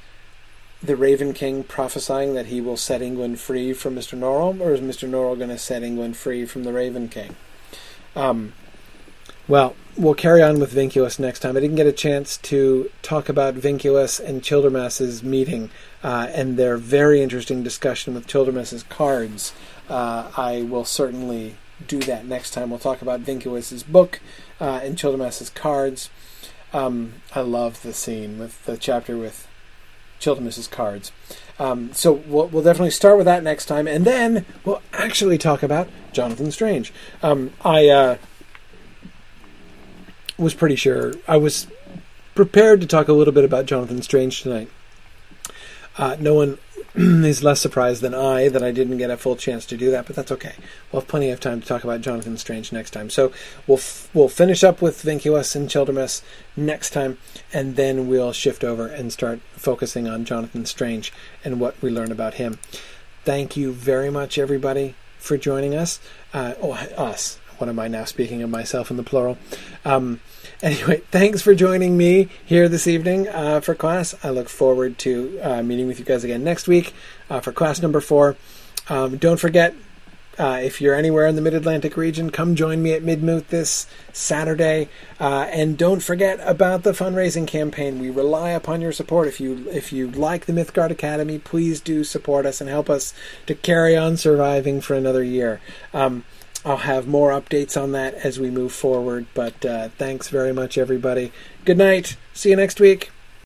S2: the Raven King prophesying that he will set England free from Mr. Norrell, or is Mr. Norrell going to set England free from the Raven King? Um, well, we'll carry on with Vinculus next time. I didn't get a chance to talk about Vinculus and Childermas's meeting uh, and their very interesting discussion with Childermas's cards. Uh, I will certainly do that next time. We'll talk about Vinculus's book uh, and Childermas's cards. Um, I love the scene with the chapter with Childermas's cards. Um, so we'll, we'll, definitely start with that next time, and then we'll actually talk about Jonathan Strange. Um, I uh, was pretty sure I was prepared to talk a little bit about Jonathan Strange tonight. Uh, no one is less surprised than I that I didn't get a full chance to do that, but that's okay. We'll have plenty of time to talk about Jonathan Strange next time. So we'll f- we'll finish up with Vinculus and Childermas next time, and then we'll shift over and start focusing on Jonathan Strange and what we learn about him. Thank you very much, everybody, for joining us. Uh, oh, us. What am I now speaking of myself in the plural? Um, Anyway, thanks for joining me here this evening uh, for class. I look forward to uh, meeting with you guys again next week uh, for class number four. Um, don't forget, uh, if you're anywhere in the Mid Atlantic region, come join me at Midmoot this Saturday. Uh, and don't forget about the fundraising campaign. We rely upon your support. If you if you like the Mythgard Academy, please do support us and help us to carry on surviving for another year. Um, I'll have more updates on that as we move forward. But uh, thanks very much, everybody. Good night. See you next week.